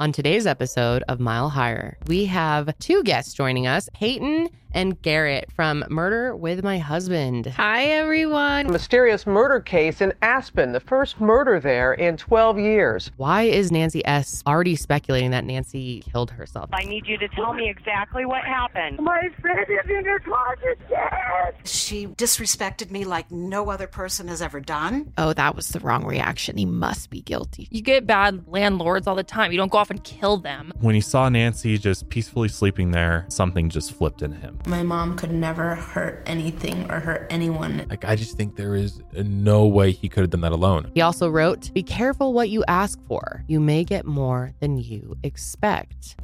On today's episode of Mile Higher, we have two guests joining us Peyton and Garrett from Murder with My Husband. Hi, everyone. mysterious murder case in Aspen, the first murder there in 12 years. Why is Nancy S. already speculating that Nancy killed herself? I need you to tell me exactly what happened. My friend is in her closet dead. She disrespected me like no other person has ever done. Oh, that was the wrong reaction. He must be guilty. You get bad landlords all the time. You don't go off and kill them. When he saw Nancy just peacefully sleeping there, something just flipped in him. My mom could never hurt anything or hurt anyone. Like, I just think there is no way he could have done that alone. He also wrote, Be careful what you ask for. You may get more than you expect.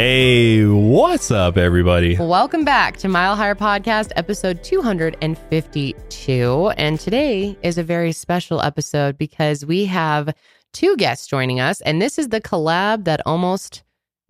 Hey, what's up, everybody? Welcome back to Mile Higher Podcast, episode 252. And today is a very special episode because we have two guests joining us. And this is the collab that almost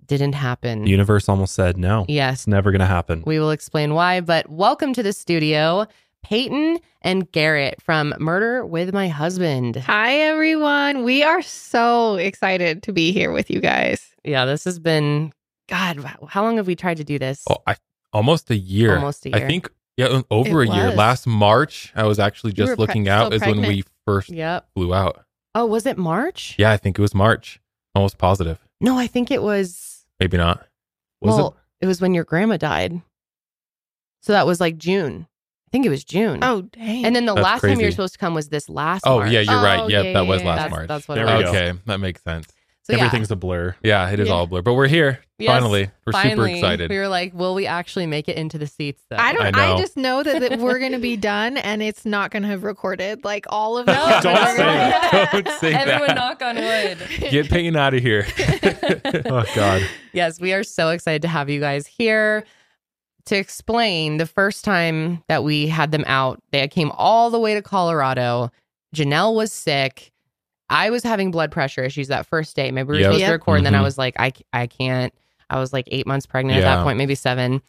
didn't happen. The universe almost said no. yes, It's never going to happen. we will explain why. But welcome to the studio, Peyton and Garrett from Murder with My Husband. Hi, everyone. We are so excited to be here with you guys. Yeah, this has been, God, how long have we tried to do this? Oh, I almost a year. Almost a year. I think, yeah, over It a year. Last March, I was actually You were just pre- looking out, still is when we first Yep. flew out. Oh, was it March? Yeah, I think it was March. Almost positive. No, I think it was. Maybe not. Was well, it? was when your grandma died. So that was like June. I think it was June. Oh, dang. and then the That's last time you were supposed to come was this last. Oh, March. yeah, you're Oh, right. Yep, yeah, that was yeah, last That's- March. that's what There it we was. go. okay, that makes sense. So, yeah. Everything's a blur. Yeah, it is Yeah. all blur, but we're here. Yes, finally, we're super excited. We were like, will we actually make it into the seats though? I don't. I I, just know that, that we're going to be done, and it's not going to have recorded like all of No. Don't we're say gonna- that. Don't say Everyone that. knock on wood. Get Peyton out of here. Oh, God. yes, we are so excited to have you guys here to explain the first time that we had them out. They came all the way to Colorado. Janelle was sick. I was having blood pressure issues that first day. Maybe we were Yep. supposed to record, and then I Mhm. was like, I, I can't. I was like eight months pregnant at that point, maybe seven.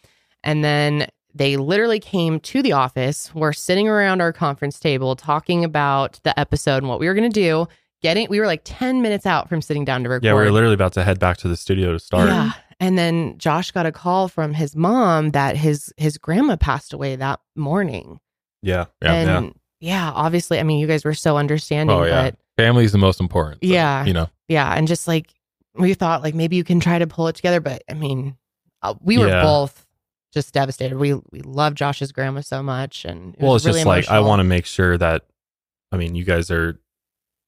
And then they literally came to the office. We're sitting around our conference table talking about the episode and what we were going to do. Getting, we were like 10 minutes out from sitting down to record. Yeah, we were literally about to head back to the studio to start. Yeah. And then Josh got a call from his mom that his his grandma passed away that morning. Yeah. Yeah, and yeah. Obviously, I mean, you guys were so understanding, Oh, yeah. but Family is the most important. so, Yeah. You know, yeah, and just like we thought, like maybe you can try to pull it together, but I mean, uh, we were Yeah. both just devastated. We we love Josh's grandma so much, and it Well, was it's really just like, I emotional. want to make sure that, I mean, you guys are,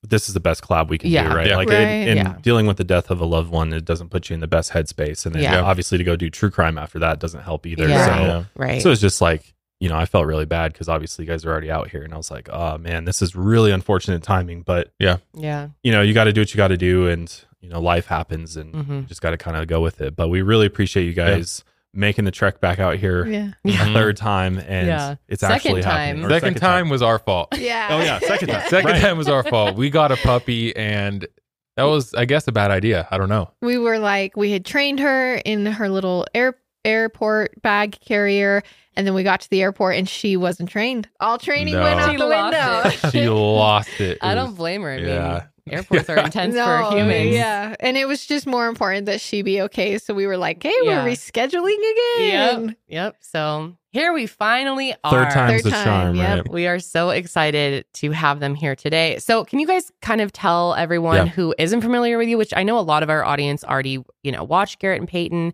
this is the best collab we can Yeah. do, right? Yeah. Like, Right. in, in Yeah. dealing with the death of a loved one, it doesn't put you in the best headspace. And then Yeah. obviously to go do true crime after that doesn't help either. Yeah. So, Yeah. right. So it's just like, you know, I felt really bad because obviously you guys are already out here. And I was like, oh man, this is really unfortunate timing. But, yeah, yeah, you know, you got to do what you got to do. And, you know, life happens and Mhm. you just got to kind of go with it. But we really appreciate you guys making the trek back out here Yeah. a third time. And Yeah. it's Second actually time. happening. Or second, time, was our fault. Yeah. Oh, yeah. Second time. Second Right. time was our fault. We got a puppy, and that was, I guess, a bad idea. I don't know. we were like we had trained her in her little air airport bag carrier and then we got to the airport and she wasn't trained all training No. went out She the window it. She lost it. It I don't blame her. I mean, yeah. airports are intense for humans. yeah and it was just more important that she be okay so we were like hey Yeah. we're rescheduling again Yep. Yep. So here we finally are. Third time's Third the time, charm, yep. right? We are so excited to have them here today. So, can you guys kind of tell everyone Yeah. who isn't familiar with you, which I know a lot of our audience already, you know, watch Garrett and Peyton.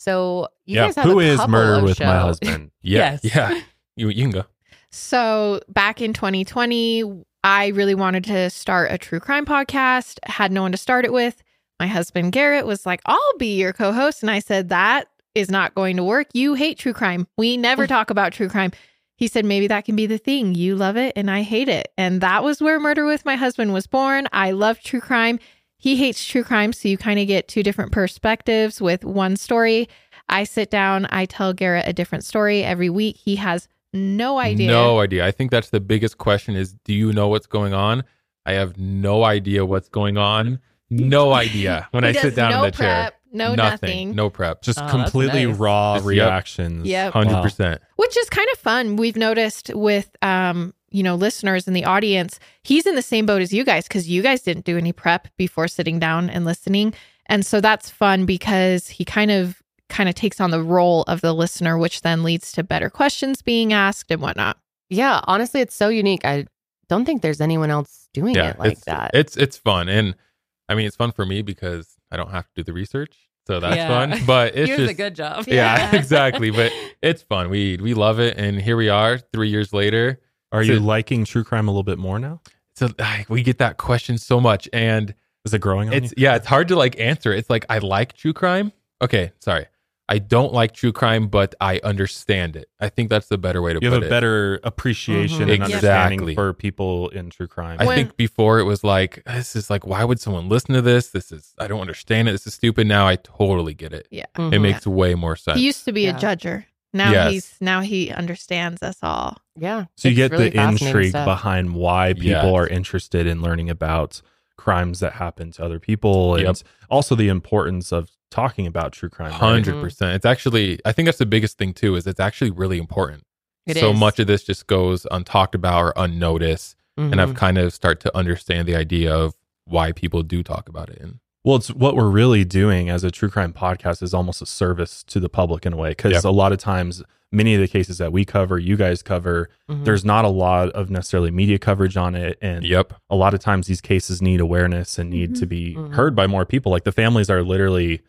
So, you yeah. guys have Who a is Murder with My. Husband? Yeah. Yes. Yeah. You, you can go. So back in 2020, I really wanted to start a true crime podcast, had no one to start it with. My husband Garrett was like, I'll be your co host. And I said, That is not going to work. You hate true crime. We never talk about true crime. He said, Maybe that can be the thing. You love it and I hate it. And that was where Murder with My Husband was born. I love true crime. He hates true crime. So you kind of get two different perspectives with one story. I sit down, I tell Garrett a different story every week. He has no idea. No idea. I think that's the biggest question is do you know what's going on? I have no idea what's going on. no idea when I sit down no in the chair. Prep, no nothing. No prep. Just Oh, that's completely nice. raw Just- yep. reactions. Yep. Hundred Wow. percent. which is kind of fun. We've noticed with um, you know, listeners in the audience, he's in the same boat as you guys because you guys didn't do any prep before sitting down and listening. And so that's fun because he kind of kind of takes on the role of the listener, which then leads to better questions being asked and whatnot. Yeah, honestly, it's so unique. I don't think there's anyone else doing Yeah, it like it's, that. It's it's fun, and I mean, it's fun for me because I don't have to do the research, so that's Yeah. fun. But it's just a good job. yeah, exactly. But it's fun. We we love it, and here we are, three years later. Are So- you liking true crime a little bit more now? So like, we get that question so much, and Is it growing on it's you? yeah, it's hard to like answer. It's like I like true crime. Okay, sorry, I don't like true crime, but I understand it. I think that's the better way to You put have a it. better appreciation Mhm. and understanding Exactly. for people in true crime. I When- think before it was like this is like why would someone listen to this? This is I don't understand it. This is stupid. Now I totally get it. Yeah. Mhm. It makes way more sense. He used to be Yeah. a judger. Now Yes. he's now he understands us all. yeah. so you get really the intrigue stuff. behind why people Yes. are interested in learning about crimes that happen to other people and Yep. also the importance of talking about true crime. right? Hundred percent. It's actually I think that's the biggest thing too. Is it's actually really important. It so is. much of this just goes untalked about or unnoticed, and Mhm. I've kind of start to understand the idea of why people do talk about it. And Well, it's what we're really doing as a true crime podcast is almost a service to the public in a way because Yep. a lot of times, many of the cases that we cover, you guys cover, Mhm. there's not a lot of necessarily media coverage on it, and yep, a lot of times these cases need awareness and need to be Mhm. heard by more people. Like the families are literally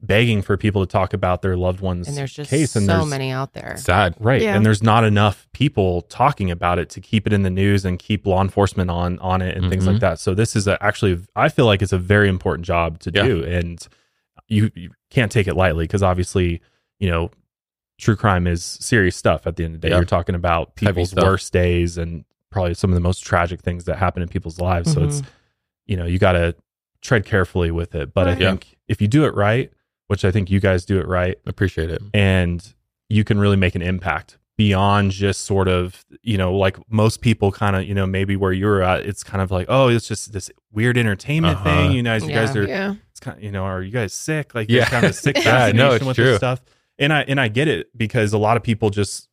begging for people to talk about their loved one's and there's just case, and so there's many out there. sad. right, Yeah. and there's not enough people talking about it to keep it in the news and keep law enforcement on on it and things Mhm. like that. So this is a, actually, I feel like it's a very important job to Yeah. do, and you, you can't take it lightly because obviously, you know. True crime is serious stuff at the end of the day. Yeah. You're talking about people's worst days and probably some of the most tragic things that happen in people's lives. So it's you know, you got to tread carefully with it. But I Right. Yeah. think if you do it right, which I think you guys do it right, Appreciate it. and you can really make an impact beyond just sort of, you know, like most people kind of, you know, maybe where you're at, it's kind of like, oh, it's just this weird entertainment Uh-huh. thing. You guys, you guys are, Yeah. it's kind of, you know, are you guys sick? Like, Yeah. yeah, kind of a sick Yeah, fascination no, it's with true. this stuff. And I and I get it because a lot of people just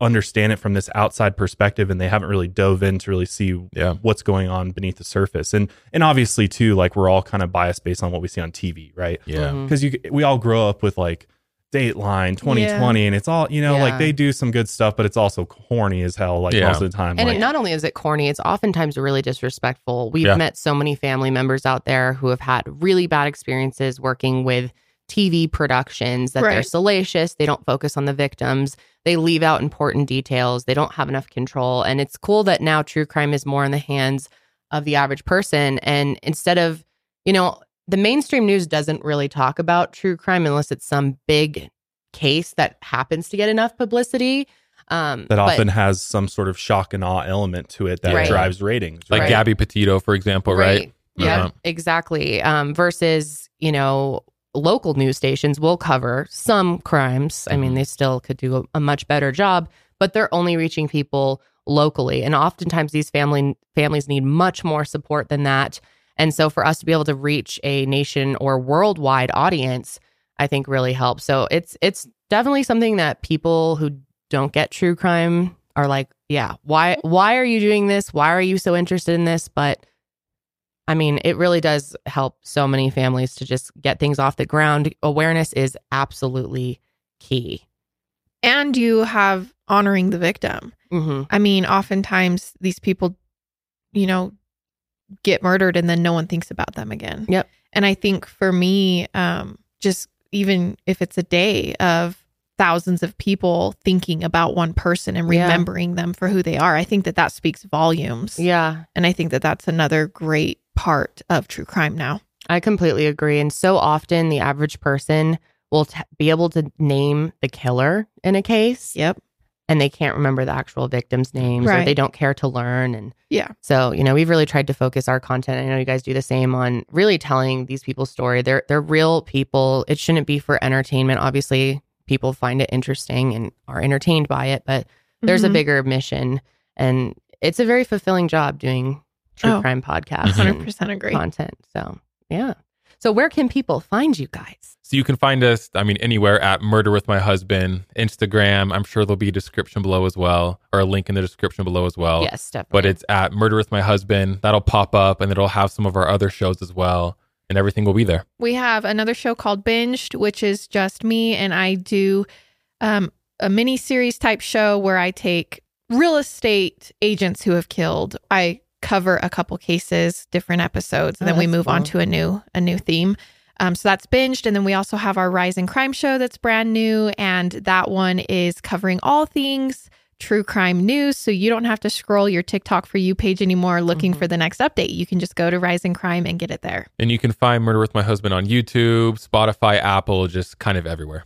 understand it from this outside perspective and they haven't really dove in to really see Yeah. what's going on beneath the surface. And and obviously too, like we're all kind of biased based on what we see on TV, right? Yeah. Mhm. Because you we all grow up with like Dateline, 2020, and it's all you know, Yeah. like they do some good stuff, but it's also corny as hell, like Yeah. most of the time. And like, it, not only is it corny, it's oftentimes really disrespectful. We've Yeah. met so many family members out there who have had really bad experiences working with TV productions that they're salacious, they don't focus on the victims, they leave out important details, they don't have enough control. And it's cool that now true crime is more in the hands of the average person. And instead of, you know, the mainstream news doesn't really talk about true crime unless it's some big case that happens to get enough publicity. Um, that but- often has some sort of shock and awe element to it that Right. drives ratings. Like right? Gabby Petito, for example, right? Yeah, Uh-huh. exactly. Um, versus, you know, local news stations will cover some crimes. I mean, Mhm. they still could do a, a much better job, but they're only reaching people locally. And oftentimes these family families need much more support than that. And so for us to be able to reach a nation or worldwide audience, I think really helps. So it's it's definitely something that people who don't get true crime are like, yeah, why why are you doing this? Why are you so interested in this? But I mean, it really does help so many families to just get things off the ground. Awareness is absolutely key. And you have honoring the victim. Mm-hmm. I mean, oftentimes these people, you know, get murdered and then no one thinks about them again. Yep. And I think for me, um, just even if it's a day of thousands of people thinking about one person and Yeah. remembering them for who they are, I think that that speaks volumes. Yeah, And I think that that's another great part of true crime now. I completely agree. And so often the average person will t- be able to name the killer in a case Yep. and they can't remember the actual victims' names or they don't care to learn. And Yeah. so, you know, we've really tried to focus our content. I know you guys do the same on really telling these people's story. They're they're real people. It shouldn't be for entertainment. Obviously, people find it interesting and are entertained by it, but there's a Mhm. bigger mission and it's a very fulfilling job doing true Oh, crime podcast. hundred and percent agree. content. So Yeah. So where can people find you guys? So you can find us, I mean, anywhere at Murder with My Husband, Instagram. I'm sure there'll be a description below as well, or a link in the description below as well. yes, definitely. But it's at Murder with My Husband. That'll pop up and it'll have some of our other shows as well. And everything will be there. We have another show called Binged, which is just me, and I do um, a mini series type show where I take real estate agents who have killed. I cover a couple cases, different episodes, and Oh, then we that's move on to a new a new theme. Um, so that's binged, and then we also have our Rising Crime show that's brand new, and that one is covering all things true crime news. So you don't have to scroll your TikTok for you page anymore looking Mhm. for the next update. You can just go to Rising Crime and get it there. And you can find Murder with My Husband on YouTube, Spotify, Apple, just kind of everywhere.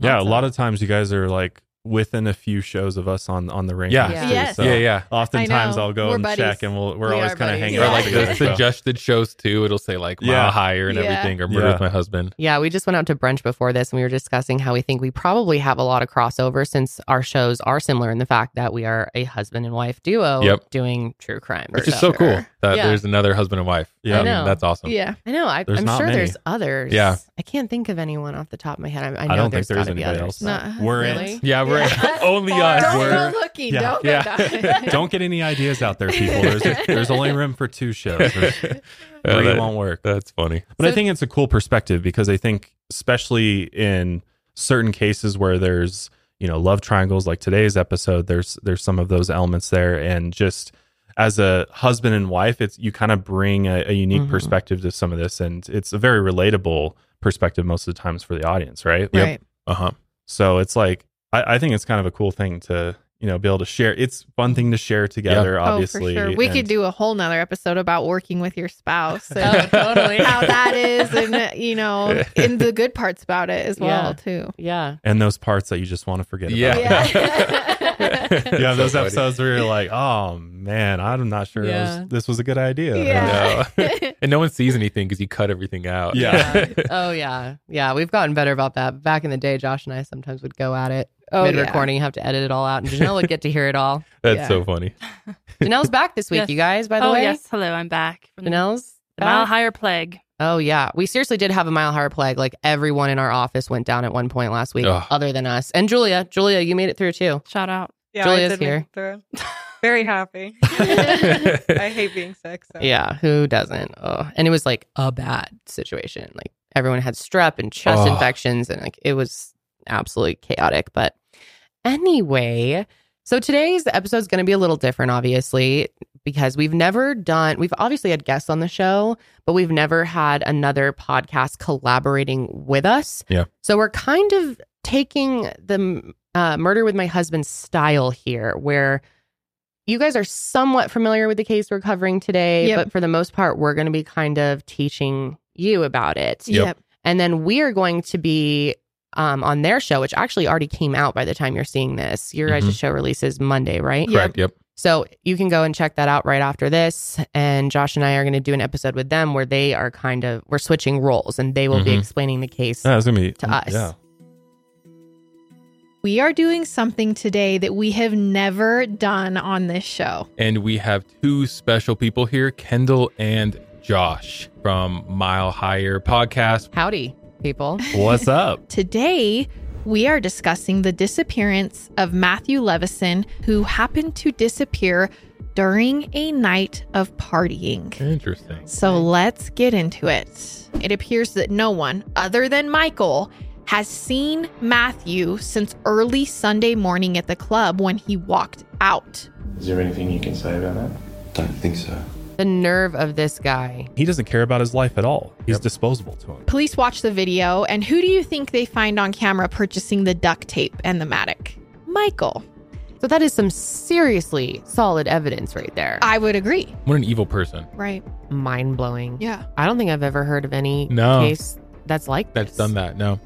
Yeah, a lot of times you guys are like within a few shows of us on on the ring. Yeah. too, Yes. so yeah, yeah. Oftentimes I know. I'll go We're and buddies. check, and we'll, we're We always kind of hanging Yeah. Or out like the suggested shows too. It'll say like Yeah. Mile Higher and Yeah. everything, or Murder Yeah. with My Husband. Yeah, we just went out to brunch before this and we were discussing how we think we probably have a lot of crossover since our shows are similar in the fact that we are a husband and wife duo Yep. doing true crime. Which is so cool that Yeah. there's another husband and wife. Yeah. I mean, I know. that's awesome. Yeah. I know. I, I'm sure many. there's others. Yeah. I can't think of anyone off the top of my head. I, I know I don't there's think there's gotta be anybody others. else. No. We're Really? in. Yeah, we're Yeah. only Don't us. We're- go looking. yeah. Don't Yeah. go. Don't get any ideas out there, people. There's there's only room for two shows. There's- Yeah, three that- won't work. That's funny. But I think it's a cool perspective because I think, especially in certain cases where there's you know love triangles, like today's episode, there's there's some of those elements there, and just as a husband and wife, it's you kind of bring a, a unique Mhm. perspective to some of this, and it's a very relatable perspective most of the times for the audience, right? Yep. Right. Uh huh. So it's like I, I think it's kind of a cool thing to you know be able to share. It's fun thing to share together. Obviously, Oh, for sure. We could do a whole nother episode about working with your spouse Oh, and totally. how that is, and you know, in the good parts about it as well Yeah. too. Yeah. and those parts that you just want to forget. Yeah. about. Yeah. you have those So episodes where you're like, oh man, I'm not sure Yeah. was, this was a good idea. Yeah. No. and no one sees anything because you cut everything out. Yeah. oh yeah. Yeah. We've gotten better about that. Back in the day, Josh and I sometimes would go at it Oh, mid yeah. recording, have to edit it all out, and Janelle would get to hear it all. That's Yeah. so funny. Janelle's back this week, Yes. you guys, by the oh way. yes, hello, I'm back. From the, Janelle's the Mile? Higher Plague. Oh yeah, we seriously did have a mile higher plague. Like everyone in our office went down at one point last week, Ugh. other than us and Julia. Julia, you made it through too. Shout out. Yeah, Julia's I did make here. it through. Very happy. I hate being sick. So. Yeah, who doesn't? Oh, and it was like a bad situation. Like everyone had strep and chest Oh. infections, and like it was absolutely chaotic. But anyway, so today's episode is going to be a little different, obviously, because we've never done. We've obviously had guests on the show, but we've never had another podcast collaborating with us. Yeah. So we're kind of taking the uh, murder with my husband style here, where you guys are somewhat familiar with the case we're covering today, Yep. but for the most part, we're going to be kind of teaching you about it. Yep. And then we are going to be um, on their show, which actually already came out by the time you're seeing this. Your guys' Mhm. show releases Monday, right? Correct. Yep. So you can go and check that out right after this. And Josh and I are going to do an episode with them where they are kind of, we're switching roles and they will be Mhm. explaining the case. Yeah, it's gonna be To us. Yeah, We are doing something today that we have never done on this show. And we have two special people here, Kendall and Josh from Mile Higher Podcast. Howdy, people. what's up? Today, we are discussing the disappearance of Matthew Levison, who happened to disappear during a night of partying. Interesting. So let's get into it. It appears that no one other than Michael has seen Matthew since early Sunday morning at the club when he walked out. Is there anything you can say about that? Don't think so. The nerve of this guy. He doesn't care about his life at all. He's disposable to him. Police watch the video, and who do you think they find on camera purchasing the duct tape and the matic? Michael. So that is some seriously solid evidence right there. I would agree. What an evil person. Right. Mind blowing. Yeah. I don't think I've ever heard of any No. case that's like That's this. done that. No.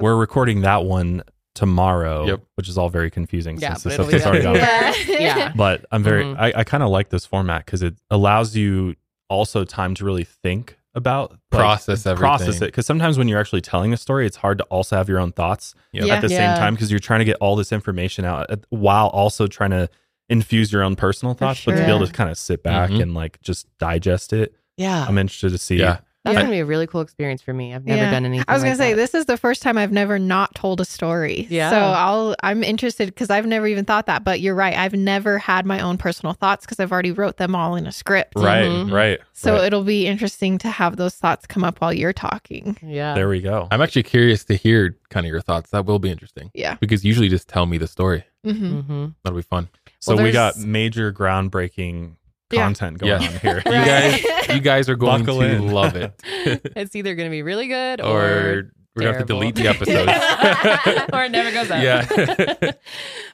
We're recording that one tomorrow, Yep. which is all very confusing Yeah, since but this it'll stuff be already done. gone. Yeah. Yeah. But I'm very, Mhm. I, I kind of like this format because it allows you also time to really think about like, Process process everything. it. Because sometimes when you're actually telling a story, it's hard to also have your own thoughts Yep. Yeah. at the Yeah. same time because you're trying to get all this information out at- while also trying to infuse your own personal thoughts, but to be able to kind of sit back Mhm. and like just digest it. Yeah. I'm interested to see. Yeah. That's Yeah. gonna be a really cool experience for me. I've never Yeah. done anything. I was gonna like say that. this is the first time I've never not told a story. Yeah. So I'll I'm interested because I've never even thought that. But you're right. I've never had my own personal thoughts because I've already wrote them all in a script. Right, Mhm. right. So right. it'll be interesting to have those thoughts come up while you're talking. Yeah. there we go. I'm actually curious to hear kind of your thoughts. That will be interesting. Yeah. Because usually you just tell me the story. hmm hmm That'll be fun. So Well, we got major groundbreaking Yeah. content going Yeah. on here. You guys, you guys are going Buckle to in. love it. it's either gonna be really good or or we're gonna have to delete the episode. or it never goes up. Yeah.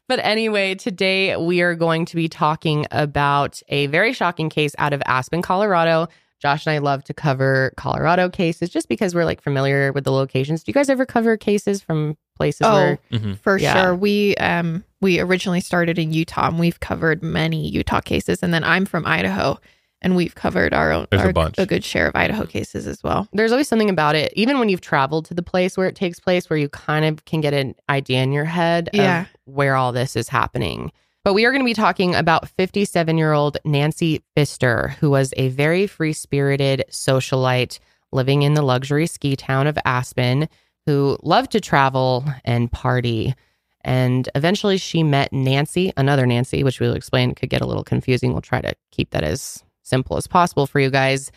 but anyway, today we are going to be talking about a very shocking case out of Aspen, Colorado. Josh and I love to cover Colorado cases just because we're like familiar with the locations. Do you guys ever cover cases from places Oh, where Mhm. For Yeah. sure. We um we originally started in Utah and we've covered many Utah cases. And then I'm from Idaho and we've covered our own There's a bunch. a good share of Idaho cases as well. there's always something about it, even when you've traveled to the place where it takes place, where you kind of can get an idea in your head Yeah. of where all this is happening. But we are going to be talking about 57 year old Nancy Pfister, who was a very free spirited socialite living in the luxury ski town of Aspen, who loved to travel and party. And eventually she met Nancy, another Nancy, which we'll explain could get a little confusing. We'll try to keep that as simple as possible for you guys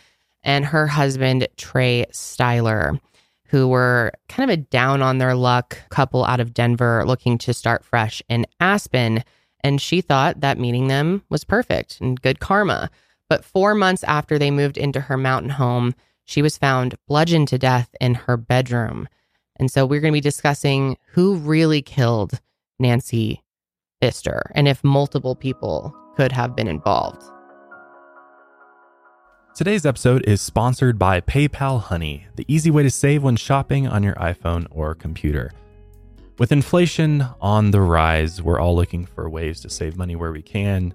and her husband, Trey Styler, who were kind of a down on their luck couple out of Denver looking to start fresh in Aspen. And she thought that meeting them was perfect and good karma. But four months after they moved into her mountain home, she was found bludgeoned to death in her bedroom. And so we're going to be discussing who really killed Nancy Pfister and if multiple people could have been involved. Today's episode is sponsored by PayPal Honey, the easy way to save when shopping on your iPhone or computer. With inflation on the rise, we're all looking for ways to save money where we can.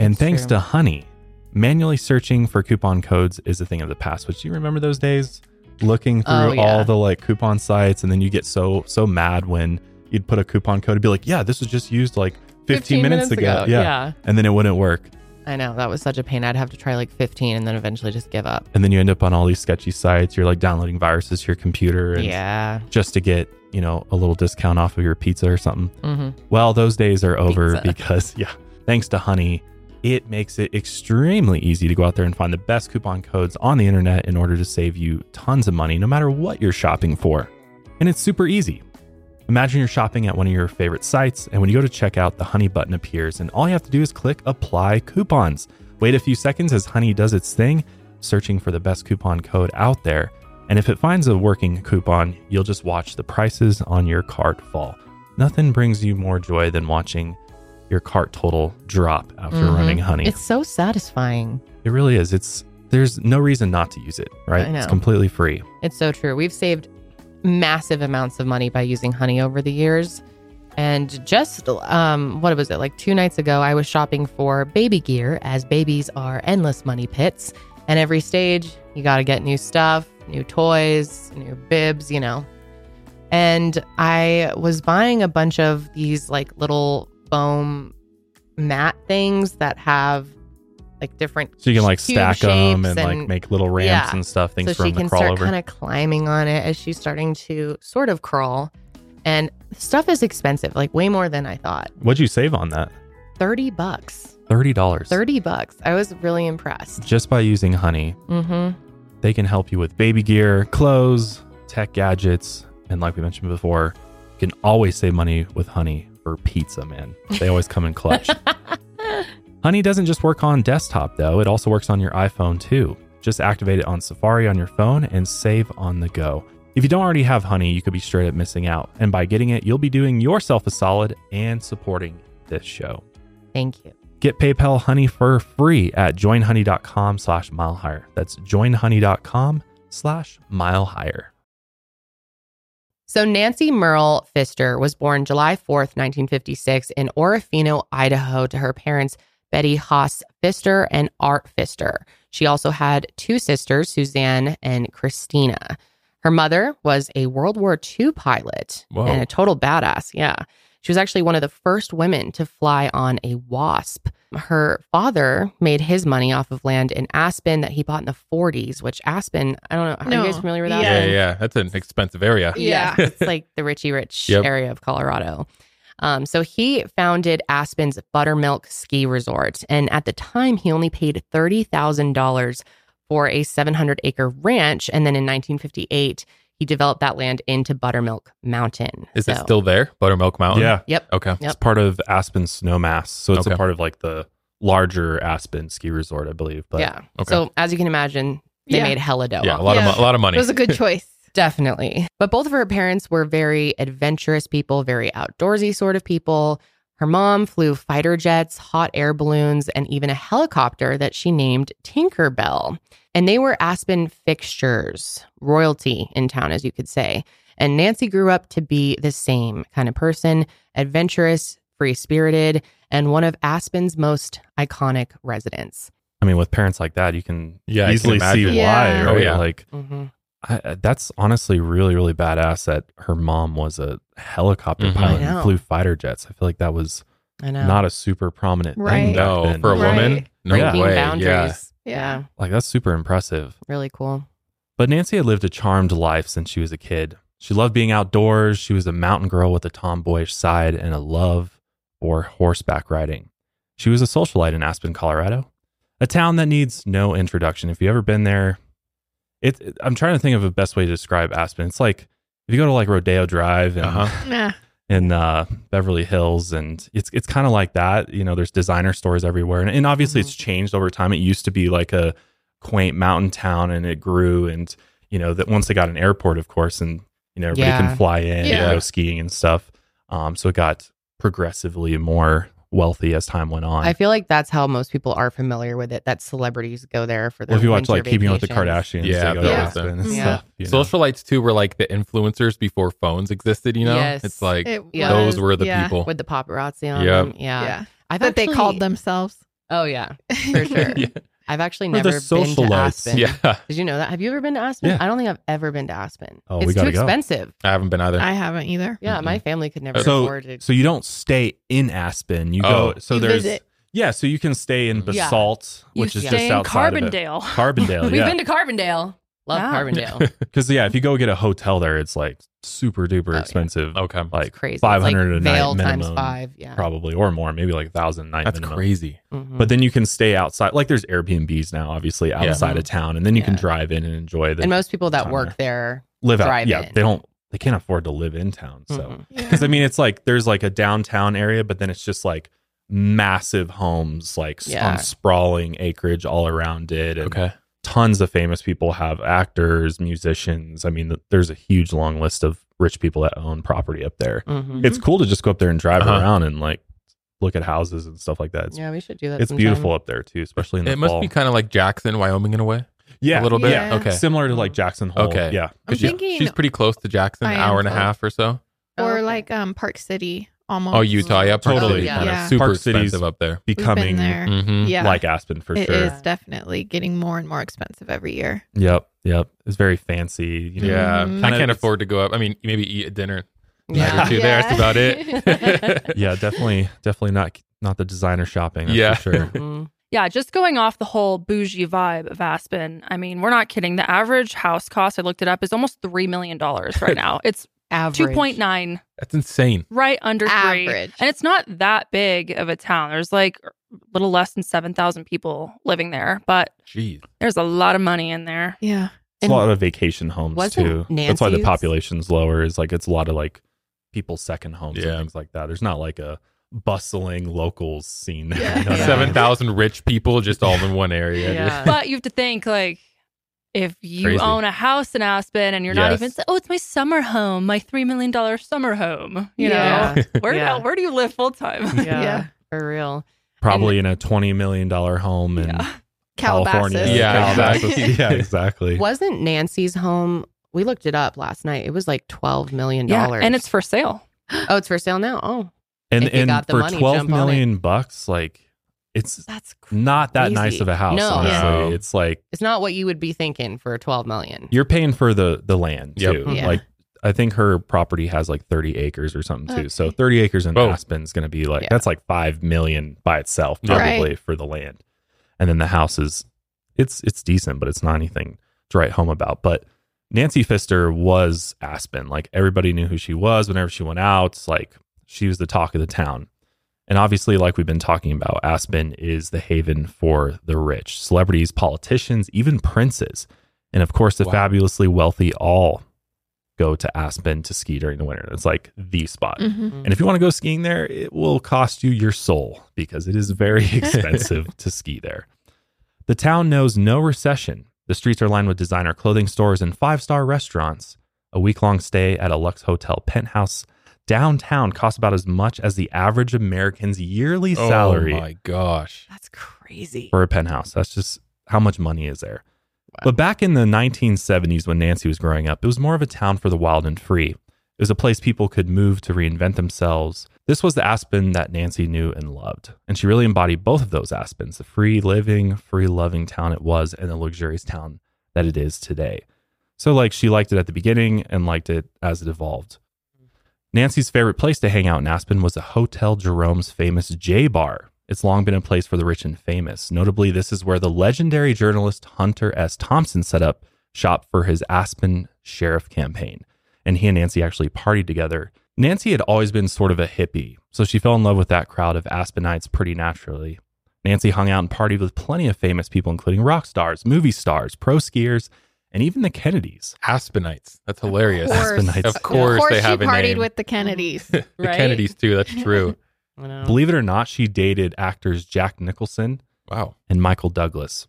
And It's thanks true. to Honey, manually searching for coupon codes is a thing of the past. Which do you remember those days? Looking through Oh, yeah. all the like coupon sites, and then you get so so mad when you'd put a coupon code and be like, "Yeah, this was just used like 15, minutes, ago. Yeah. yeah. and then it wouldn't work. I know that was such a pain. I'd have to try like 15 and then eventually just give up. and then you end up on all these sketchy sites. You're like downloading viruses to your computer, and Yeah. just to get you know a little discount off of your pizza or something. hmm Well, those days are over Pizza. because yeah, thanks to Honey, it makes it extremely easy to go out there and find the best coupon codes on the internet in order to save you tons of money, no matter what you're shopping for. And it's super easy. Imagine you're shopping at one of your favorite sites, and when you go to checkout, the Honey button appears, and all you have to do is click Apply Coupons. Wait a few seconds as Honey does its thing, searching for the best coupon code out there. And if it finds a working coupon, you'll just watch the prices on your cart fall. Nothing brings you more joy than watching your cart total drop after Mhm. running Honey. It's so satisfying. it really is. It's there's no reason not to use it, right? It's completely free. It's so true. We've saved massive amounts of money by using honey over the years. And just um what was it? Like 2 nights ago I was shopping for baby gear as babies are endless money pits and every stage you got to get new stuff, new toys, new bibs, you know. And I was buying a bunch of these like little foam mat things that have like different So you can like stack them shapes and, like make little ramps yeah. and stuff, things so for she them to can crawl start over. kind of climbing on it as she's starting to sort of crawl. And stuff is expensive, like way more than I thought. What'd you save on that? 30 bucks. Thirty dollars. 30 bucks. I was really impressed. Just by using Honey, Mm-hmm. they can help you with baby gear, clothes, tech gadgets, and like we mentioned before, you can always save money with Honey for pizza, man. They always come in clutch. Honey doesn't just work on desktop though, it also works on your iPhone too. Just activate it on Safari on your phone and save on the go. If you don't already have Honey, you could be straight up missing out. And by getting it, you'll be doing yourself a solid and supporting this show. Thank you. Get PayPal Honey for free at joinhoney.com slash mile higher. That's joinhoney.com slash mile higher. So Nancy Merle Pfister was born July 4th, 1956 in Orofino, Idaho to her parents Betty Haas Pfister and Art Pfister. She also had two sisters, Suzanne and Christina. Her mother was a World War II pilot Whoa. and a total badass. Yeah. She was actually one of the first women to fly on a Wasp. Her father made his money off of land in Aspen that he bought in the 40s, which Aspen, I don't know. Are No. you guys familiar with that? Yeah, yeah, yeah. That's an expensive area. Yeah. it's like the Richie Rich Yep. area of Colorado. Um, so he founded Aspen's Buttermilk Ski Resort. And at the time, he only paid $30,000 for a 700 acre ranch. And then in 1958, he developed that land into Buttermilk Mountain. Is it still there? Buttermilk Mountain? Yeah. Yep. Okay. Yep. It's part of Aspen Snowmass. So it's Okay. a part of like the larger Aspen ski resort, I believe. But yeah. Okay. So as you can imagine, they Yeah. made hella dough. Yeah, a lot Yeah. of mo- a lot of money. It was a good choice. Definitely. But both of her parents were very adventurous people, very outdoorsy sort of people. Her mom flew fighter jets, hot air balloons, and even a helicopter that she named Tinkerbell. And they were Aspen fixtures, royalty in town, as you could say. And Nancy grew up to be the same kind of person adventurous, free spirited, and one of Aspen's most iconic residents. I mean, with parents like that, you can Yeah, I can easily see imagine. why. Yeah. Oh, Right? yeah. Like Mm-hmm. I, that's honestly really, really badass that her mom was a helicopter Mhm. pilot and flew fighter jets. I feel like that was I know. not a super prominent Right. thing. no, then. for a Right. woman, no Yeah. Breaking way. Yeah. boundaries. Yeah. yeah. Like that's super impressive. Really cool. But Nancy had lived a charmed life since she was a kid. She loved being outdoors. She was a mountain girl with a tomboyish side and a love for horseback riding. She was a socialite in Aspen, Colorado, a town that needs no introduction. If you've ever been there, it, it- I'm trying to think of a best way to describe Aspen. It's like if you go to like Rodeo Drive and Uh-huh. Yeah. in uh, Beverly Hills, and it's it's kind of like that. You know, there's designer stores everywhere, and, and obviously Mhm. it's changed over time. It used to be like a quaint mountain town, and it grew, and you know that once they got an airport, of course, and you know everybody Yeah. can fly in Yeah. and go skiing and stuff. Um, so it got progressively more wealthy as time went on. I feel like that's how most people are familiar with it. That celebrities go there for their well, if you watch winter like Keeping Up with the. Kardashians, Yeah, they go to yeah. And Yeah. stuff. you know? Socialites too were like the influencers before phones existed. You know, Yes. it's like It those were the yeah. people. with the paparazzi on Yep. them. Yeah, Yeah. I thought That they called themselves. Oh yeah, for sure. Yeah. I've actually We're never been to socialites. Aspen. Yeah, Did you know that? Have you ever been to Aspen? Yeah. I don't think I've ever been to Aspen. Oh, we it's too gotta go. expensive. I haven't been either. I haven't either. Yeah, Mhm. my family could never so afford it. so you don't stay in Aspen. You Oh. go. So You there's visit. yeah. So you can stay in Yeah. Basalt, You which is stay just in outside of it. Carbondale. Carbondale, We've yeah. been to Carbondale. Love Wow. Carbondale. Because yeah, if you go get a hotel there, it's like super duper yeah. expensive. okay, Like Crazy. Five hundred like a night minimum, times five. Yeah. probably or more, maybe like a thousand night. that's minimum. crazy. Mhm. But then you can stay outside. Like there's Airbnbs now, obviously outside of town, and then you can drive in and enjoy the and most people that work there. live out. drive Yeah, in. they don't. They can't afford to live in town. So because I mean, it's like there's like a downtown area, but then it's just like massive homes, like Yeah. on sprawling acreage all around it, and Okay, tons of famous people have actors, musicians. I mean, there's a huge long list of rich people that own property up there. Mhm. It's cool to just go up there and drive Uh-huh. around and like look at houses and stuff like that. It's, Yeah, we should do that. it's sometime. beautiful up there too, especially in the it must fall. be kind of like Jackson, Wyoming, in a way. yeah, a little bit. Yeah. Okay, similar to like Jackson Hole. Okay. yeah, I'm 'Cause she- thinking she's pretty close to Jackson, I an hour and a half or so. Oh, or like um Park City almost. Oh, Utah, yeah, Park Totally. City, Yeah. kind of Yeah. super Park City's- expensive up there. Becoming there. Mhm. Yeah. like Aspen for It sure. It is definitely getting more and more expensive every year. Yep, yep. It's very fancy. You know, Yeah, Mhm. I can't afford to go up. I mean, maybe eat a dinner night Yeah. or two there. That's about it. yeah, definitely, definitely not not the designer shopping. That's Yeah. for sure. Mhm. Yeah, just going off the whole bougie vibe of Aspen. I mean, we're not kidding. The average house cost, I looked it up, is almost $3 million right now. It's Average. 2.9, That's insane. right under three. Average. And it's not that big of a town. There's like a little less than 7,000 people living there, but Jeez. there's a lot of money in there. Yeah. It's a lot of vacation homes Wasn't too. That's why the population's lower. Is like it's a lot of like people's second homes Yeah. and things like that. There's not like a bustling locals scene. Yeah. you know what I mean? Seven thousand rich people just all in one area. Yeah. But you have to think like if you Crazy. own a house in Aspen and you're not Yes. even oh it's my summer home, my three million dollar summer home. You Yeah. know where Yeah. where do you live full time? Yeah, Yeah. for real. Probably in a twenty million dollar home in Yeah. California. Calabasas. Yeah, Calabasas. exactly. yeah, exactly. Wasn't Nancy's home? We looked it up last night. It was like twelve million yeah, dollars. and it's for sale. oh, it's for sale now. Oh, And and got the for money, twelve jump on million bucks, like it's That's not that nice of a house. No. honestly. No. It's like It's not what you would be thinking for 12 million. you're paying for the the land Yep. too. Yeah. Like I think her property has like 30 acres or something too. So Okay. 30 acres in Oh. Aspen's going to be like Yeah. that's like 5 million by itself Yeah. probably Right. for the land. And then the house is it's it's decent, but it's not anything to write home about. But Nancy Pfister was Aspen. Like everybody knew who she was whenever she went out. It's like she was the talk of the town. And obviously, like we've been talking about, Aspen is the haven for the rich, celebrities, politicians, even princes. And of course, the Wow. fabulously wealthy all go to Aspen to ski during the winter. It's like the spot. Mhm. And if you want to go skiing there, it will cost you your soul because it is very expensive to ski there. The town knows no recession. The streets are lined with designer clothing stores and five star restaurants. A week long stay at a Lux Hotel penthouse downtown costs about as much as the average American's yearly oh salary Oh my gosh. That's crazy. for a penthouse. That's just how much money is there. But back in the 1970s, when Nancy was growing up, it was more of a town for the wild and free. It was a place people could move to reinvent themselves. This was the Aspen that Nancy knew and loved. And she really embodied both of those Aspens the free living, free loving town it was, and the luxurious town that it is today. So, like, she liked it at the beginning and liked it as it evolved. Nancy's favorite place to hang out in Aspen was the Hotel Jerome's famous J Bar. It's long been a place for the rich and famous. Notably, this is where the legendary journalist Hunter S. Thompson set up shop for his Aspen sheriff campaign. And he and Nancy actually partied together. Nancy had always been sort of a hippie, so she fell in love with that crowd of Aspenites pretty naturally. Nancy hung out and partied with plenty of famous people, including rock stars, movie stars, pro skiers, and even the Kennedys. Aspenites. That's hilarious. Of course. Aspenites. Of course, Of course, they she have a partied name. with the Kennedys. the Right? Kennedys too. That's true. Believe it or not, she dated actors Jack Nicholson wow. and Michael Douglas,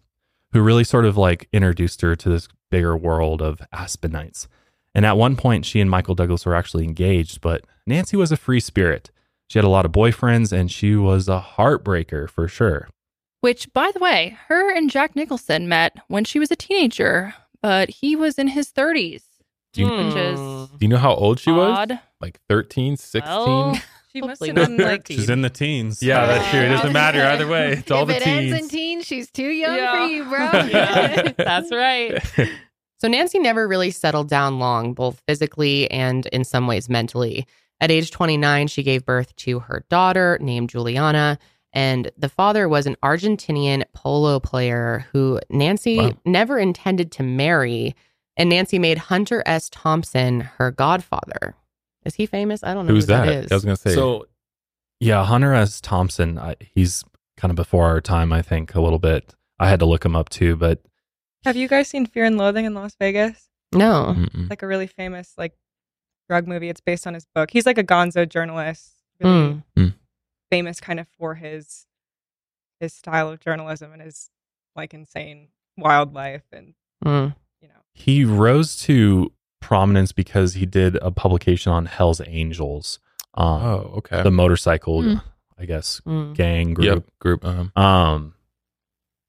who really sort of like introduced her to this bigger world of Aspenites. And at one point, she and Michael Douglas were actually engaged, but Nancy was a free spirit. She had a lot of boyfriends and she was a heartbreaker for sure. Which, by the way, her and Jack Nicholson met when she was a teenager, but he was in his 30s. Do you, Which is Hmm. do you know how old she was? Like 13, 16? Well, She must Hopefully have been like 13. She's in the teens. yeah, that's true. It doesn't matter either way. It's all if the it teens. ends in teens, she's too young Yeah. for you, bro. Yeah. That's right. So Nancy never really settled down long, both physically and in some ways mentally. At age 29, she gave birth to her daughter named Juliana, and the father was an Argentinian polo player who Nancy Wow. never intended to marry. And Nancy made Hunter S. Thompson her godfather. Is he famous? I don't know Who's who that that? is. I was going to say. So, yeah, Hunter S. Thompson, I, he's kind of before our time, I think, a little bit. I had to look him up too, but Have you guys seen Fear and Loathing in Las Vegas? no. Mm-mm. Like a really famous like drug movie. It's based on his book. He's like a gonzo journalist, really Mm. Mm. Famous kind of for his his style of journalism and his like insane wildlife and Mm. you know he rose to prominence because he did a publication on Hell's Angels, um, oh, okay. the motorcycle, Hmm. I guess, Mm. gang group. Yep, group. Um, Um,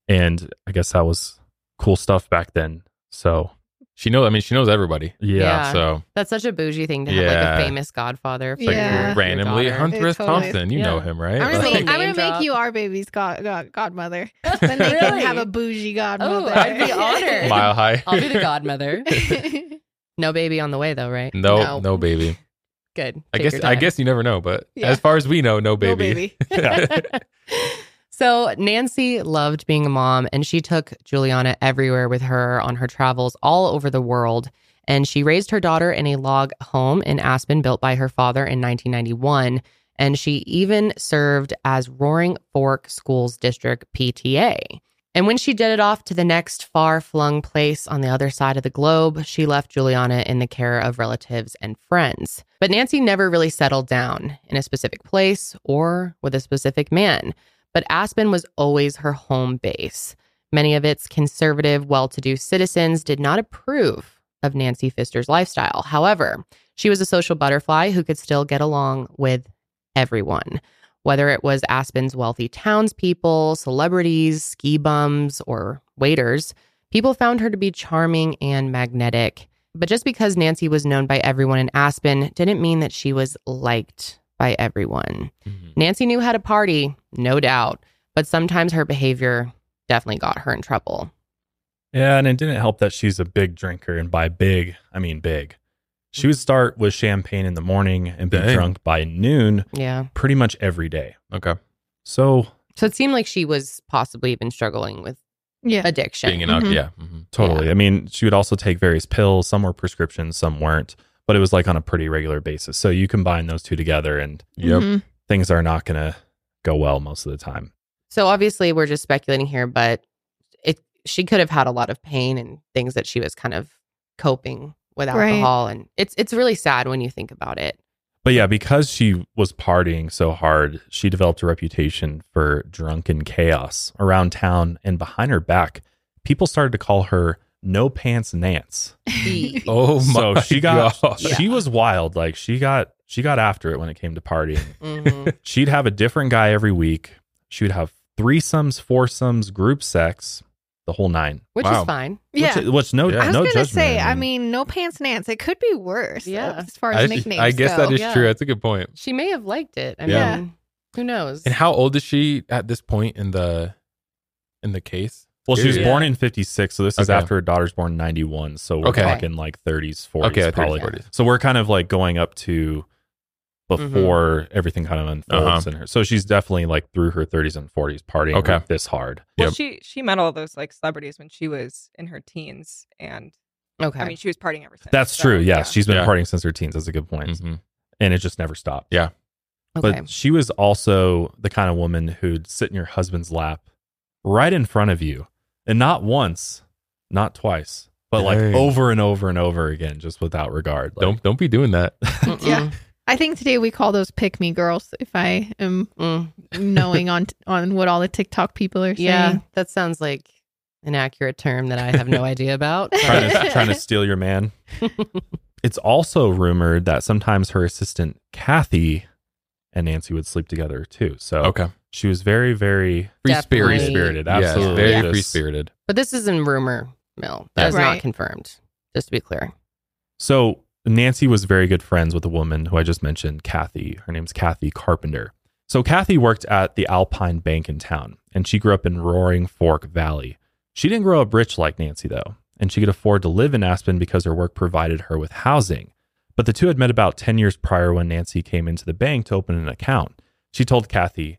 and I guess that was cool stuff back then. So she knows. I mean, she knows everybody. yeah, Yeah. So That's such a bougie thing to have like a famous godfather for Like, Yeah. your randomly, daughter. Hunter S. Totally- Thompson. You know him, right? I'm gonna, Like- make, I'm gonna make drop. you our baby's god, god, godmother. Then they can have a bougie godmother. Oh, I'd be honored. Mile high. I'll be the godmother. No baby on the way though, right? No, No. no, baby. Good. I Take guess. your I time. guess you never know, but Yeah. as far as we know, no No baby. baby. So Nancy loved being a mom and she took Juliana everywhere with her on her travels all over the world. And she raised her daughter in a log home in Aspen built by her father in 1991. And she even served as Roaring Fork Schools District PTA. And when she jetted off to the next far flung place on the other side of the globe, she left Juliana in the care of relatives and friends. But Nancy never really settled down in a specific place or with a specific man. But Aspen was always her home base. Many of its conservative, well to do citizens did not approve of Nancy Pfister's lifestyle. However, she was a social butterfly who could still get along with everyone whether it was Aspen's wealthy townspeople, celebrities, ski bums, or waiters, people found her to be charming and magnetic. But just because Nancy was known by everyone in Aspen didn't mean that she was liked by everyone. Mhm. Nancy knew how to party, no doubt, but sometimes her behavior definitely got her in trouble. Yeah, and it didn't help that she's a big drinker, and by big, I mean big. She would start with champagne in the morning and be Dang. drunk by noon Yeah. pretty much every day. Okay. So So it seemed like she was possibly even struggling with Yeah. addiction. Being an alcohol. Mhm. Yeah. mhm. Totally. I mean, she would also take various pills. Some were prescriptions, some weren't, but it was like on a pretty regular basis. So you combine those two together and Yep. Mhm. things are not going to go well most of the time. So obviously we're just speculating here, but it she could have had a lot of pain and things that she was kind of coping with Right. alcohol and it's it's really sad when you think about it. But yeah, because she was partying so hard, she developed a reputation for drunken chaos around town and behind her back. People started to call her No Pants Nance. Oh my! so she got God. she was wild. Like she got she got after it when it came to partying. Mhm. She'd have a different guy every week. She would have threesomes, foursomes, group sex, the whole nine. Which Wow. is fine. Yeah. Which, which no, Yeah. I was no gonna judgment. say, I mean, no pants Nance. It could be worse. Yeah. As far as I, nicknames I guess go. that is Yeah. true. That's a good point. She may have liked it. I Yeah. mean, who knows? And how old is she at this point in the in the case? Well, she was Scary. born in 56, so this is Okay. after her daughter's born in 91. So we're Okay. talking like 30s, 40s, Okay, 30s, probably. 40s. So we're kind of like going up to before everything kind of unfolds Uh-huh. in her. So she's definitely like through her 30s and 40s partying Okay. like, this hard. Well, Yep. she she met all those like celebrities when she was in her teens, and okay. I mean she was partying ever since. That's so, true. Yes, yeah. she's been Yeah. partying since her teens. That's a good point. Mhm. And it just never stopped. Yeah. okay. But she was also the kind of woman who'd sit in your husband's lap right in front of you. And not once, not twice, but like Dang. over and over and over again, just without regard. Like, Don't don't be doing that. Yeah. I think today we call those pick me girls. If I am Mm. knowing on on what all the TikTok people are saying. Yeah, that sounds like an accurate term that I have no idea about. trying to trying to steal your man. it's also rumored that sometimes her assistant Kathy and Nancy would sleep together too. So Okay. She was very, very Free Definitely. spirited. spirited. Yes, Absolutely. very Just- free spirited. But this is in rumor mill. That is Right. not confirmed. Just to be clear. So Nancy was very good friends with a woman who I just mentioned, Kathy. Her name's Kathy Carpenter. So Kathy worked at the Alpine Bank in town, and she grew up in Roaring Fork Valley. She didn't grow up rich like Nancy, though, and she could afford to live in Aspen because her work provided her with housing. But the two had met about 10 years prior when Nancy came into the bank to open an account. She told Kathy,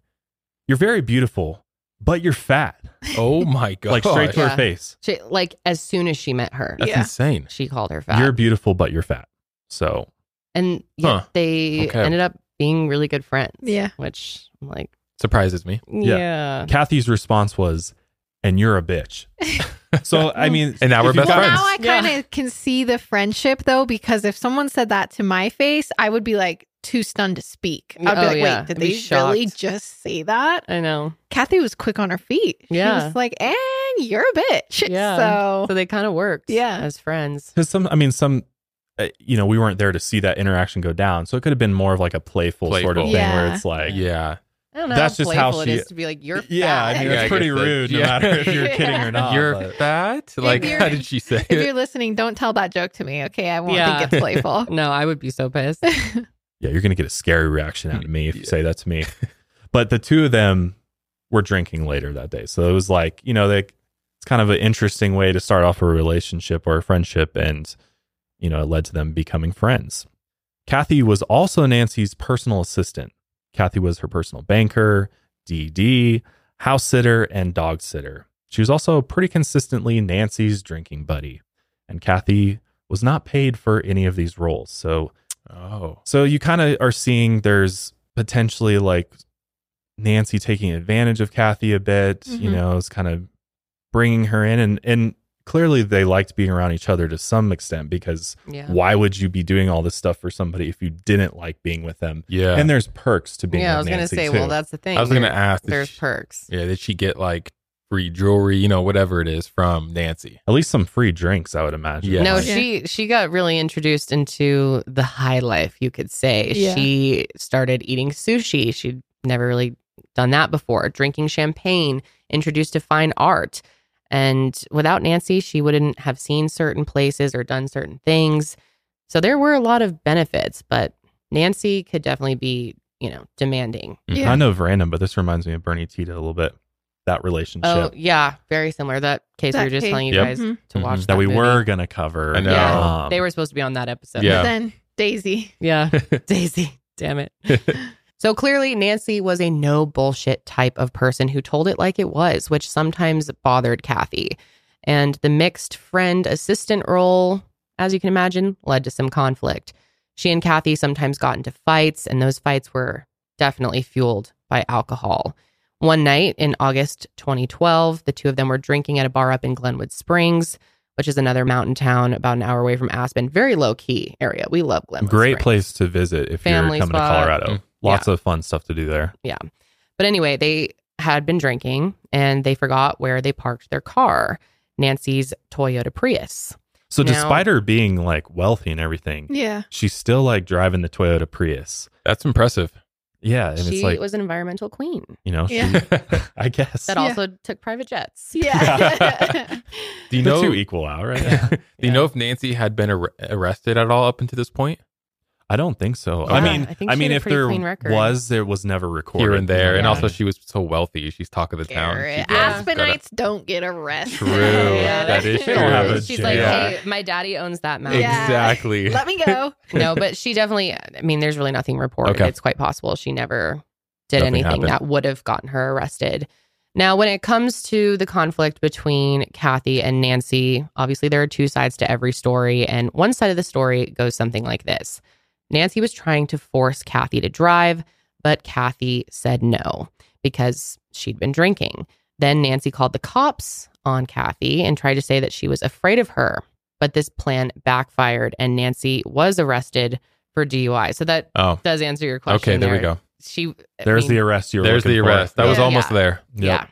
You're very beautiful, but you're fat. Oh my god. Like straight to Yeah. her face. She, like as soon as she met her, That's Yeah. insane. she called her fat. You're beautiful, but you're fat. So and yet Huh. they Okay. ended up being really good friends. Yeah. Which I'm like, Surprises me. Yeah. yeah. Kathy's response was, "And you're a bitch." so I mean, And now we're if you've best got- friends. Now I Yeah. kind of can see the friendship though, because if someone said that to my face, I would be like too stunned to speak. I'd be Oh, like, yeah. wait, did I'd they really just say that? I know. Kathy was quick on her feet. Yeah. She Yeah. was like, and you're a bitch. Yeah. So, So they kind of worked. Yeah. As friends. Because some, I mean, some, uh, you know, we weren't there to see that interaction go down, so it could have been more of like a playful, sort of Playful. thing where it's like, Yeah. I don't know That's how just how playful she- it is to be like, you're yeah, fat. I mean, Yeah, I it's pretty guess that- rude, no yeah. matter if you're kidding or not. You're but- fat? Like you're- how did she say if you're listening, don't tell that joke to me. Okay. I won't Yeah. think it's playful. no, I would be so pissed. Yeah, you're gonna get a scary reaction out of me if you say that to me. but the two of them were drinking later that day, so it was like, you know, they, it's kind of an interesting way to start off a relationship or a friendship, and you know, it led to them becoming friends. Kathy was also Nancy's personal assistant. Kathy was her personal banker, DD, house sitter, and dog sitter. She was also pretty consistently Nancy's drinking buddy. And Kathy was not paid for any of these roles. So Oh. so you kind of are seeing there's potentially like Nancy taking advantage of Kathy a bit, you Mhm. know, is kind of bringing her in and and clearly they liked being around each other to some extent because Yeah. why would you be doing all this stuff for somebody if you didn't like being with them? Yeah. And there's perks to being Yeah, I was gonna say, too. well, that's the thing. I was gonna ask. did There's she- perks. Yeah, did she get like free jewelry, you know, whatever it is from Nancy? at least some free drinks, I would imagine. Yeah. No, Like- she she got really introduced into the high life, you could say. Yeah. She started eating sushi. She'd never really done that before. Drinking champagne, introduced to fine art. And without Nancy, she wouldn't have seen certain places or done certain things. So there were a lot of benefits, but Nancy could definitely be, you know, demanding. Mm-hmm. Yeah. I know random, but this reminds me of Bernie Tiede a little bit. That relationship Oh yeah, very similar. That case we were just case. telling you Yep. guys Mhm. to watch Mhm. that we movie. were gonna cover. I know. Yeah, Um, they were supposed to be on that episode. Yeah. But then Daisy. Yeah. Daisy. Damn it. so clearly, Nancy was a no bullshit type of person who told it like it was, which sometimes bothered Kathy. And the mixed friend assistant role, as you can imagine, led to some conflict. She and Kathy sometimes got into fights, and those fights were definitely fueled by alcohol. One night in August 2012, the two of them were drinking at a bar up in Glenwood Springs, which is another mountain town about an hour away from Aspen. Very low key area. We love Glenwood. great Springs. place to visit if Family you're coming spot. to Colorado. Mm. Lots of fun stuff to do there. Yeah. But anyway, they had been drinking and they forgot where they parked their car, Nancy's Toyota Prius. So Now- despite her being like wealthy and everything, Yeah. she's still like driving the Toyota Prius. That's impressive. Yeah, and she it's like was an environmental queen you know, she, I guess that Yeah. also took private jets. Yeah. Do you know? two equal out, right? Do you know if Nancy had been ar- arrested at all up until this point? I don't think so. I mean, I I mean, if there was, there was never recorded Here and there, and also she was so wealthy. She's talk of the town. Garrett, She just gotta- Aspenites don't get arrested. True. Yeah, that is true. true. don't have a She's like, Yeah. hey, my daddy owns that mountain. Exactly. Let me go. no, but she definitely, I mean, there's really nothing reported. Okay. It's quite possible she never did Nothing anything happened. that would have gotten her arrested. Now, when it comes to the conflict between Kathy and Nancy, obviously there are two sides to every story. And one side of the story goes something like this Nancy was trying to force Kathy to drive, but Kathy said no because she'd been drinking. Then Nancy called the cops on Kathy and tried to say that she was afraid of her. But this plan backfired and Nancy was arrested for DUI. So that Oh, does answer your question. okay. There we go. She I There's mean, the arrest you were There's the looking for. arrest. That was almost Yeah. there. Yeah.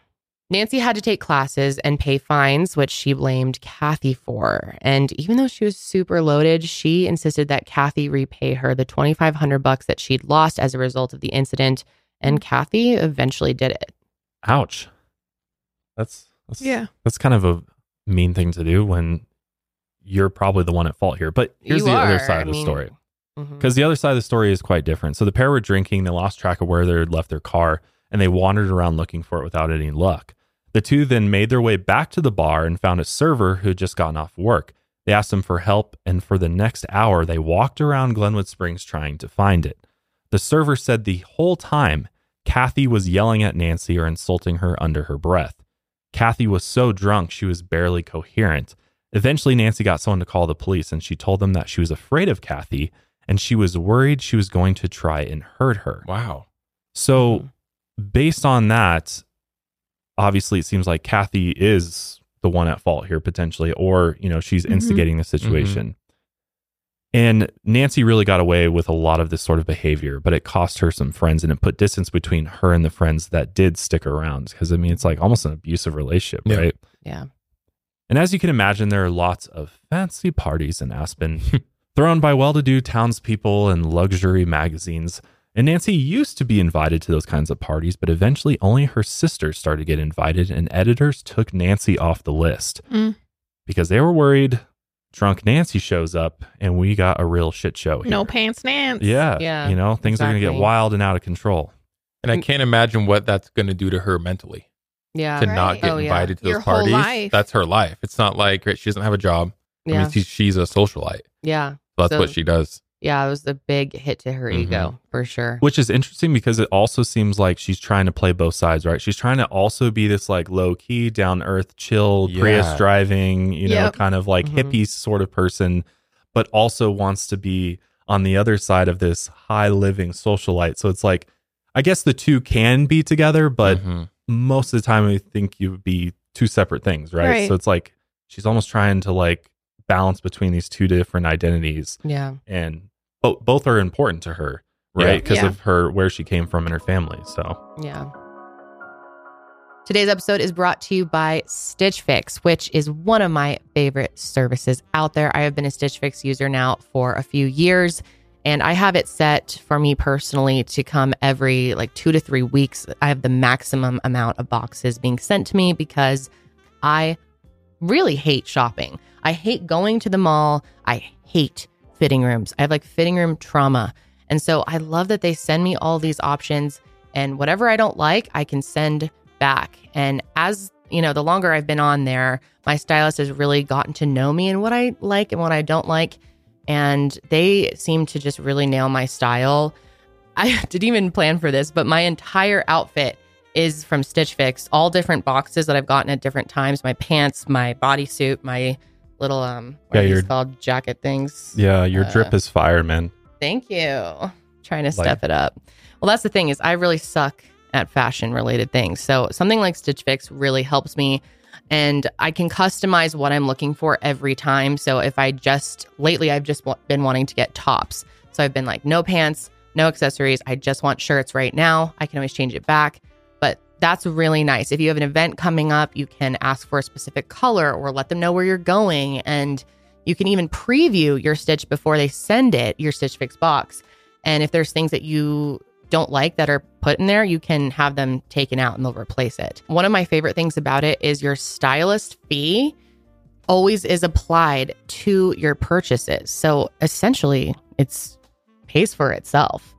Nancy had to take classes and pay fines, which she blamed Kathy for. And even though she was super loaded, she insisted that Kathy repay her the 2500 bucks that she'd lost as a result of the incident. And Kathy eventually did it. Ouch. That's, that's Yeah. That's kind of a mean thing to do when you're probably the one at fault here. But here's You the other side I of the mean- story. Mm-hmm. Because the other side of the story is quite different. So the pair were drinking, they lost track of where they had left their car, and they wandered around looking for it without any luck. The two then made their way back to the bar and found a server who had just gotten off work. They asked him for help, and for the next hour, they walked around Glenwood Springs trying to find it. The server said the whole time, Kathy was yelling at Nancy or insulting her under her breath. Kathy was so drunk, she was barely coherent. Eventually, Nancy got someone to call the police, and she told them that she was afraid of Kathy and she was worried she was going to try and hurt her. Wow. So, mm-hmm. based on that, obviously, it seems like Kathy is the one at fault here potentially, or you know, she's Mhm. instigating the situation. And Nancy really got away with a lot of this sort of behavior, but it cost her some friends and it put distance between her and the friends that did stick around. Because I mean, it's like almost an abusive relationship, Yeah. right? Yeah. And as you can imagine, there are lots of fancy parties in Aspen thrown by well to do townspeople and luxury magazines. And Nancy used to be invited to those kinds of parties, but eventually only her sisters started to get invited, and editors took Nancy off the list Mm. because they were worried drunk Nancy shows up and we got a real shit show here. No pants Nance. Yeah. Yeah, You know, things are going to get wild and out of control. And I can't imagine what that's going to do to her mentally Yeah. to not get Oh, yeah. invited to those Your whole parties. life. That's her life. It's not like she doesn't have a job. I Yeah. mean, she's, she's a socialite. yeah. So that's So- what she does. Yeah. It was a big hit to her Mhm. ego for sure. Which is interesting because it also seems like she's trying to play both sides, right? She's trying to also be this like low key, down earth, chill, Prius driving, you know, Yep. kind of like Mhm. hippie sort of person, but also wants to be on the other side of this high living socialite. So it's like, I guess the two can be together, but Mhm. most of the time I think you would be two separate things, right? Right. So it's like she's almost trying to like balance between these two different identities Yeah. and bo- both are important to her, right? Because Yeah. of her where she came from and her family. So Yeah. Today's episode is brought to you by Stitch Fix, which is one of my favorite services out there. I have been a Stitch Fix user now for a few years, and I have it set for me personally to come every like two to three weeks. I have the maximum amount of boxes being sent to me because I really hate shopping. I hate going to the mall. I hate fitting rooms. I have like fitting room trauma. And so I love that they send me all these options and whatever I don't like, I can send back. And as you know, the longer I've been on there, my stylist has really gotten to know me and what I like and what I don't like. And they seem to just really nail my style. I didn't even plan for this, but my entire outfit is from Stitch Fix, all different boxes that I've gotten at different times. My pants, my bodysuit, my little um Yeah, your- called jacket things. Yeah, your Uh, drip is fire, man. Thank you. Trying to Like- step it up. Well, that's the thing is I really suck at fashion related things. So something like Stitch Fix really helps me and I can customize what I'm looking for every time. So if I just lately I've just wa- been wanting to get tops. So I've been like no pants, no accessories. I just want shirts right now. I can always change it back. That's really nice. If you have an event coming up, you can ask for a specific color or let them know where you're going and you can even preview your stitch before they send it, your Stitch Fix box. And if there's things that you don't like that are put in there, you can have them taken out and they'll replace it. One of my favorite things about it is your stylist fee always is applied to your purchases. So essentially, it's pays for itself,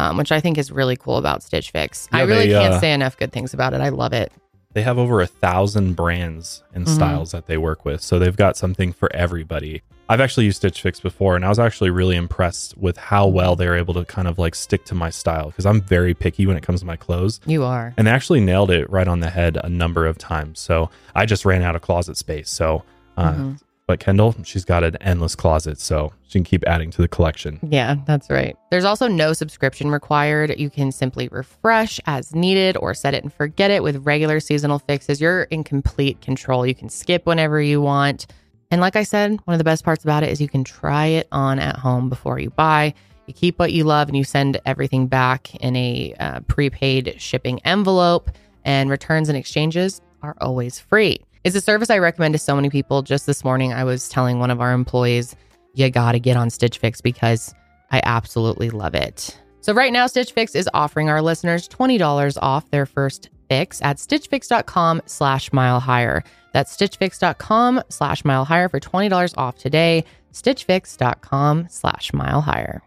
um, which I think is really cool about Stitch Fix. I really they, can't uh, say enough good things about it. I love it. They have over a thousand brands and Mhm. styles that they work with. So they've got something for everybody. I've actually used Stitch Fix before, and I was actually really impressed with how well they're able to kind of like stick to my style because I'm very picky when it comes to my clothes. You are. And they actually nailed it right on the head a number of times. So I just ran out of closet space. So, uh, Mhm. But Kendall, she's got an endless closet. So she can keep adding to the collection. Yeah, that's right. There's also no subscription required. You can simply refresh as needed or set it and forget it with regular seasonal fixes. You're in complete control. You can skip whenever you want. And like I said, one of the best parts about it is you can try it on at home before you buy. You keep what you love and you send everything back in a uh, prepaid shipping envelope, and returns and exchanges are always free. It's a service I recommend to so many people. Just this morning, I was telling one of our employees, you got to get on Stitch Fix because I absolutely love it. So right now, Stitch Fix is offering our listeners $20 off their first fix at stitchfix.com slash mile higher. That's stitchfix.com slash mile higher for $20 off today. stitchfix.com slash mile higher.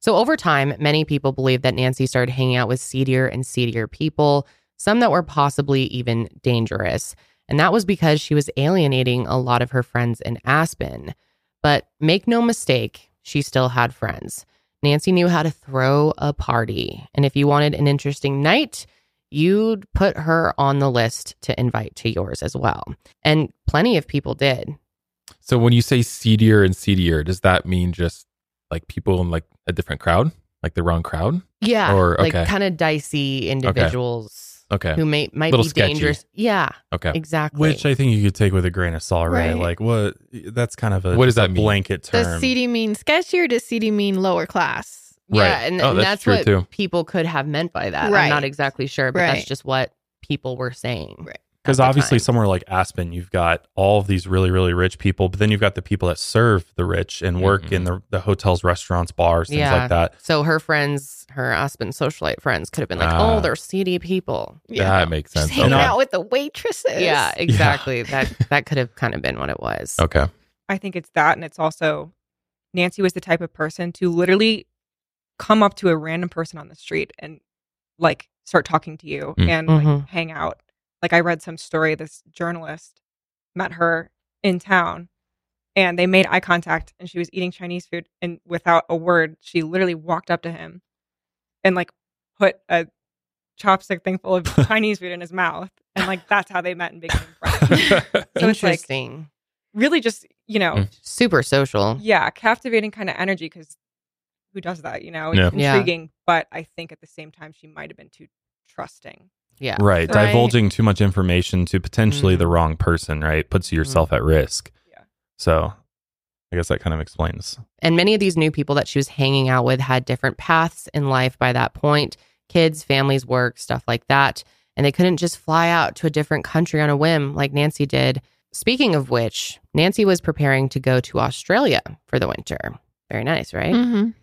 So over time, many people believe that Nancy started hanging out with seedier and seedier people, some that were possibly even dangerous. And that was because she was alienating a lot of her friends in Aspen. But make no mistake, she still had friends. Nancy knew how to throw a party. And if you wanted an interesting night, you'd put her on the list to invite to yours as well. And plenty of people did. So when you say seedier and seedier, does that mean just like people in like a different crowd, like the wrong crowd? Yeah. Or like okay, kind of dicey individuals okay, who may might Little be sketchy. dangerous. Yeah. okay. Exactly. Which I think you could take with a grain of salt, right? Right. Like what? That's kind of a What does that mean? blanket term. Does seedy mean sketchy or does seedy mean lower class? Yeah, Right. and, Oh, and that's that's, true what too. people could have meant by that. I'm Right. not exactly sure, but that's just what people were saying. Right. Because obviously, time. somewhere like Aspen, you've got all of these really, really rich people, but then you've got the people that serve the rich and work Mhm. in the, the hotels, restaurants, bars, things Yeah. like that. So her friends, her Aspen socialite friends, could have been like, Ah. "Oh, they're seedy people." Yeah that makes Just sense. hanging And I- out with the waitresses. Yeah, exactly. that that could have kind of been what it was. Okay. I think it's that, and it's also Nancy was the type of person to literally come up to a random person on the street and like start talking to you Mm. and like Mhm. hang out. Like I read some story. This journalist met her in town, and they made eye contact, and she was eating Chinese food, and without a word, she literally walked up to him and like put a chopstick thing full of Chinese food in his mouth, and like that's how they met and became friends. So it's like Interesting. really just you know Mm. Super social. yeah, captivating kind of energy because who does that? You know, Yeah. it's Yeah. intriguing, but I think at the same time she might have been too trusting. Yeah. Right. Right. Divulging too much information to potentially Mhm. the wrong person, right? Puts yourself at risk. Yeah. So I guess that kind of explains. And many of these new people that she was hanging out with had different paths in life by that point kids, families, work, stuff like that. And they couldn't just fly out to a different country on a whim like Nancy did. Speaking of which, Nancy was preparing to go to Australia for the winter. Very nice, right? Mhm.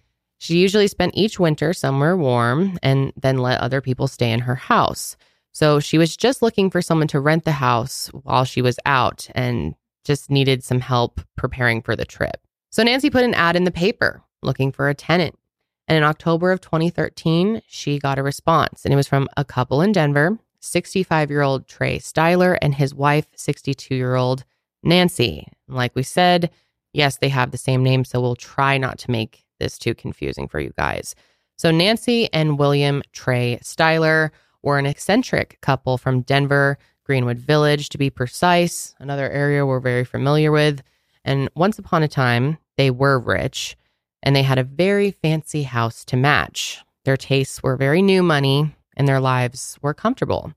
She usually spent each winter somewhere warm and then let other people stay in her house. So she was just looking for someone to rent the house while she was out and just needed some help preparing for the trip. So Nancy put an ad in the paper looking for a tenant. And in October of 2013, she got a response, and it was from a couple in Denver 65 year old Trey Styler and his wife, 62 year old Nancy. Like we said, yes, they have the same name, so we'll try not to make this too confusing for you guys. So, Nancy and William Trey Styler were an eccentric couple from Denver, Greenwood Village, to be precise, another area we're very familiar with. And once upon a time, they were rich and they had a very fancy house to match. Their tastes were very new money and their lives were comfortable.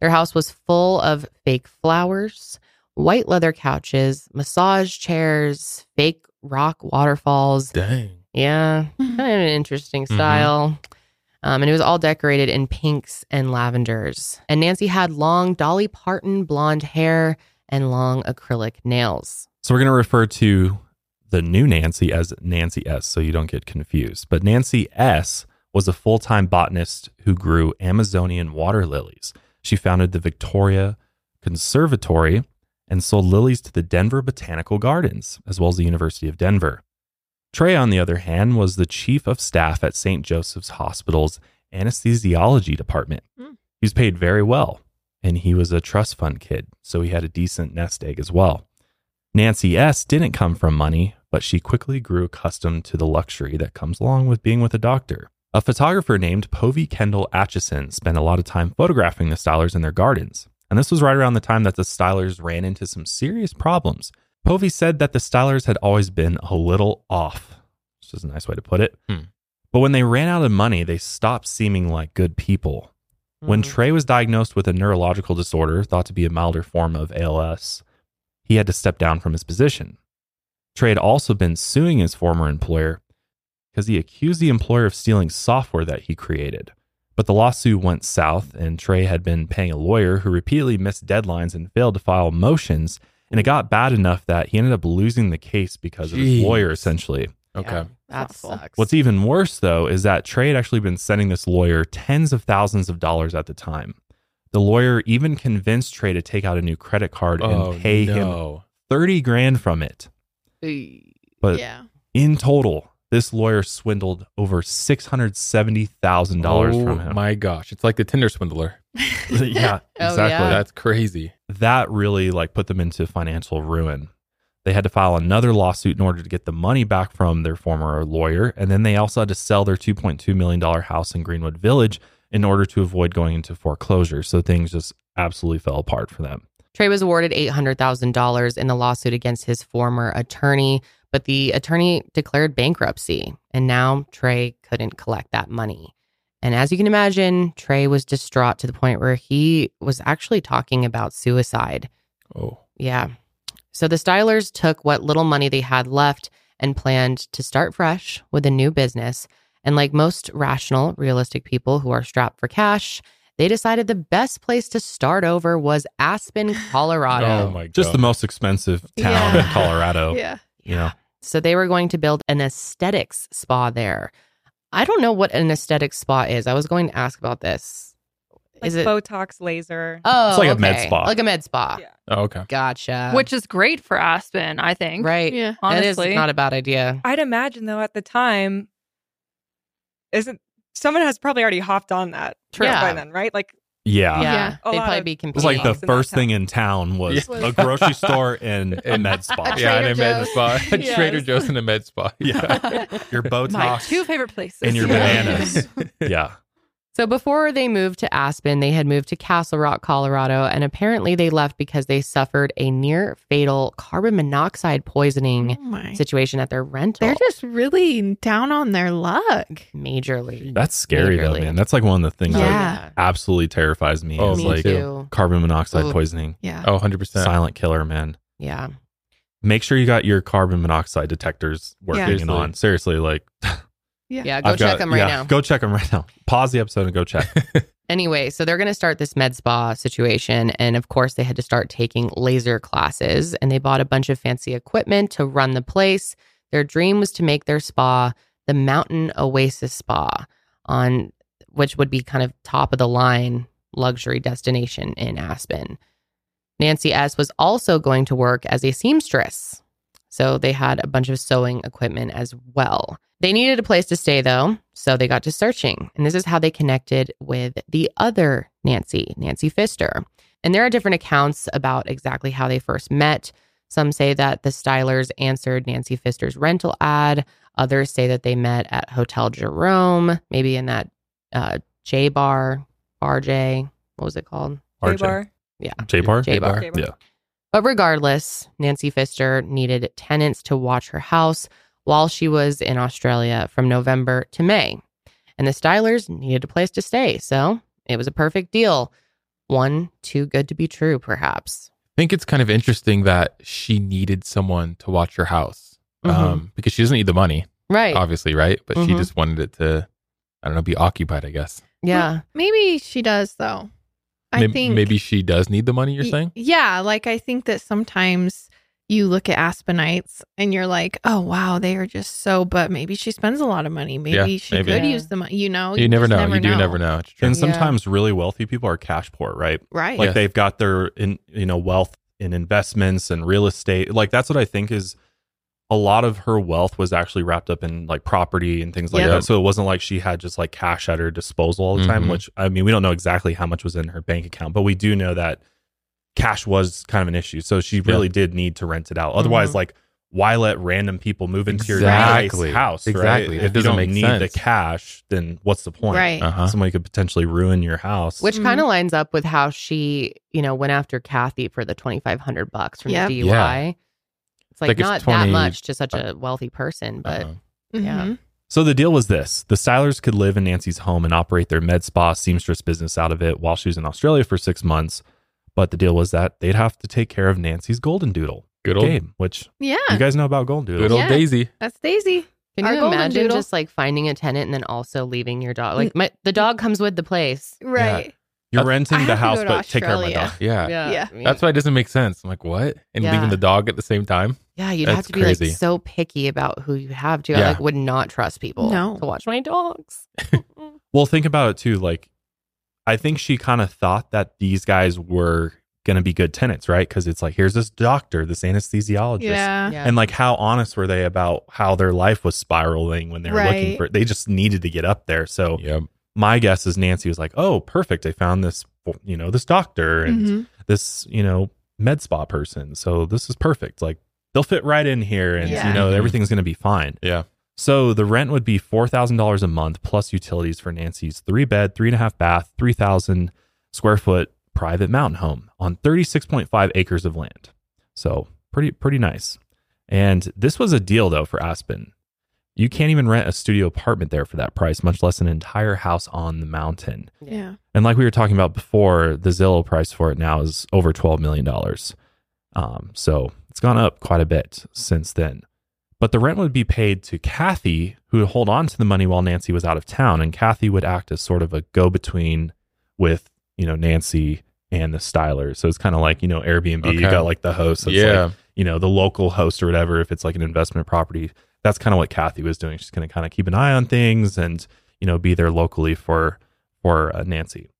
Their house was full of fake flowers, white leather couches, massage chairs, fake rock waterfalls. Dang. Yeah, kind of an interesting style. Um, and it was all decorated in pinks and lavenders. And Nancy had long Dolly Parton blonde hair and long acrylic nails. So we're going to refer to the new Nancy as Nancy S. So you don't get confused. But Nancy S. was a full time botanist who grew Amazonian water lilies. She founded the Victoria Conservatory and sold lilies to the Denver Botanical Gardens, as well as the University of Denver. Trey, on the other hand, was the chief of staff at St. Joseph's Hospital's anesthesiology department. Hmm. He was paid very well, and he was a trust fund kid, so he had a decent nest egg as well. Nancy S. didn't come from money, but she quickly grew accustomed to the luxury that comes along with being with a doctor. A photographer named Povy Kendal Atchison spent a lot of time photographing the Stylers in their gardens. And this was right around the time that the Stylers ran into some serious problems. Povy said that the Stylers had always been a little off, which is a nice way to put it. Hmm. But when they ran out of money, they stopped seeming like good people. When Trey was diagnosed with a neurological disorder thought to be a milder form of ALS, he had to step down from his position. Trey had also been suing his former employer because he accused the employer of stealing software that he created. But the lawsuit went south, and Trey had been paying a lawyer who repeatedly missed deadlines and failed to file motions. And it got bad enough that he ended up losing the case because of his lawyer, essentially. Okay. That sucks. What's even worse, though, is that Trey had actually been sending this lawyer tens of thousands of dollars at the time. The lawyer even convinced Trey to take out a new credit card Oh, and pay him 30 grand from it. But yeah. in total, this lawyer swindled over $670,000 oh, from him. my gosh. It's like the Tinder swindler. Oh, yeah, Oh, exactly. yeah. That's crazy. that really like put them into financial ruin. They had to file another lawsuit in order to get the money back from their former lawyer, and then they also had to sell their 2.2 million dollar house in Greenwood Village in order to avoid going into foreclosure. So things just absolutely fell apart for them. Trey was awarded $800,000 in the lawsuit against his former attorney, but the attorney declared bankruptcy, and now Trey couldn't collect that money. And as you can imagine, Trey was distraught to the point where he was actually talking about suicide. Oh. Yeah. So the Stylers took what little money they had left and planned to start fresh with a new business. And like most rational, realistic people who are strapped for cash, they decided the best place to start over was Aspen, Colorado. Oh my god. Just the most expensive town in Colorado. Yeah. You know, So they were going to build an aesthetics spa there. I don't know what an aesthetics spa is. I was going to ask about this. Like is it Botox laser? Oh, It's like a med spa. Like a med spa. Yeah. Oh, okay. Gotcha. which is great for Aspen, I think. right. Yeah. That is Honestly. not a bad idea. I'd imagine though at the time, isn't someone has probably already hopped on that True. by then, right? Like Yeah. Yeah. A They'd lot probably of- be it competing. was like the in that first town. thing in town was Yeah. a grocery store and a med spa. A yeah, and a Trader med Joe's. spa. Yes. Trader Joe's and a med spa. Yeah. Your My Botox two favorite places. and your Yeah. bananas. yeah. So before they moved to Aspen, they had moved to Castle Rock, Colorado, and apparently they left because they suffered a near fatal carbon monoxide poisoning Oh situation at their rental. They're just really down on their luck. majorly. That's scary though, man. That's like one of the things Yeah. that absolutely terrifies me. Oh, is me like too. carbon monoxide Ugh. poisoning. Yeah. Oh, 100%. Silent killer, man. Yeah. Make sure you got your carbon monoxide detectors working Yeah. on. Seriously, like Yeah. Go I've check got- them right yeah, now. Go check them right now. Pause the episode and go check. Anyway, so they're going to start this med spa situation. And of course, they had to start taking laser classes and they bought a bunch of fancy equipment to run the place. Their dream was to make their spa the Mountain Oasis Spa, on which would be kind of top of the line luxury destination in Aspen. Nancy S. was also going to work as a seamstress. So they had a bunch of sewing equipment as well. They needed a place to stay though, so they got to searching. And this is how they connected with the other Nancy, Nancy Pfister. And there are different accounts about exactly how they first met. Some say that the Stylers answered Nancy Pfister's rental ad. Others say that they met at Hotel Jerome, maybe in that uh, J Bar, Bar J. What was it called? RJ. J-Bar. Yeah. J Bar. J-Bar. Yeah. But regardless, Nancy Pfister needed tenants to watch her house while she was in Australia from November to May. And the Stylers needed a place to stay. So it was a perfect deal. One too good to be true, perhaps. I think it's kind of interesting that she needed someone to watch her house Mhm. um, because she doesn't need the money, Right. obviously, right? But she Mhm. just wanted it to, I don't know, be occupied, I guess. Yeah. Maybe she does though. I maybe, think maybe she does need the money, you're Y- saying? Yeah, like I think that sometimes you look at Aspenites and you're like, oh wow, they are just so. But maybe she spends a lot of money. Maybe Yeah, she maybe. could Yeah. use the money. You know, You, never just know. you do never know. It's true. And Yeah. sometimes really wealthy people are cash poor, right? Right. Like Yes. they've got their in you know wealth in investments and real estate. Like that's what I think is a lot of her wealth was actually wrapped up in like property and things like Yep. that. So it wasn't like she had just like cash at her disposal all the time, Mhm. which I mean, we don't know exactly how much was in her bank account, but we do know that cash was kind of an issue. So she really did need to rent it out. Otherwise, Mhm. like why let random people move into your Exactly. nice house? Exactly. Right? If you doesn't don't make need sense. the cash, then what's the point? Right. Uh-huh. Somebody could potentially ruin your house. Which Mhm. kind of lines up with how she, you know, went after Kathy for the 2500 bucks from Yep. the DUI. It's like, Like it's not 20 that much to such a wealthy person, but Uh-huh. yeah. Mhm. So the deal was this: the Stylers could live in Nancy's home and operate their med spa seamstress business out of it while she was in Australia for six months. But the deal was that they'd have to take care of Nancy's golden doodle, Good old, Gabe, which Yeah, you guys know about golden doodle. good old Yeah. Daisy. that's Daisy. Can Our you imagine doodle. just like finding a tenant and then also leaving your dog? Like my, the dog comes with the place. Right. You're renting the have to house, go to but take care of my dog. Yeah. Yeah. I mean, That's why it doesn't make sense. I'm like, what? And Yeah. leaving the dog at the same time? yeah, you'd have to be crazy. like so picky about who you have to. I like would not trust people No. to watch my dogs. Well, think about it too. Like, I think she kind of thought that these guys were going to be good tenants, right? Because it's like, here's this doctor, this anesthesiologist. Yeah. yeah. And like, how honest were they about how their life was spiraling when they were looking Right. for? They just needed to get up there. So Yep. My guess is Nancy was like, "Oh, perfect! I found this, you know, this doctor and Mhm. this, you know, med spa person. So this is perfect. Like they'll fit right in here, and Yeah. you know, Mhm. everything's going to be fine." Yeah. So the rent would be four thousand dollars a month plus utilities for Nancy's three bed, three and a half bath, three thousand square foot private mountain home on thirty six point five acres of land. So pretty pretty nice. And this was a deal though for Aspen. You can't even rent a studio apartment there for that price, much less an entire house on the mountain. Yeah. And like we were talking about before, the Zillow price for it now is over twelve million dollars. Um, so it's gone up quite a bit since then. But the rent would be paid to Kathy, who would hold on to the money while Nancy was out of town, and Kathy would act as sort of a go-between with you know Nancy and the styler. So it's kind of like you know Airbnb. okay. You got like the host, that's Yeah. like, you know the local host or whatever. If it's like an investment property, that's kind of what Kathy was doing. She's going to kind of keep an eye on things and you know be there locally for for uh, Nancy.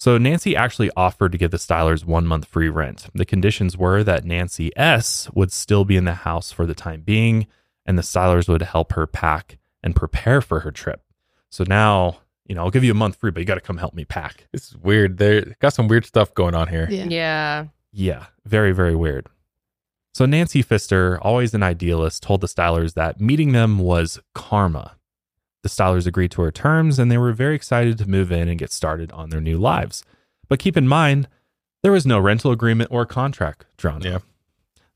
So Nancy actually offered to give the Stylers one month free rent. The conditions were that Nancy S would still be in the house for the time being, and the Stylers would help her pack and prepare for her trip. So now, you know, I'll give you a month free, but you got to come help me pack. This is weird. They got some weird stuff going on here. Yeah. yeah. Yeah, very, very weird. So Nancy Pfister, always an idealist, told the Stylers that meeting them was karma. The Stylers agreed to her terms and they were very excited to move in and get started on their new lives. But keep in mind, there was no rental agreement or contract drawn. Yeah. up.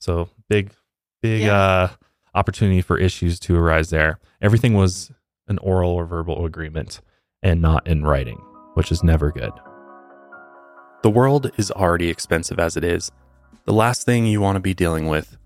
So big, big Yeah. uh, opportunity for issues to arise there. Everything was an oral or verbal agreement and not in writing, which is never good. The world is already expensive as it is. The last thing you want to be dealing with,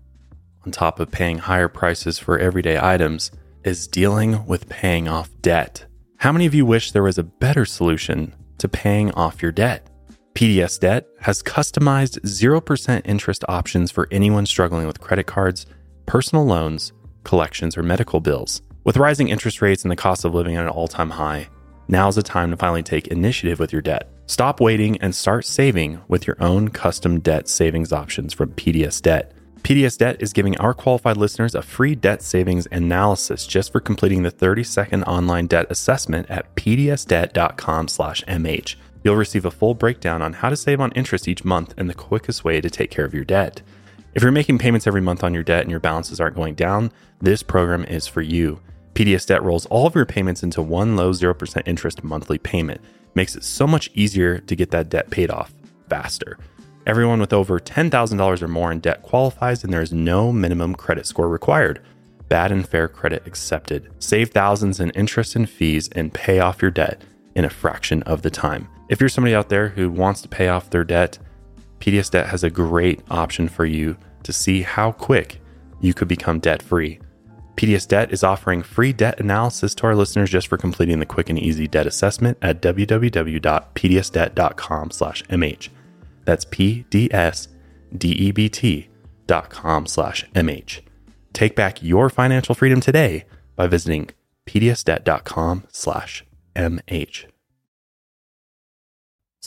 on top of paying higher prices for everyday items, is dealing with paying off debt. How many of you wish there was a better solution to paying off your debt? PDS Debt has customized 0% interest options for anyone struggling with credit cards, personal loans, collections, or medical bills. With rising interest rates and the cost of living at an all time high, now's the time to finally take initiative with your debt. Stop waiting and start saving with your own custom debt savings options from PDS Debt. PDS Debt is giving our qualified listeners a free debt savings analysis just for completing the 30-second online debt assessment at pdsdebt.com/mh. You'll receive a full breakdown on how to save on interest each month and the quickest way to take care of your debt. If you're making payments every month on your debt and your balances aren't going down, this program is for you. PDS Debt rolls all of your payments into one low 0% interest monthly payment. Makes it so much easier to get that debt paid off faster. Everyone with over $10,000 or more in debt qualifies, and there is no minimum credit score required. Bad and fair credit accepted. Save thousands in interest and fees and pay off your debt in a fraction of the time. If you're somebody out there who wants to pay off their debt, PDS Debt has a great option for you to see how quick you could become debt free. PDS Debt is offering free debt analysis to our listeners just for completing the quick and easy debt assessment at www.pdsdebt.com/mh. That's pdsdebt dot com slash mh. Take back your financial freedom today by visiting pdsdebt.com slash mh.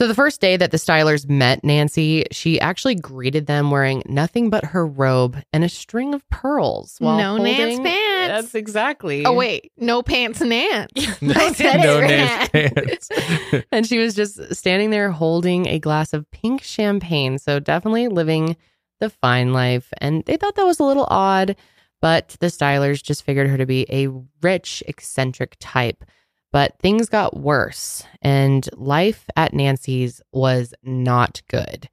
So the first day that the Stylers met Nancy, she actually greeted them wearing nothing but her robe and a string of pearls. While No Nance holding- pants. That's exactly. Oh wait, no pants Nance. no I said it Nance pants. and she was just standing there holding a glass of pink champagne. So definitely living the fine life. And they thought that was a little odd, but the Stylers just figured her to be a rich, eccentric type. But things got worse, and life at Nancy's was not good.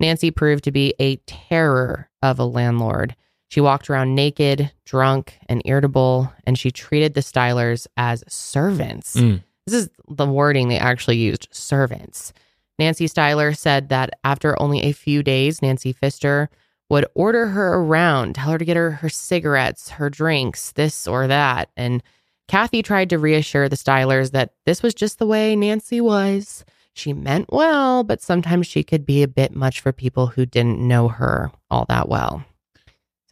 Nancy proved to be a terror of a landlord. She walked around naked, drunk, and irritable, and she treated the Stylers as servants. Mm. This is the wording they actually used servants. Nancy Styler said that after only a few days, Nancy Pfister would order her around, tell her to get her her cigarettes, her drinks, this or that. And Kathy tried to reassure the Stylers that this was just the way Nancy was. She meant well, but sometimes she could be a bit much for people who didn't know her all that well.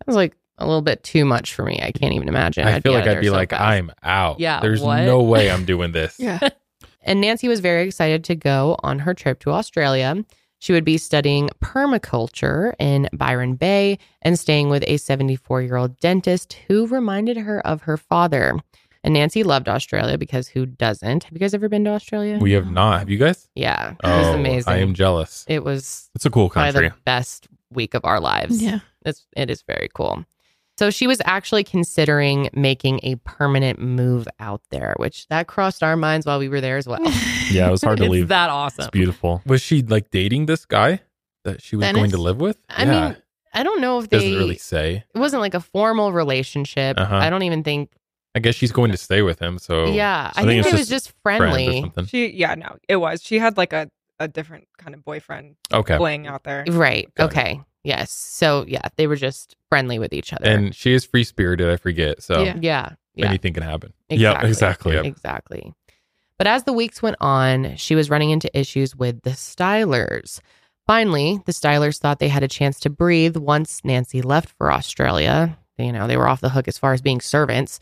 Sounds like a little bit too much for me. I can't even imagine. I feel like I'd be so like, fast. I'm out. Yeah, There's what? no way I'm doing this. Yeah. And Nancy was very excited to go on her trip to Australia. She would be studying permaculture in Byron Bay and staying with a 74 year old dentist who reminded her of her father. And Nancy loved Australia because who doesn't? Have you guys ever been to Australia? We have not. Have you guys? yeah, it Oh, was amazing. I am jealous. It was It's a cool probably country. the best week of our lives. Yeah. It's it is very cool. So she was actually considering making a permanent move out there, which that crossed our minds while we were there as well. Yeah, it was hard to It's leave. that awesome. It's beautiful. Was she like dating this guy that she was going Dennis? to live with? I mean, I don't know if they doesn't really say. it wasn't like a formal relationship. Uh-huh. I don't even think I guess she's going to stay with him. So yeah, I, I think think, it was just just friends or friendly. something. She, yeah, no, it was. She had like a, a different kind of boyfriend Okay. playing out there. Right. Got it. okay. Yes. So yeah, they were just friendly with each other. And she is free spirited. I forget. So Yeah. yeah. Yeah. anything can happen. Yep, exactly. Yep. Exactly. But as the weeks went on, she was running into issues with the Stylers. Finally, the Stylers thought they had a chance to breathe once Nancy left for Australia. You know, they were off the hook as far as being servants.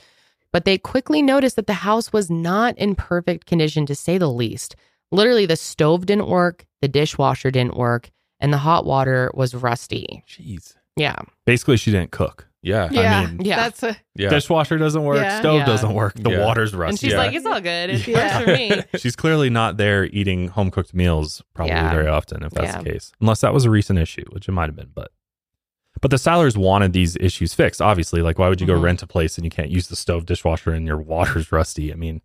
But they quickly noticed that the house was not in perfect condition, to say the least. Literally, the stove didn't work, the dishwasher didn't work, and the hot water was rusty. Jeez. Yeah. Basically, she didn't cook. Yeah. Yeah. I mean, Yeah. That's a Yeah. dishwasher doesn't work, Yeah. stove Yeah. doesn't work, the Yeah. water's And she's Yeah. like, it's all good. It Yeah. works for me. She's clearly not there eating home cooked meals probably Yeah. very often, if that's Yeah. the case. Unless that was a recent issue, which it might have been. But but the Stylers wanted these issues fixed. Obviously, like why would you go Mhm. rent a place and you can't use the stove dishwasher and your water's rusty? I mean,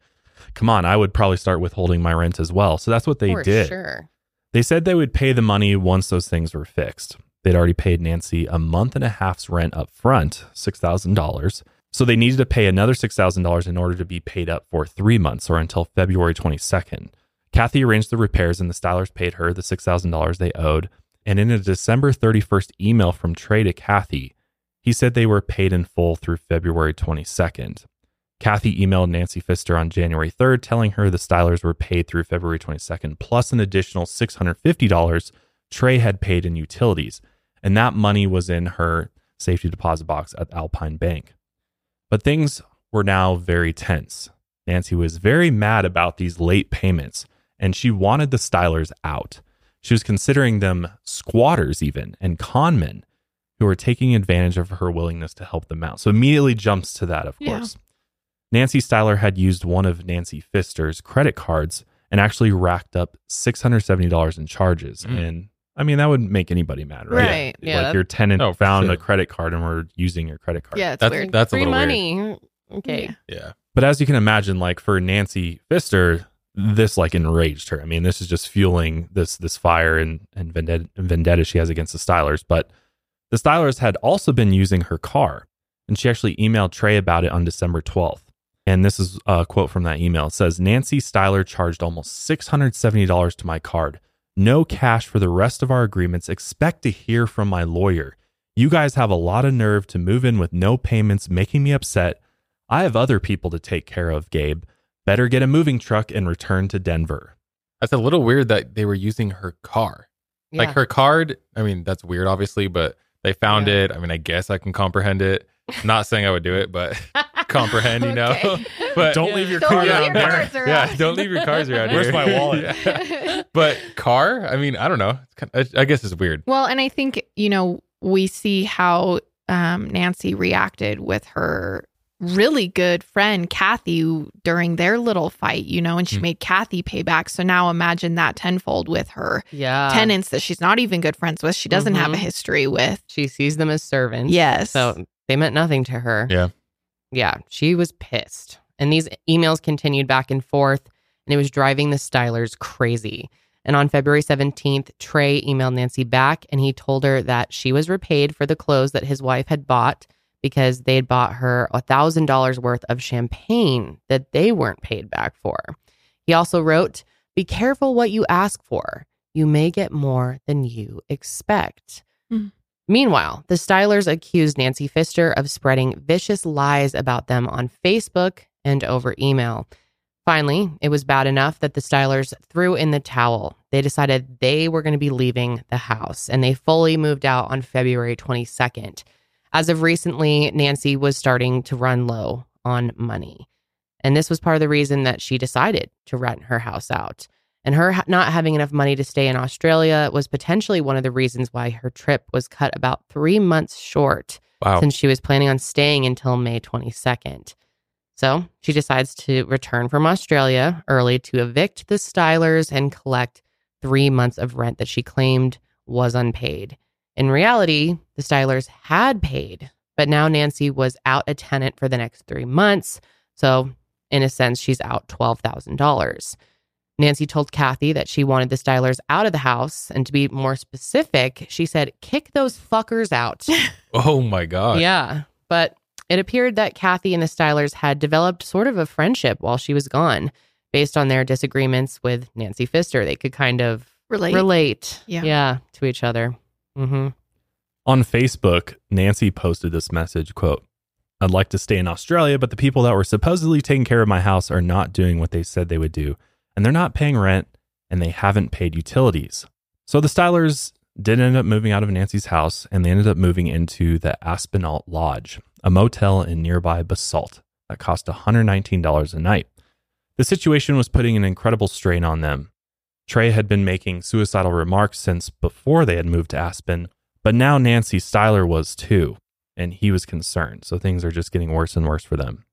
come on, I would probably start withholding my rent as well. So that's what they for did. sure. They said they would pay the money once those things were fixed. They'd already paid Nancy a month and a half's rent up front, $6,000. So they needed to pay another $6,000 in order to be paid up for three months or until February 22nd. Kathy arranged the repairs and the Stylers paid her the $6,000 they owed. And in a December 31st email from Trey to Kathy, he said they were paid in full through February 22nd. Kathy emailed Nancy Pfister on January 3rd, telling her the Stylers were paid through February 22nd, plus an additional $650 Trey had paid in utilities. And that money was in her safety deposit box at Alpine Bank. But things were now very tense. Nancy was very mad about these late payments, and she wanted the Stylers out. She was considering them squatters, even, and conmen. who are taking advantage of her willingness to help them out. So immediately jumps to that, of Yeah. course. Nancy Styler had used one of Nancy Pfister's credit cards and actually racked up $670 in charges. Mm. And I mean, that would make anybody mad, right? Right. Yeah, like that- your tenant Oh, found sure. a credit card and we're using your credit card. Yeah, it's That's weird. that's a Free little weird. money. Okay. Yeah. But as you can imagine, like for Nancy Pfister, this like enraged her. I mean, this is just fueling this this fire and and vendetta, vendetta she has against the Stylers. But the Stylers had also been using her car, and she actually emailed Trey about it on December twelfth. And this is a quote from that email. It says Nancy Styler charged almost six hundred seventy dollars to my card. No cash for the rest of our agreements. Expect to hear from my lawyer. You guys have a lot of nerve to move in with no payments, making me upset. I have other people to take care of, Gabe. Better get a moving truck and return to Denver. That's a little weird that they were using her car. Like her card, I mean, that's weird, obviously, but they found Yeah. it. I mean, I guess I can comprehend it. Not saying I would do it, but comprehend, you know. Okay. but Don't leave your Don't car leave out your there. cards around. yeah, don't leave your cars around Where's my wallet? Yeah. But car, I mean, I don't know. It's kind I I guess it's weird. Well, and I think, you know, we see how um, Nancy reacted with her really good friend, Kathy, during their little fight, you know, and she Mm. made Kathy pay back. So now imagine that tenfold with her Yeah. tenants that she's not even good friends with. She doesn't have a Mhm. history with. She sees them as servants. Yes. So they meant nothing to her. Yeah. Yeah. She was pissed. And these emails continued back and forth, and it was driving the Stylers crazy. And on February 17th, Trey emailed Nancy back and he told her that she was repaid for the clothes that his wife had bought because they had bought her $1,000 worth of champagne that they weren't paid back for. He also wrote, Be careful what you ask for. You may get more than you expect. Hmm. Meanwhile, the Stylers accused Nancy Pfister of spreading vicious lies about them on Facebook and over email. Finally, it was bad enough that the Stylers threw in the towel. They decided they were going to be leaving the house and they fully moved out on February 22nd. As of recently, Nancy was starting to run low on money. And this was part of the reason that she decided to rent her house out. And her not having enough money to stay in Australia was potentially one of the reasons why her trip was cut about three months short Wow. since she was planning on staying until May 22nd. So she decides to return from Australia early to evict the Stylers and collect three months of rent that she claimed was unpaid. In reality, the Stylers had paid, but now Nancy was out a tenant for the next three months. So, in a sense, she's out $12,000. Nancy told Kathy that she wanted the Stylers out of the house. And to be more specific, she said, kick those fuckers out. Oh my god. Yeah. But it appeared that Kathy and the Stylers had developed sort of a friendship while she was gone. Based on their disagreements with Nancy Pfister, they could kind of Relate. relate Yeah. yeah, to each other. Hmm On Facebook, Nancy posted this message quote, I'd like to stay in Australia, but the people that were supposedly taking care of my house are not doing what they said they would do, and they're not paying rent and they haven't paid utilities. So the Stylers did end up moving out of Nancy's house and they ended up moving into the Aspenalt Lodge, a motel in nearby Basalt that cost $119 a night. The situation was putting an incredible strain on them. Trey had been making suicidal remarks since before they had moved to Aspen, but now Nancy Styler was too, and he was concerned. So things are just getting worse and worse for them.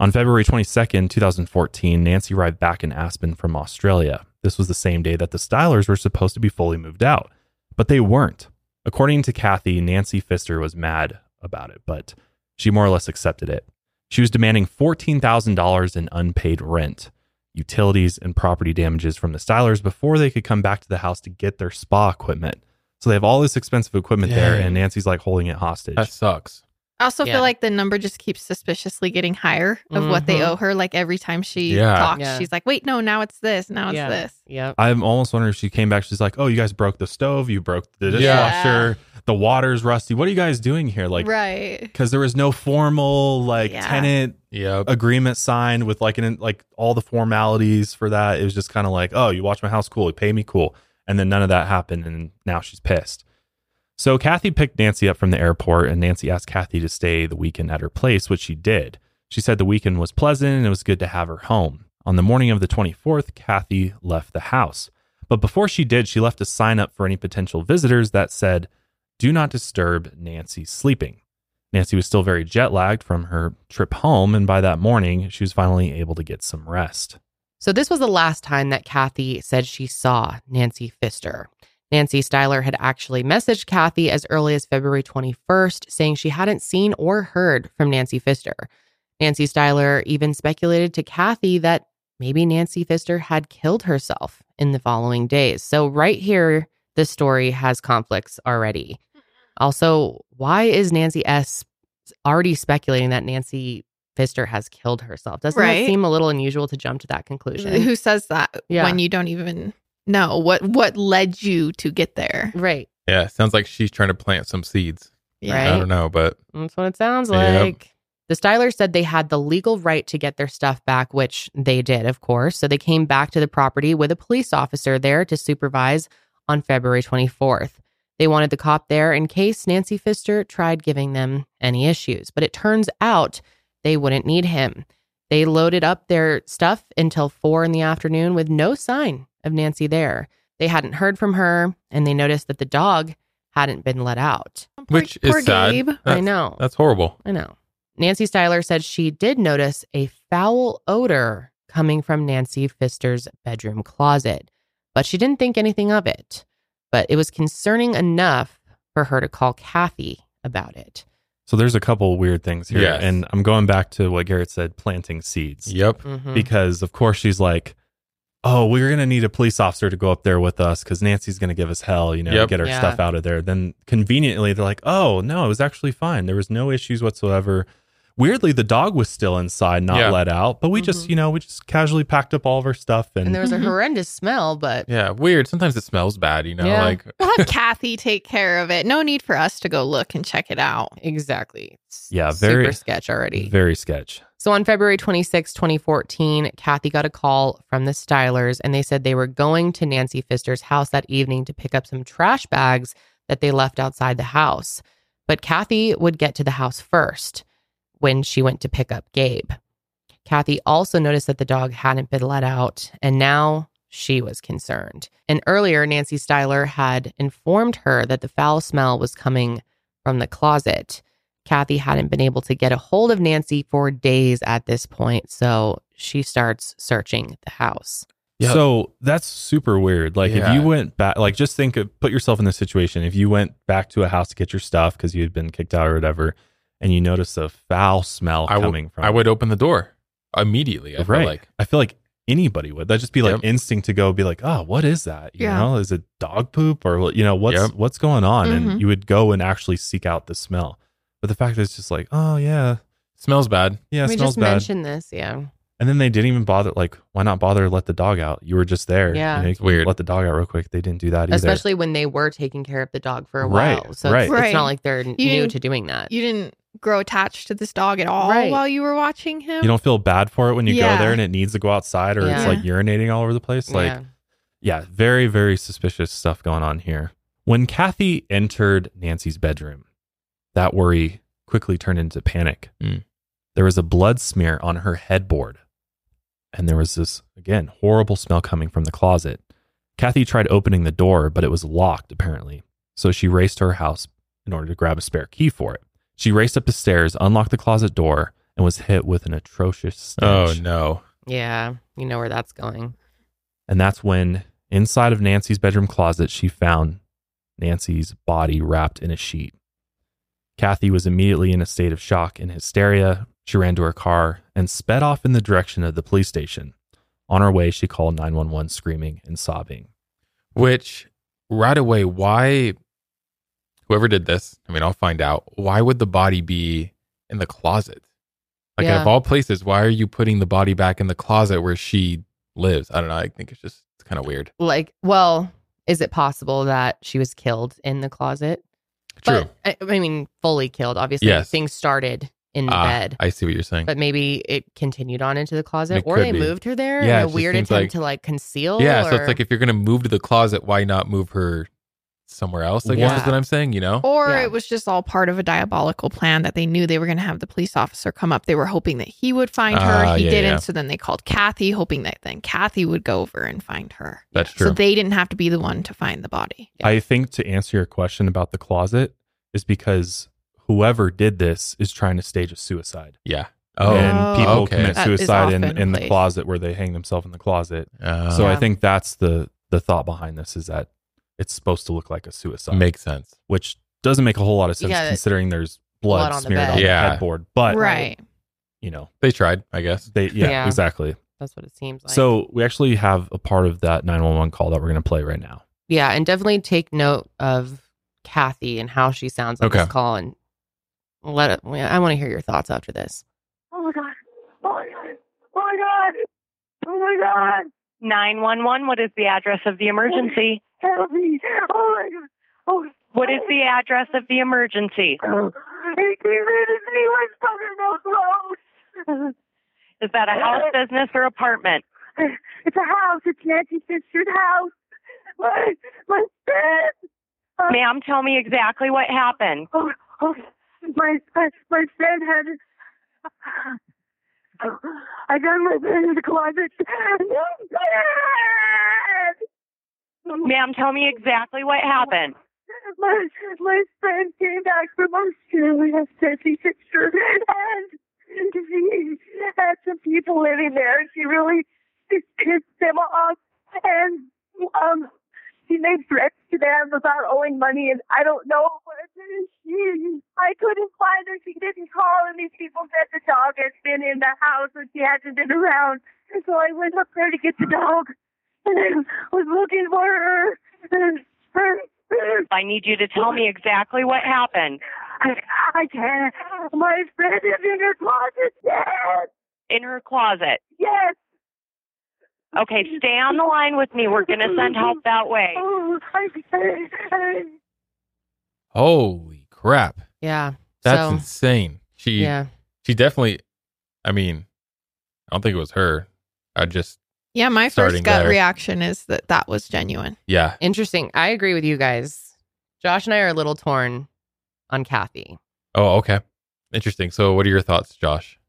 On February 22nd, 2014, Nancy arrived back in Aspen from Australia. This was the same day that the Stylers were supposed to be fully moved out, but they weren't. According to Kathy, Nancy Pfister was mad about it, but she more or less accepted it. She was demanding $14,000 in unpaid rent, utilities, and property damages from the Stylers before they could come back to the house to get their spa equipment. So they have all this expensive equipment there, and Nancy's like holding it hostage. That sucks. I also Yeah. feel like the number just keeps suspiciously getting higher of what they Mhm. owe her. Like every time she Yeah. talks, Yeah. she's like, wait, no, now it's this. Now it's yeah. this. Yep. I'm almost wondering if she came back. She's like, "Oh, you guys broke the stove. You broke the Yeah. dishwasher. The water's rusty. What are you guys doing here?" Like, right. because there was no formal like Yeah. tenant Yep. agreement signed with like an like all the formalities for that. It was just kind of like, "Oh, you watch my house, cool. You pay me, cool." And then none of that happened, and now she's pissed. So Kathy picked Nancy up from the airport, and Nancy asked Kathy to stay the weekend at her place, which she did. She said the weekend was pleasant and it was good to have her home. On the morning of the 24th, Kathy left the house. But before she did, she left a sign up for any potential visitors that said, do not disturb Nancy sleeping. Nancy was still very jet lagged from her trip home, and by that morning, she was finally able to get some rest. So, this was the last time that Kathy said she saw Nancy Pfister. Nancy Styler had actually messaged Kathy as early as February 21st, saying she hadn't seen or heard from Nancy Pfister. Nancy Styler even speculated to Kathy that maybe Nancy Pfister had killed herself in the following days. So, right here, the story has conflicts already. Mm-hmm. Also, why is Nancy S already speculating that Nancy Pfister has killed herself? Doesn't Right. that seem a little unusual to jump to that conclusion? Who says that Yeah. when you don't even know what what led you to get there? Right. Yeah, sounds like she's trying to plant some seeds. Yeah. I don't know, but That's what it sounds Yep. like. The Stylers said they had the legal right to get their stuff back, which they did, of course. So they came back to the property with a police officer there to supervise on February 24th. They wanted the cop there in case Nancy Pfister tried giving them any issues. But it turns out they wouldn't need him. They loaded up their stuff until four in the afternoon with no sign of Nancy there. They hadn't heard from her, and they noticed that the dog hadn't been let out. which poor is sad. Gabe. I know. That's horrible. I know. Nancy Styler said she did notice a foul odor coming from Nancy Pfister's bedroom closet, but she didn't think anything of it. But it was concerning enough for her to call Kathy about it. So there's a couple weird things here. Yes. And I'm going back to what Garrett said planting seeds. Yep. Mhm. Because, of course, she's like, oh, we're going to need a police officer to go up there with us because Nancy's going to give us hell, you know, to Yep. get our Yeah. stuff out of there. Then conveniently, they're like, oh, no, it was actually fine. There was no issues whatsoever. Weirdly, the dog was still inside, not Yeah. let out. But we just, Mhm. you know, we just casually packed up all of our stuff. And, And there was a Mhm. horrendous smell, but Yeah, weird. Sometimes it smells bad, you know, Yeah. like We'll have Kathy take care of it. No need for us to go look and check it out. exactly. It's Yeah, very- super sketch already. very sketch. So on February 26, 2014, Kathy got a call from the Stylers and they said they were going to Nancy Pfister's house that evening to pick up some trash bags that they left outside the house. But Kathy would get to the house first when she went to pick up Gabe. Kathy also noticed that the dog hadn't been let out and now she was concerned. And earlier, Nancy Styler had informed her that the foul smell was coming from the closet. Kathy hadn't been able to get a hold of Nancy for days at this point, so she starts searching the house. Yep. So that's super weird. Like if you went back, like just think of put yourself in this situation. If you went back to a house to get your stuff because you had been kicked out or whatever, and you notice a foul smell I would coming from, I would open the door immediately. I feel right. like I feel like anybody would. That'd just be like Yep. instinct to go be like, oh, what is that? You Yeah. know, is it dog poop or you know what's Yep. what's going on? Mhm. And you would go and actually seek out the smell. But the fact that it's just like, oh yeah, smells bad. yeah, it we smells just bad. mentioned this, yeah. And then they didn't even bother. Like, why not bother to let the dog out? You were just there. Yeah. You know, you can weird. Let the dog out real quick. They didn't do that either. Especially when they were taking care of the dog for a Right, while. So right. it's, it's Right. not like they're new to doing that. You didn't grow attached to this dog at all Right. while you were watching him. you don't feel bad for it when you Yeah. go there and it needs to go outside or it's like urinating all over the place. Like, yeah. yeah, very, very suspicious stuff going on here. When Kathy entered Nancy's bedroom, that worry quickly turned into panic. Mm. There was a blood smear on her headboard. And there was this, again, horrible smell coming from the closet. Kathy tried opening the door, but it was locked, apparently. So she raced to her house in order to grab a spare key for it. She raced up the stairs, unlocked the closet door, and was hit with an atrocious Oh no. Yeah. You know where that's going. And that's when, inside of Nancy's bedroom closet, she found Nancy's body wrapped in a sheet. Kathy was immediately in a state of shock and hysteria. She ran to her car and sped off in the direction of the police station. On her way, she called 911 screaming and sobbing. Which right away, why whoever did this, I mean, I'll find out. Why would the body be in the closet? Like Yeah. of all places, why are you putting the body back in the closet where she lives? I don't know. I think it's just it's kind of weird. Like, well, is it possible that she was killed in the closet? True. But, I, I mean, fully killed. Obviously, Yes. things started in the Ah, bed. I see what you're saying. but maybe it continued on into the closet, It or they be. moved her there Yeah, in a weird attempt like- to like conceal. yeah, so it's like if you're gonna move to the closet, why not move her somewhere else. I guess is what I'm saying. You know, Or Yeah. it was just all part of a diabolical plan that they knew they were going to have the police officer come up. They were hoping that he would find her. Ah, he yeah, didn't. yeah. So then they called Kathy, hoping that then Kathy would go over and find her. that's true. So they didn't have to be the one to find the body. I think to answer your question about the closet is because whoever did this is trying to stage a suicide. yeah. Oh, and people okay. commit That is suicide in, in the played. closet where they hang themselves in the closet. Uh, so I think that's the the thought behind this is that it's supposed to look like a suicide, makes sense. which doesn't make a whole lot of sense Yeah, considering there's blood, blood on the smeared bed. on Yeah. the headboard. But right. you know, They tried, I guess. they yeah, Yeah. exactly. That's what it seems like. So we actually have a part of that 911 call that we're going to play right now. yeah, and definitely take note of Kathy and how she sounds on this Okay. call, and let it. I want to hear your thoughts after this. Oh my god. Oh my god. Oh my god. Oh my god. 911, what is the address of the emergency? Help me. Oh my god. Oh, What is the address of the emergency? oh. He came in and he was fucking no clothes. Is that a house, business, or apartment? It's a house. It's Nancy Fisher's house. My, my bed. Uh, Ma'am, tell me exactly what happened. Oh, oh, my, my, my friend had. I got my bed in the closet. Ma'am, tell me exactly what happened. My my friend came back from Australia, Nancy Fisher, and she had some people living there. She really pissed them off, and um, she made threats to them about owing money, and I don't know what she. I couldn't find her. She didn't call, and these people said the dog has been in the house and she hasn't been around. And so I went up there to get the dog, was looking for her. I need you to tell me exactly what happened. I, I can't. My friend is in her closet dead. In her closet. Yes. Okay, stay on the line with me. We're going to send help that way. Oh, I can't. Holy crap. Yeah, That's so insane. She yeah, she definitely I mean, I don't think it was her. I just Yeah, my first gut there. reaction is that that was genuine. yeah. interesting. I agree with you guys. Josh and I are a little torn on Kathy. Oh, okay. Interesting. So what are your thoughts, Josh?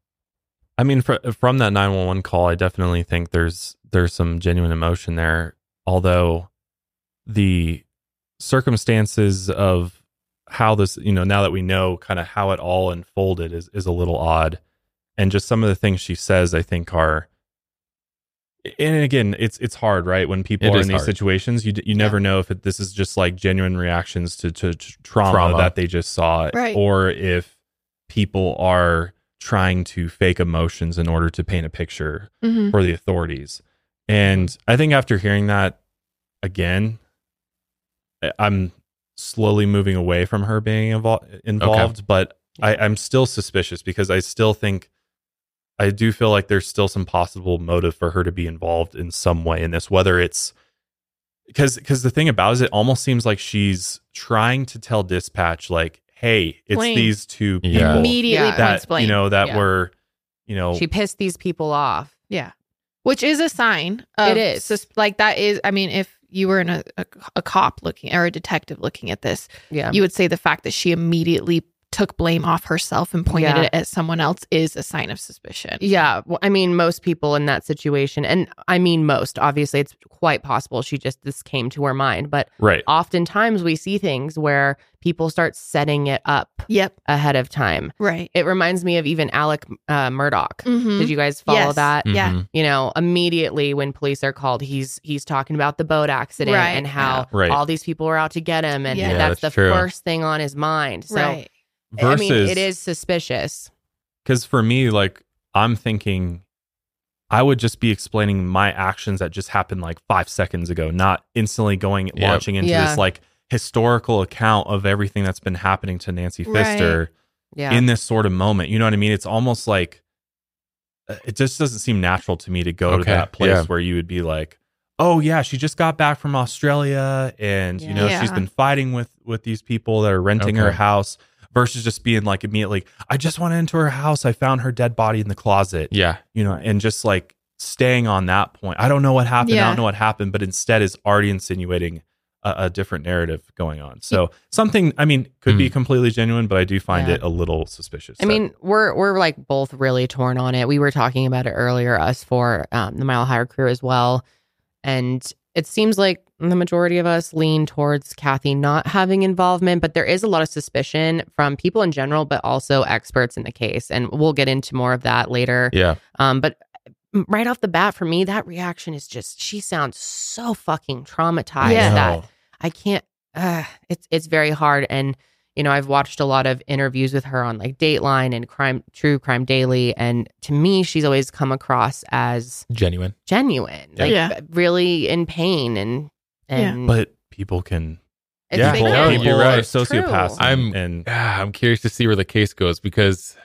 I mean, fr- from that 911 call, I definitely think there's there's some genuine emotion there. Although the circumstances of how this, you know, now that we know kind of how it all unfolded is is a little odd, and just some of the things she says, I think are. And again, it's it's hard, right? When people It are in these hard. situations, you you never know if it, this is just like genuine reactions to to, to trauma, Trauma. that they just saw, Right. or if people are trying to fake emotions in order to paint a picture Mhm. for the authorities. And I think after hearing that again, I- I'm slowly moving away from her being invol- involved, but I, I'm still suspicious because I still think I do feel like there's still some possible motive for her to be involved in some way in this, whether it's because because the thing about it is it almost seems like she's trying to tell dispatch like, hey, it's Blame. these two people Yeah. Immediately Yeah. that you know that Yeah. were you know She pissed these people off. Yeah. Which is a sign. Of It is. sus- like that is, I mean, if you were in a, a, a cop looking or a detective looking at this, Yeah, you would say the fact that she immediately took blame off herself and pointed Yeah. it at someone else is a sign of suspicion. Yeah, well, I mean, most people in that situation, and I mean most. Obviously, it's quite possible she just this came to her mind, but right oftentimes we see things where people start setting it up Yep. ahead of time. Right. It reminds me of even Alec uh, Murdaugh. Mhm. Did you guys follow Yes. that? Yeah. Mhm. You know, immediately when police are called, he's he's talking about the boat accident Right. and how Yeah. Right. all these people were out to get him, and Yeah. Yeah, that's, that's the true. first thing on his mind. So, right. I mean, Versus- it is suspicious. because for me like i'm thinking i would just be explaining my actions that just happened like five seconds ago not instantly going Yep. launching into Yeah. this like historical account of everything that's been happening to nancy Right. pfister Yeah, in this sort of moment you know what i mean it's almost like uh, it just doesn't seem natural to me to go to that place yeah. where you would be like oh yeah she just got back from australia and you know Yeah. she's been fighting with with these people that are renting her house versus just being like immediately i just went into her house i found her dead body in the closet Yeah. you know and just like staying on that point i don't know what happened i don't know what happened but instead is already insinuating a, a different narrative going on. So something, I mean, could be completely genuine, but I do find Yeah. it a little suspicious. I mean, we're we're like both really torn on it. We were talking about it earlier, us for um, the Mile Higher crew as well, and it seems like the majority of us lean towards Kathy not having involvement, but there is a lot of suspicion from people in general, but also experts in the case, and we'll get into more of that later. Yeah. Um, but right off the bat, for me, that reaction is just she sounds so fucking traumatized Yeah. that I can't. Uh, it's it's very hard, and you know I've watched a lot of interviews with her on like Dateline and Crime True Crime Daily, and to me she's always come across as Genuine. genuine, like Yeah. really in pain and and but people can. It's yeah, people, now. people You're right. sociopaths. I'm and ah, I'm curious to see where the case goes because,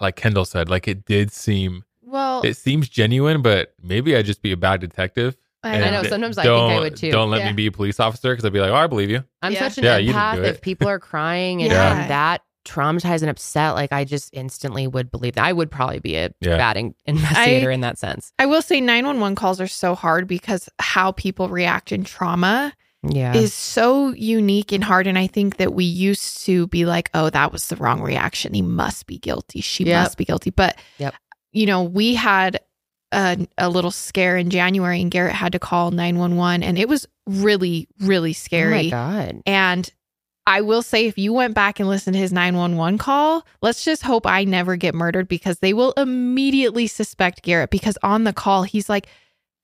like Kendall said, like it did seem well, it seems genuine, but maybe I'd just be a bad detective. I and know. Sometimes I think I would too. Don't let Yeah. me be a police officer because I'd be like, oh, I believe you. I'm Yeah. such an Yeah, you didn't empath. If people are crying and, Yeah. and that traumatized and upset, like I just instantly would believe that. I would probably be a Yeah. bad in- investigator in that sense. I will say 911 calls are so hard because how people react in trauma Yeah. is so unique and hard. And I think that we used to be like, oh, that was the wrong reaction. He must be guilty. She Yep. must be guilty. But, Yep. you know, we had a, a little scare in January and Garrett had to call 911 and it was really, really oh my scary. god. And I will say, if you went back and listened to his 911 call, let's just hope I never get murdered because they will immediately suspect Garrett. Because on the call, he's like,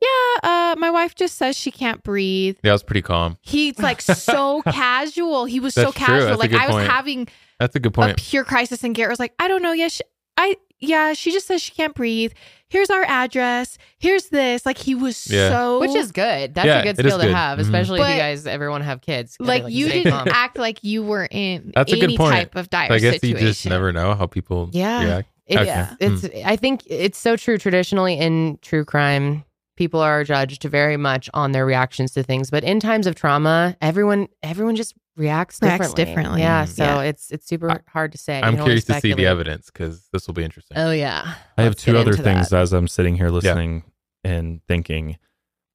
Yeah, uh, my wife just says she can't breathe. Yeah, I was pretty calm. He's like so casual. He was so That's true. casual. Like I was point. having That's a good point. a pure crisis, and Garrett was like, I don't know. Yes, I yeah. She just says she can't breathe. Here's our address. Here's this. Like he was Yeah. so Which is good. That's Yeah, a good it is skill to good. have, Mhm. especially if But- you guys ever want to have kids. You gotta, like you didn't calm. act like you were in That's a any good point. type of dire I guess situation. you just never know how people Yeah. react. It- Okay. Yeah. It's I think it's so true traditionally in true crime people are judged very much on their reactions to things but in times of trauma everyone everyone just reacts Reacts differently. differently. Yeah, mm-hmm. so Yeah. it's it's super hard to say. I'm curious to see the evidence because this will be interesting. Oh yeah. I have Let's two other things that. as I'm sitting here listening and thinking.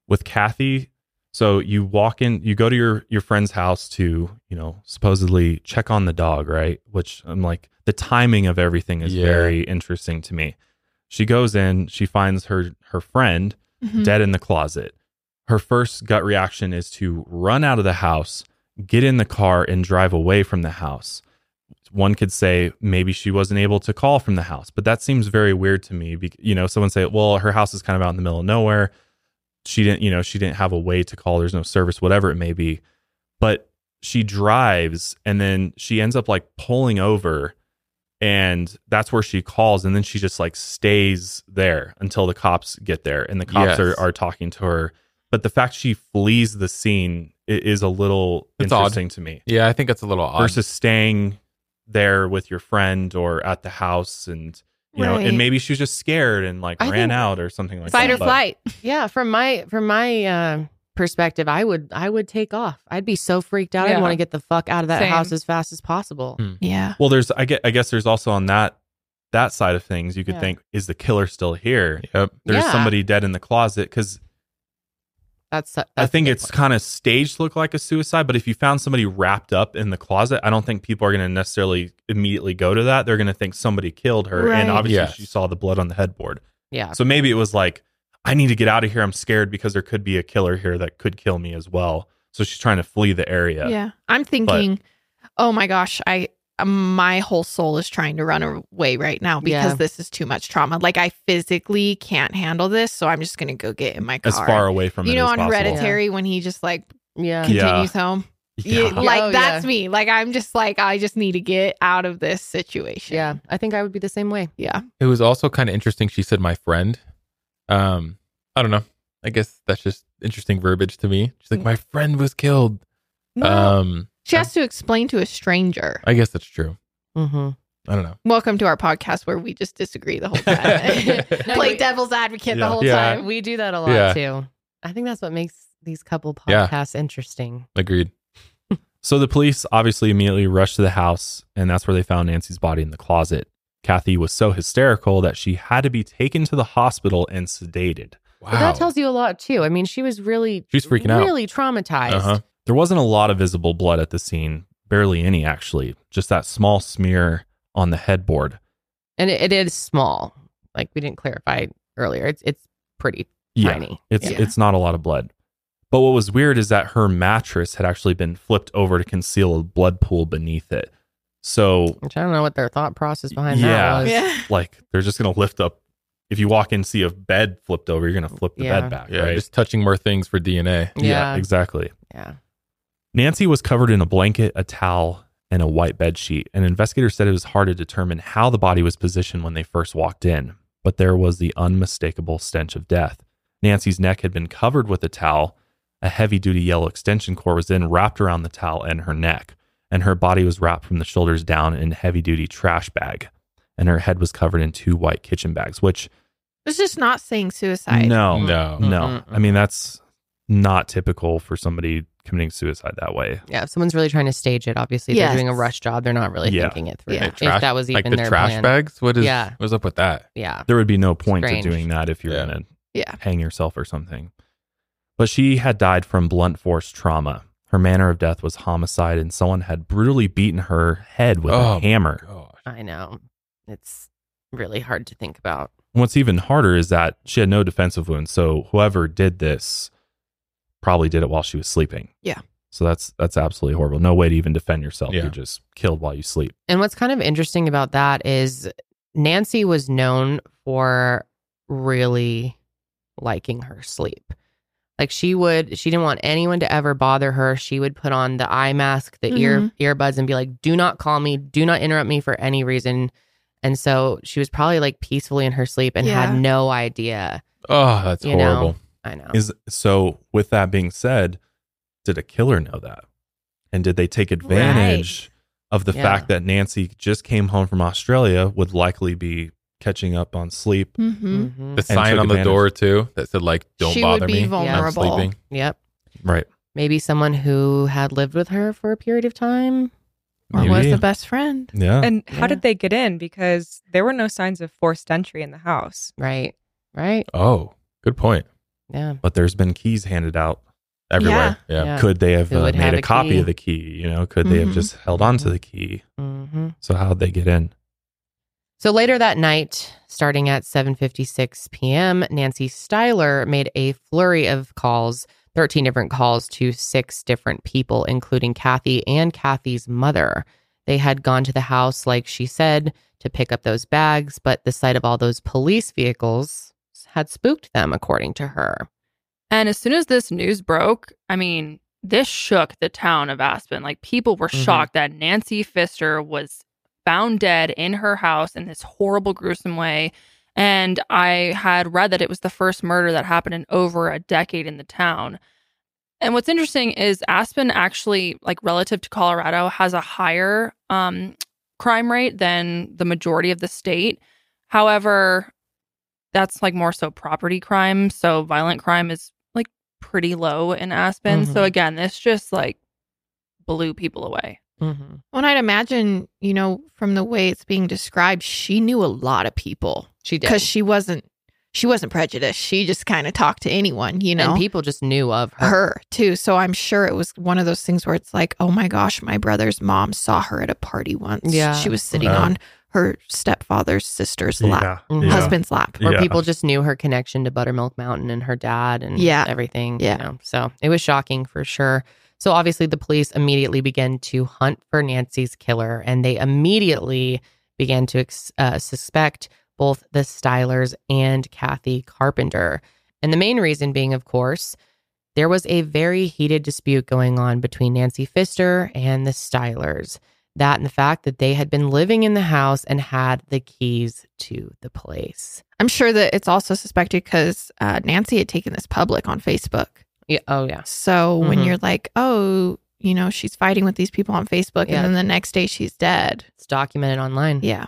With Kathy, so you walk in, you go to your your friend's house to, you know, supposedly check on the dog, right? Which I'm like, the timing of everything is Yeah. very interesting to me. She goes in, she finds her her friend Mhm. dead in the closet. Her first gut reaction is to run out of the house, get in the car, and drive away from the house. One could say maybe she wasn't able to call from the house, but that seems very weird to me. You know, someone say, "Well, her house is kind of out in the middle of nowhere. She didn't, you know, she didn't have a way to call. There's no service, whatever it may be." But she drives, and then she ends up like pulling over, and that's where she calls, and then she just like stays there until the cops get there, and the cops Yes. are are talking to her. But the fact she flees the scene i- is a little It's odd. interesting to me Yeah, I think it's a little odd. versus staying there with your friend or at the house and you know and maybe she was just scared and like I ran out or something like Fight that or But- flight. Yeah, from my from my uh perspective, I would I would take off. I'd be so freaked out. I'd want to get the fuck out of that Same. house as fast as possible. Hmm. Yeah. well there's i get i guess there's also on that that side of things you could Yeah. think is the killer still here Yep. there's Yeah. somebody dead in the closet because That's, that's i a think it's kind of staged to look like a suicide but if you found somebody wrapped up in the closet i don't think people are going to necessarily immediately go to that they're going to think somebody killed her Right. and obviously Yes. she saw the blood on the headboard yeah. So maybe it was like, I need to get out of here. I'm scared because there could be a killer here that could kill me as well. So she's trying to flee the area. Yeah. I'm thinking, oh my gosh, I um, my whole soul is trying to run away right now because Yeah. this is too much trauma. Like I physically can't handle this, so I'm just gonna go get in my car. As far away from you it know, as on possible. Hereditary when he just like Yeah. Yeah. continues home. Yeah. Yeah, oh, like Oh, that's yeah. me. Like I'm just like I just need to get out of this situation. Yeah. I think I would be the same way. Yeah. It was also kind of interesting. She said, "My friend." Um, I don't know. I guess that's just interesting verbiage to me. She's like, "My friend was killed." Well, Um, she has to explain to a stranger. I guess that's true. Mm-hmm. I don't know. Welcome to our podcast where we just disagree the whole time. Play we- devil's advocate the Yeah. whole Yeah. time. We do that a lot Yeah. too. I think that's what makes these couple Yeah. podcasts interesting. Agreed. So the police obviously immediately rushed to the house, and that's where they found Nancy's body in the closet. Kathy was so hysterical that she had to be taken to the hospital and sedated. Wow. But that tells you a lot too. I mean, she was really She's freaking out. really traumatized. Uh-huh. There wasn't a lot of visible blood at the scene, barely any actually, just that small smear on the headboard. And it, it is small. Like we didn't clarify earlier. It's it's pretty Yeah, tiny. It's Yeah. it's not a lot of blood. But what was weird is that her mattress had actually been flipped over to conceal a blood pool beneath it. So Which I don't know what their thought process behind yeah, that was. Yeah. like they're just gonna lift up. If you walk in and see a bed flipped over, you're gonna flip the Yeah. bed back, Yeah, right? just touching more things for DNA. yeah, exactly. Yeah. Nancy was covered in a blanket, a towel, and a white bed sheet. And investigators said it was hard to determine how the body was positioned when they first walked in, but there was the unmistakable stench of death. Nancy's neck had been covered with a towel. A heavy duty yellow extension cord was then wrapped around the towel and her neck, and her body was wrapped from the shoulders down in a heavy duty trash bag. And her head was covered in two white kitchen bags, which It's just not saying suicide. no, No. no. Mm-mm. I mean, that's not typical for somebody committing suicide that way. Yeah, if someone's really trying to stage it, obviously Yes. they're doing a rush job. They're not really Yeah. thinking it through. Yeah. If that was even like the their trash plan. bags. What is? Yeah. What's up with that? Yeah. there would be no point Strange. to doing that if you're Yeah. going to Yeah. hang yourself or something. But she had died from blunt force trauma. Her manner of death was homicide, and someone had brutally beaten her head with Oh, a hammer. Gosh. I know. It's really hard to think about. What's even harder is that she had no defensive wounds. So whoever did this probably did it while she was sleeping. Yeah. So that's that's absolutely horrible. No way to even defend yourself. Yeah. You're just killed while you sleep. And what's kind of interesting about that is Nancy was known for really liking her sleep. Like she would, she didn't want anyone to ever bother her. She would put on the eye mask, the ear mm-hmm. earbuds, and be like, "Do not call me. Do not interrupt me for any reason." And so she was probably like peacefully in her sleep and Yeah. had no idea. Oh, that's You know? horrible. I know. Is so with that being said, did a killer know that? And did they take advantage of the Yeah. fact that Nancy just came home from Australia would likely be catching up on sleep? Mm-hmm. Mhm. The sign took on the advantage. door too that said like "Don't She would be me." I'm vulnerable. sleeping. Yep. Right. Maybe someone who had lived with her for a period of time. Or was the best friend. Yeah. And how Yeah. did they get in? Because there were no signs of forced entry in the house. Right. Right. Oh, good point. Yeah. but there's been keys handed out. Everywhere. Yeah. Yeah. Could they have uh, made have a a copy of the key? You know, could they have Mhm. just held on to the key? Mm-hmm. So how'd they get in? So later that night, starting at 7:56 p.m., Nancy Styler made a flurry of calls, 13 different calls to six different people including Kathy and Kathy's mother. They had gone to the house like she said to pick up those bags, but the sight of all those police vehicles had spooked them according to her. And as soon as this news broke, I mean, this shook the town of Aspen. Like people were Mhm. shocked that Nancy Pfister was found dead in her house in this horrible, gruesome way. And I had read that it was the first murder that happened in over a decade in the town. And what's interesting is Aspen actually, like relative to Colorado, has a higher um, crime rate than the majority of the state. However, that's like more so property crime. So violent crime is like pretty low in Aspen. So Mhm. again, this just like blew people away. Mm-hmm. Well, and I'd imagine, you know, from the way it's being described, she knew a lot of people She did. because she wasn't she wasn't prejudiced. She just kind of talked to anyone, you know, and people just knew of her. her too. So I'm sure it was one of those things where it's like, oh my gosh, my brother's mom saw her at a party once. Yeah. she was sitting Wow. on her stepfather's sister's lap, Mhm. husband's lap. or Yeah. people just knew her connection to Buttermilk Mountain and her dad and Yeah. everything. Yeah. You know? So it was shocking for sure. So obviously the police immediately began to hunt for Nancy's killer and they immediately began to uh, suspect both the Stylers and Kathy Carpenter. And the main reason being, of course, there was a very heated dispute going on between Nancy Pfister and the Stylers. That and the fact that they had been living in the house and had the keys to the place. I'm sure that it's also suspected because uh, Nancy had taken this public on Facebook. Yeah. Oh, yeah. So when Mhm. you're like, oh, you know, she's fighting with these people on Facebook, Yeah. and then the next day she's dead. It's documented online. Yeah.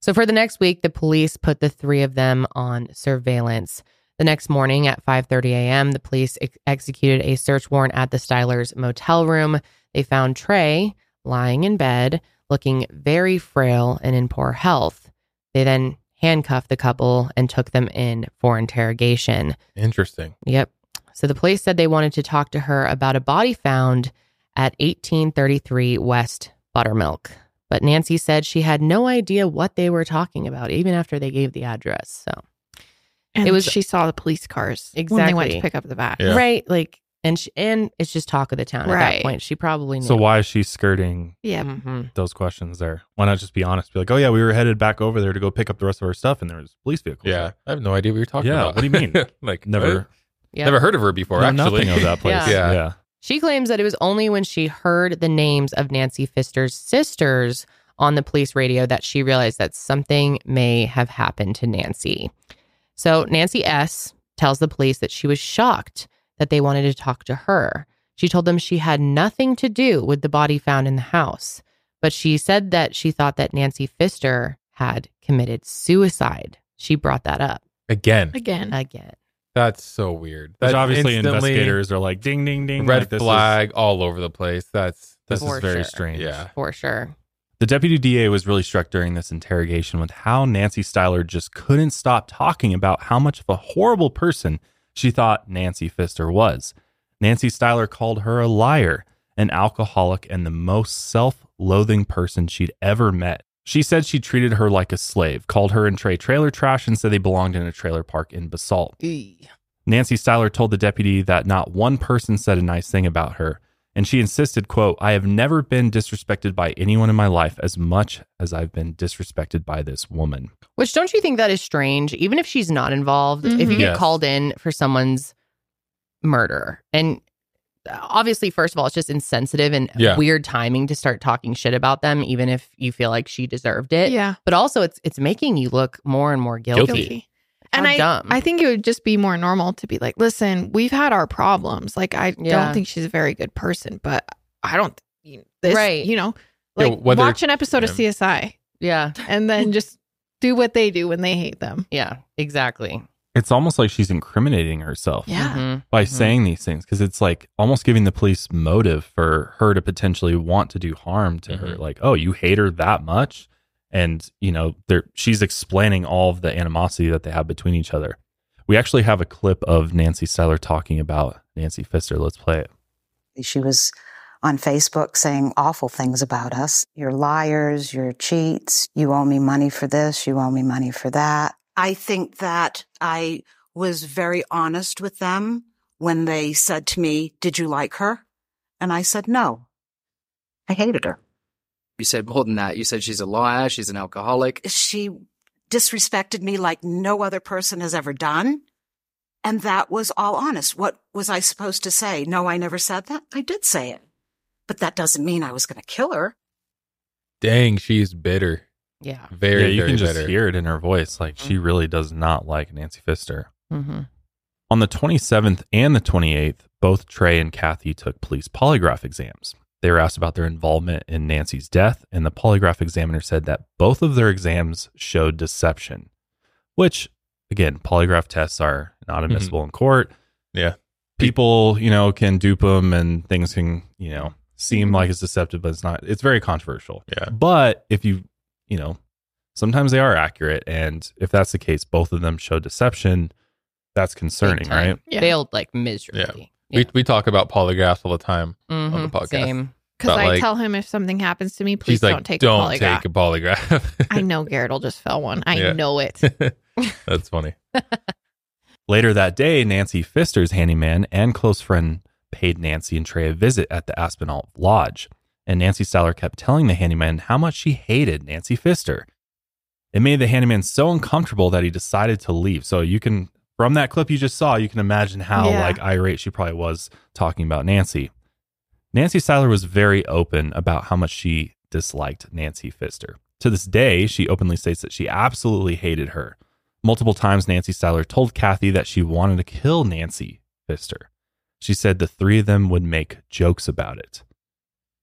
So for the next week, the police put the three of them on surveillance. The next morning at 5:30 a.m., the police ex- executed a search warrant at the Stylers motel room. They found Trey lying in bed, looking very frail and in poor health. They then handcuffed the couple and took them in for interrogation. Interesting. Yep. So the police said they wanted to talk to her about a body found at 1833 West Buttermilk. But Nancy said she had no idea what they were talking about, even after they gave the address. So And It was- she saw the police cars when they went to pick up the bat. Yeah. right, like, and she, and it's just talk of the town at that point. She probably knew. So why is she skirting Yeah. Mhm. those questions there? Why not just be honest? Be like, oh yeah, we were headed back over there to go pick up the rest of our stuff, and there was police vehicles. Yeah, there." I have no idea what you're talking Yeah, about. what do you mean? like never, what? Yeah. never heard of her before. know actually, nothing of that place. Yeah. yeah. yeah. She claims that it was only when she heard the names of Nancy Pfister's sisters on the police radio that she realized that something may have happened to Nancy. So Nancy S tells the police that she was shocked that they wanted to talk to her. She told them she had nothing to do with the body found in the house, but she said that she thought that Nancy Pfister had committed suicide. She brought that up Again, Again. again. That's so weird. Which obviously investigators are like, ding, ding, ding. red like, this is- flag all over the place. That's This is very sure. strange. yeah. For sure. The deputy DA was really struck during this interrogation with how Nancy Styler just couldn't stop talking about how much of a horrible person she thought Nancy Pfister was. Nancy Styler called her a liar, an alcoholic, and the most self loathing person she'd ever met. She said she treated her like a slave, called her and Trey trailer trash, and said they belonged in a trailer park in Basalt. Nancy Styler told the deputy that not one person said a nice thing about her, and she insisted, quote, I have never been disrespected by anyone in my life as much as I've been disrespected by this woman. Which don't you think that is strange? Even if she's not involved, if you get mm-hmm. Yes. called in for someone's murder, and obviously, first of all, it's just insensitive and Yeah. weird timing to start talking shit about them, even if you feel like she deserved it. yeah. But also, it's it's making you look more and more guilty. Guilty. And I, dumb. I think it would just be more normal to be like, listen, we've had our problems. Like, I Yeah. don't think she's a very good person, but I don't, you know, this, Right. you know, Yeah, like whether- watch an episode of. CSI Yeah, and then just do what they do when they hate them. yeah, exactly. It's almost like she's incriminating herself Yeah. Mhm. by Mhm. saying these things because it's like almost giving the police motive for her to potentially want to do harm to her. Mhm. Like, oh, you hate her that much? And, you know, they're, she's explaining all of the animosity that they have between each other. We actually have a clip of Nancy Styler talking about Nancy Pfister. Let's play it. She was on Facebook saying awful things about us. You're liars, you're cheats, you owe me money for this, you owe me money for that. I think that I was very honest with them when they said to me, Did you like her? And I said, No. I hated her. You said more than that. You said she's a liar, she's an alcoholic. She disrespected me like no other person has ever done. And that was all honest. What was I supposed to say? No, I never said that. I did say it. But that doesn't mean I was going to kill her. Dang, she's bitter. Yeah. Very, yeah, you very can just bitter. hear it in her voice. Like she mm-hmm. really does not like Nancy Pfister. Mm-hmm. On the 27th and the 28th, both Trey and Kathy took police polygraph exams. They were asked about their involvement in Nancy's death, and the polygraph examiner said that both of their exams showed deception, which, again, polygraph tests are not mm-hmm. admissible in court. Yeah. People, you know, can dupe them and things can, you know, seem mm-hmm. like it's deceptive, but it's not. It's very controversial. Yeah. But if you, you know, sometimes they are accurate. And if that's the case, both of them show deception. That's concerning, right? Yeah. Failed like miserably. We we talk about polygraphs all the time on the Mhm, podcast. Same. Because But, I like, tell him if something happens to me, please like, don't take don't a polygraph. take a polygraph. I know Garrett will just fail one. I Yeah. know it. That's funny. Later that day, Nancy Pfister's handyman and close friend paid Nancy and Trey a visit at the Aspenalt Lodge. And Nancy Styler kept telling the handyman how much she hated Nancy Pfister. It made the handyman so uncomfortable that he decided to leave. So you can, from that clip you just saw, you can imagine how Yeah. like irate she probably was talking about Nancy. Nancy Styler was very open about how much she disliked Nancy Pfister. To this day, she openly states that she absolutely hated her. Multiple times, Nancy Styler told Kathy that she wanted to kill Nancy Pfister. She said the three of them would make jokes about it.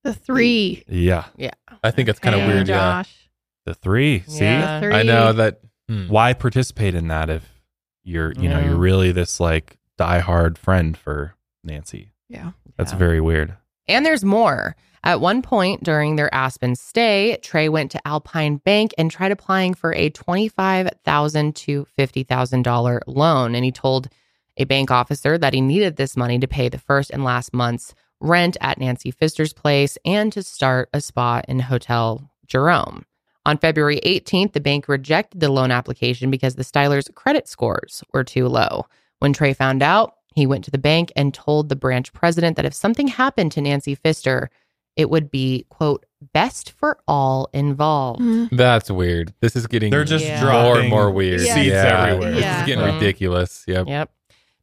The three. Yeah, Yeah. I think it's kind of Hey, weird. Yeah. Josh. the three. See, Yeah. The three. I know that. hmm. why participate in that if you're, you know, Yeah. you're really this like diehard friend for Nancy? Yeah. That's Yeah. very weird. And there's more. At one point during their Aspen stay, Trey went to Alpine Bank and tried applying for a 25,000 to $50,000 loan. And he told a bank officer that he needed this money to pay the first and last month's rent at Nancy Pfister's place and to start a spa in Hotel Jerome. On February 18th, the bank rejected the loan application because the Stylers' credit scores were too low. When Trey found out, he went to the bank and told the branch president that if something happened to Nancy Pfister, it would be, quote, best for all involved. That's weird. This is getting They're just Yeah. more and more weird. seeds Yeah. everywhere. This is getting Mhm. ridiculous. Yep. Yep.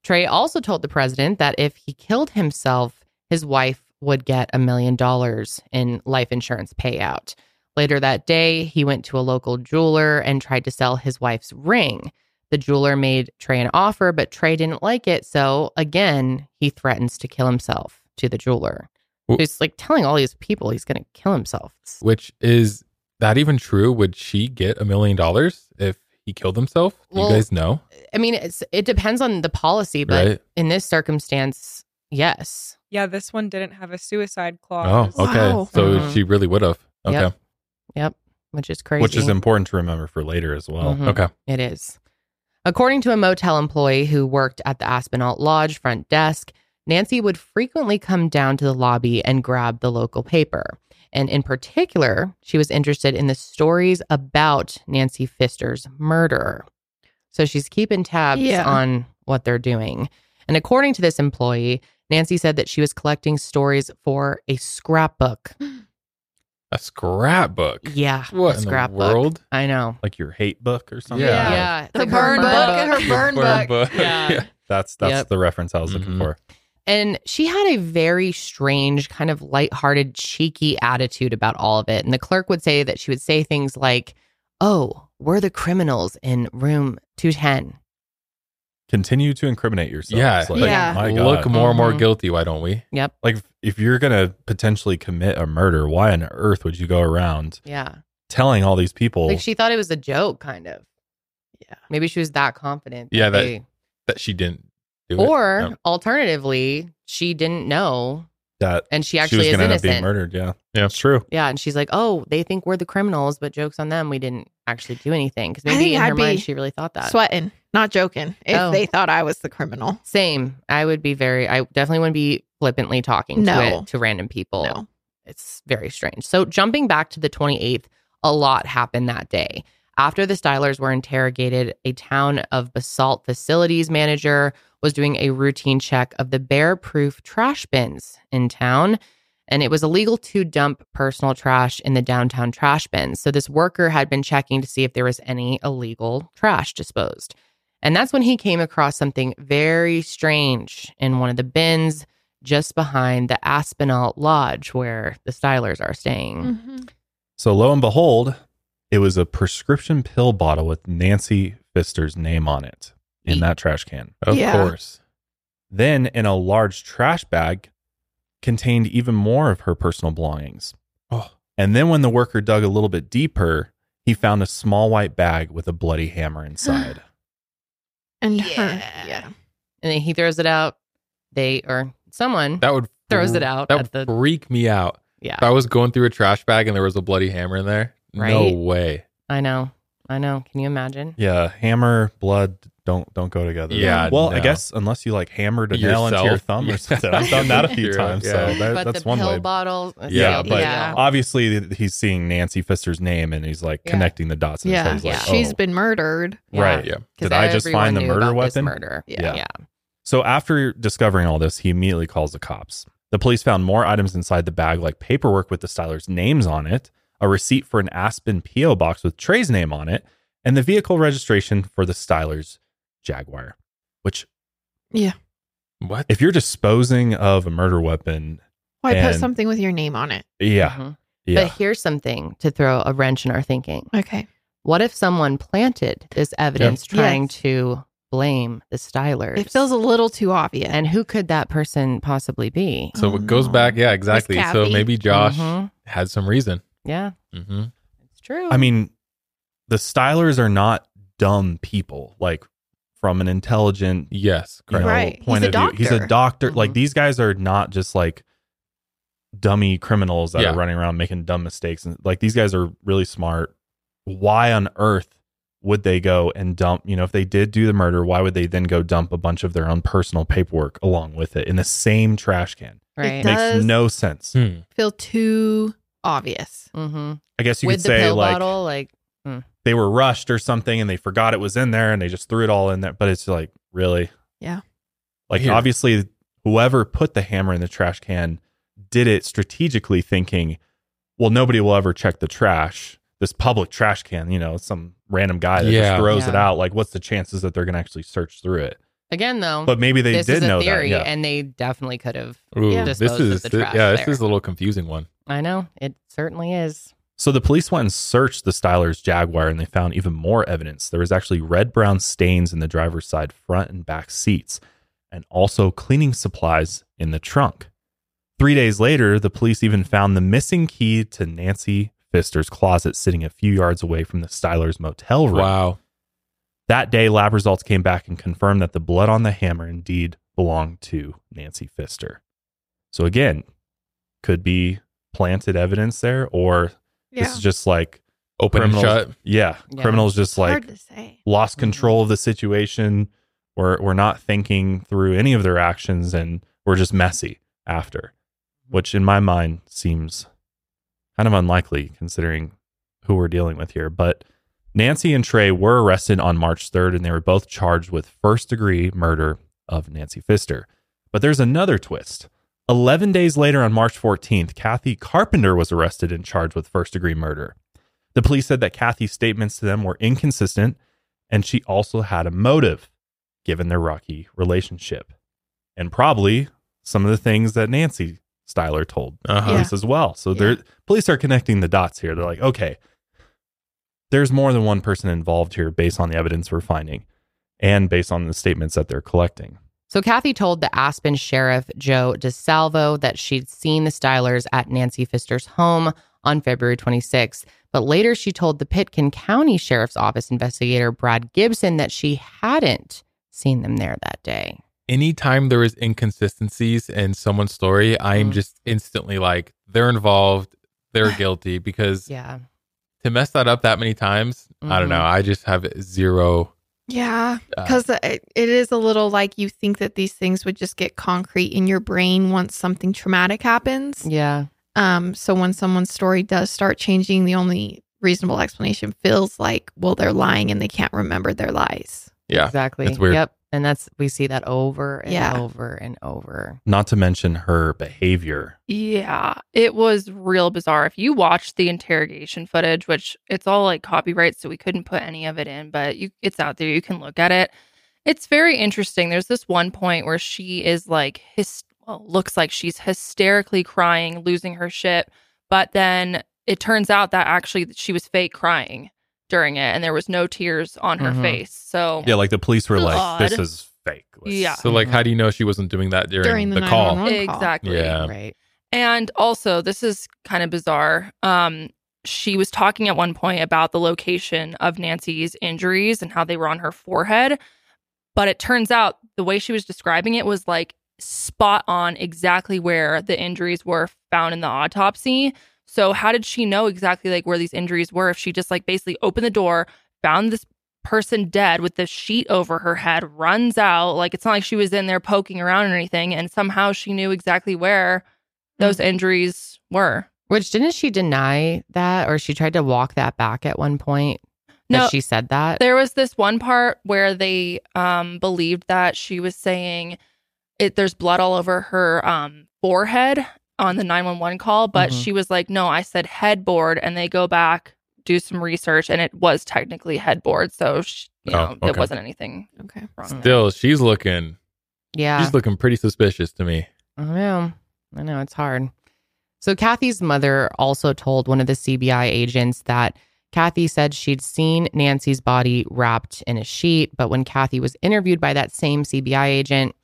Trey also told the president that if he killed himself, his wife would get a million dollars in life insurance payout. Later that day, he went to a local jeweler and tried to sell his wife's ring. The jeweler made Trey an offer, but Trey didn't like it. So again, he threatens to kill himself to the jeweler. He's like telling all these people he's going to kill himself. Which is that even true? Would she get a million dollars if he killed himself? Do Well, you guys know? I mean, it's, it depends on the policy, but Right. in this circumstance, yes. Yeah, this one didn't have a suicide clause. Oh, okay. Wow. So Mhm. she really would have. Okay. Yep. Yep. Which is crazy. Which is important to remember for later as well. Mhm. Okay. It is. According to a motel employee who worked at the Aspenalt Lodge front desk, Nancy would frequently come down to the lobby and grab the local paper. And in particular, she was interested in the stories about Nancy Pfister's murder. So she's keeping tabs Yeah. on what they're doing. And according to this employee, Nancy said that she was collecting stories for a scrapbook. A scrapbook. Yeah, What a in the scrapbook. world? I know. Like your hate book or something. Yeah. Yeah, it's Her like burn book, her burn Burn book. book. Yeah. That's that's Yep. the reference I was looking Mhm. for. And she had a very strange, kind of lighthearted, cheeky attitude about all of it. And the clerk would say that she would say things like, Oh, we're the criminals in room 210. Continue to incriminate yourself. Yeah. Like, Yeah. My God. Look more and more Mhm. guilty. Why don't we? Yep. like if- if you're gonna potentially commit a murder, why on earth would you go around Yeah. telling all these people? Like she thought it was a joke, kind of. Yeah. Maybe she was that confident. Yeah, that- they- That she didn't do it. or No. alternatively, she didn't know that and she she actually was is gonna end up being innocent. murdered. Yeah, yeah, it's true. Yeah. And she's like, Oh, they think we're the criminals, but joke's on them. We didn't actually do anything. Because maybe in I'd her mind, she really thought that. Sweating, not joking. If Oh. they thought I was the criminal. Same. I would be very, I definitely wouldn't be flippantly talking No. to it to random people. No. It's very strange. So, jumping back to the 28th, a lot happened that day. After the Stylers were interrogated, a town of basalt facilities manager was doing a routine check of the bear proof trash bins in town. And it was illegal to dump personal trash in the downtown trash bins. So, this worker had been checking to see if there was any illegal trash disposed. And that's when he came across something very strange in one of the bins just behind the Aspenalt Lodge where the Stylers are staying. Mm-hmm. So lo and behold, it was a prescription pill bottle with Nancy Pfister's name on it in that trash can. Of Yeah. course. Then in a large trash bag contained even more of her personal belongings. Oh. And then when the worker dug a little bit deeper, he found a small white bag with a bloody hammer inside. And Yeah. her. Yeah. And then he throws it out. They, or someone, That would Throws it out That would the- freak me out. yeah, If I was going through a trash bag and there was a bloody hammer in there, no way. I know. I know. Can you imagine? yeah, hammer, blood don't don't go together. Yeah, Well, I guess unless you like hammered a nail into your thumb Yeah. or something. I've done that a few times. Yeah. So that, but that's the one pill way. bottle. Yeah, but Yeah. obviously he's seeing Nancy Pfister's name and he's like Yeah. connecting the dots. In Yeah. his head. He's like, She's oh, been murdered. right. Yeah. Did I just find the murder weapon? Murder. Yeah. Yeah. So after discovering all this, he immediately calls the cops. The police found more items inside the bag, like paperwork with the Stylers' names on it, a receipt for an Aspen PO box with Trey's name on it, and the vehicle registration for the Stylers Jaguar. Which, Yeah. What? if you're disposing of a murder weapon, Why put something with your name on it? yeah, Mhm. yeah, But here's something to throw a wrench in our thinking. Okay. What if someone planted this evidence trying Yes. to blame the Stylers? It feels a little too obvious. and who could that person possibly be? So Oh, it goes no. back. Yeah, exactly. So maybe Josh Mhm. had some reason. Yeah, hmm it's true. I mean, the Stylers are not dumb people. Like from an intelligent Yes. you know, Right. point He's a of view. He's a doctor. doctor. Like these guys are not just like dummy criminals that Yeah. are running around making dumb mistakes. And like these guys are really smart. Why on earth would they go and dump, you know, if they did do the murder, why would they then go dump a bunch of their own personal paperwork along with it in the same trash can? Right. It Makes does no sense. feel too obvious. Mm-hmm. I guess you With could the say pill like bottle, like mm. they were rushed or something and they forgot it was in there and they just threw it all in there. But it's like, really? Yeah. Like Here. obviously whoever put the hammer in the trash can did it strategically thinking, well, nobody will ever check the trash. This public trash can, you know, some random guy that Yeah. just throws it out. Like, what's the chances that they're gonna actually search through it? again though. But maybe they this did is a know that. theory, Yeah. and they definitely could have Ooh, disposed this is of the trash yeah, this there. is a little confusing one. I know it certainly is. So the police went and searched the Stylers Jaguar and they found even more evidence. There was actually red brown stains in the driver's side front and back seats and also cleaning supplies in the trunk. Three days later, the police even found the missing key to Nancy Pfister's closet sitting a few yards away from the Stylers motel room. Wow. That day, lab results came back and confirmed that the blood on the hammer indeed belonged to Nancy Pfister. So again, could be planted evidence there, or this is just like Open and criminals- shut. Yeah, Yeah. criminals just It's like to say. lost mm-hmm. control of the situation. We're we're not thinking through any of their actions, and we're just messy after, mm-hmm. which in my mind seems kind of unlikely considering who we're dealing with here. But Nancy and Trey were arrested on March 3rd, and they were both charged with first degree murder of Nancy Pfister. But there's another twist. 11 days later, on March 14th, Kathy Carpenter was arrested and charged with first degree murder. The police said that Kathy's statements to them were inconsistent, and she also had a motive given their rocky relationship. And probably some of the things that Nancy Styler told Uh-huh. police as well. So they're police are connecting the dots here. They're like, okay, there's more than one person involved here based on the evidence we're finding and based on the statements that they're collecting. So Kathy told the Aspen sheriff Joe DeSalvo that she'd seen the Stylers at Nancy Pfister's home on February 26th. But later she told the Pitkin County Sheriff's Office investigator Brad Gibson that she hadn't seen them there that day. Anytime there is inconsistencies in someone's story, Mm. I'm just instantly like, they're involved, they're guilty because Yeah. to mess that up that many times, I don't Mhm. know. I just have zero. Yeah, Uh, because it, it is a little like you think that these things would just get concrete in your brain once something traumatic happens. Yeah. Um, so when someone's story does start changing, the only reasonable explanation feels like, well, they're lying and they can't remember their lies. Yeah. Exactly. It's weird. Yep. And that's we see that over and Yeah. over and over. Not to mention her behavior. Yeah, it was real bizarre. If you watch the interrogation footage, which it's all like copyright, so we couldn't put any of it in, but you it's out there. You can look at it. It's very interesting. There's this one point where she is like his well, looks like she's hysterically crying, losing her shit, but then it turns out that actually she was fake crying during it and there was no tears on her Mhm. face. So Yeah, like the police were like, Odd. this is fake. yeah. So, like, how do you know she wasn't doing that during, During the, the call? call. Exactly. Yeah. Right. And also, this is kind of bizarre. Um, she was talking at one point about the location of Nancy's injuries and how they were on her forehead. But it turns out the way she was describing it was like spot on exactly where the injuries were found in the autopsy. So how did she know exactly like where these injuries were if she just like basically opened the door, found this person dead with the sheet over her head, runs out, like it's not like she was in there poking around or anything and somehow she knew exactly where those injuries were. Which didn't she deny that or she tried to walk that back at one point? That No, she said that? There was this one part where they um believed that she was saying it there's blood all over her um forehead on the 911 call, but Mhm. she was like, "No, I said headboard." And they go back do some research and it was technically headboard, so she, you Oh, know, it wasn't anything okay. wrong. there. Still, she's looking. Yeah. She's looking pretty suspicious to me. I know. I know it's hard. So Kathy's mother also told one of the CBI agents that Kathy said she'd seen Nancy's body wrapped in a sheet, but when Kathy was interviewed by that same CBI agent,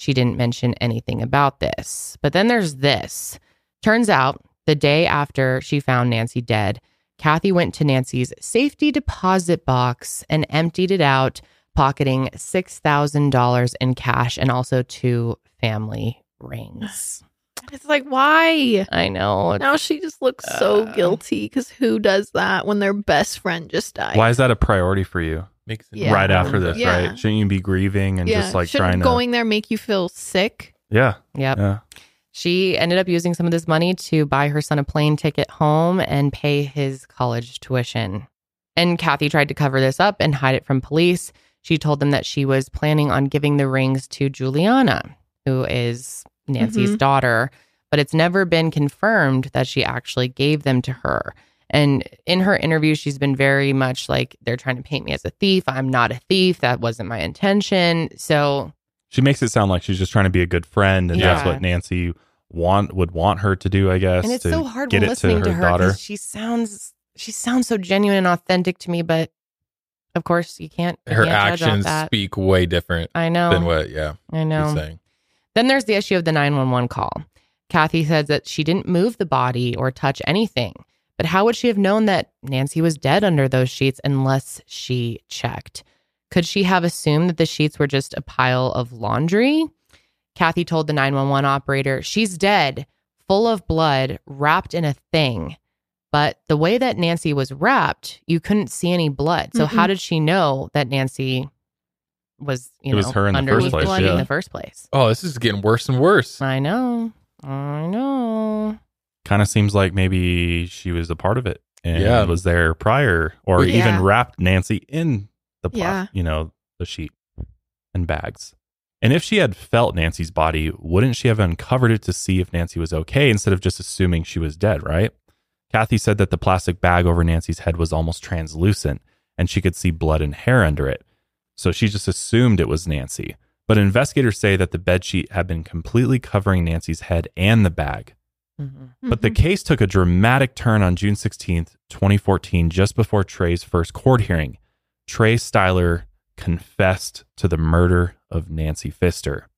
she didn't mention anything about this. But then there's this. Turns out the day after she found Nancy dead, Kathy went to Nancy's safety deposit box and emptied it out, pocketing $6,000 in cash and also two family rings. It's like, why? I know. Now she just looks so Uh. guilty because who does that when their best friend just died? Why is that a priority for you? Makes it Yeah. Right after this, Yeah. right? Shouldn't you be grieving and yeah. just like Shouldn't trying to? going there make you feel sick? yeah, Yep. yeah. She ended up using some of this money to buy her son a plane ticket home and pay his college tuition. And Kathy tried to cover this up and hide it from police. She told them that she was planning on giving the rings to Juliana, who is Nancy's Mhm. daughter, but it's never been confirmed that she actually gave them to her. And in her interview, she's been very much like, they're trying to paint me as a thief. I'm not a thief. That wasn't my intention. So She makes it sound like she's just trying to be a good friend, and that's what Nancy want would want her to do. I guess. and it's to so hard get when it listening to, her daughter. she sounds she sounds so genuine and authentic to me but of course you can't you Her can't judge actions that. speak way different i know than what, yeah, i know she's saying. then there's the issue of the 911 call kathy says that she didn't move the body or touch anything but how would she have known that nancy was dead under those sheets unless she checked could she have assumed that the sheets were just a pile of laundry kathy told the 911 operator she's dead full of blood wrapped in a thing but the way that Nancy was wrapped, you couldn't see any blood. So how Mm-mm. did she know that Nancy was, you It know, was her in the underneath first place, blood yeah. in the first place? Oh, this is getting worse and worse. I know. I know. Kind of seems like maybe she was a part of it and Yeah. was there prior, or Yeah. even wrapped Nancy in the, pla- Yeah. you know, the sheet and bags. And if she had felt Nancy's body, wouldn't she have uncovered it to see if Nancy was okay instead of just assuming she was dead, right? Kathy said that the plastic bag over Nancy's head was almost translucent and she could see blood and hair under it. So she just assumed it was Nancy. But investigators say that the bedsheet had been completely covering Nancy's head and the bag. But the mm-hmm. case took a dramatic turn on June 16th, 2014, just before Trey's first court hearing. Trey Styler confessed to the murder of Nancy Pfister.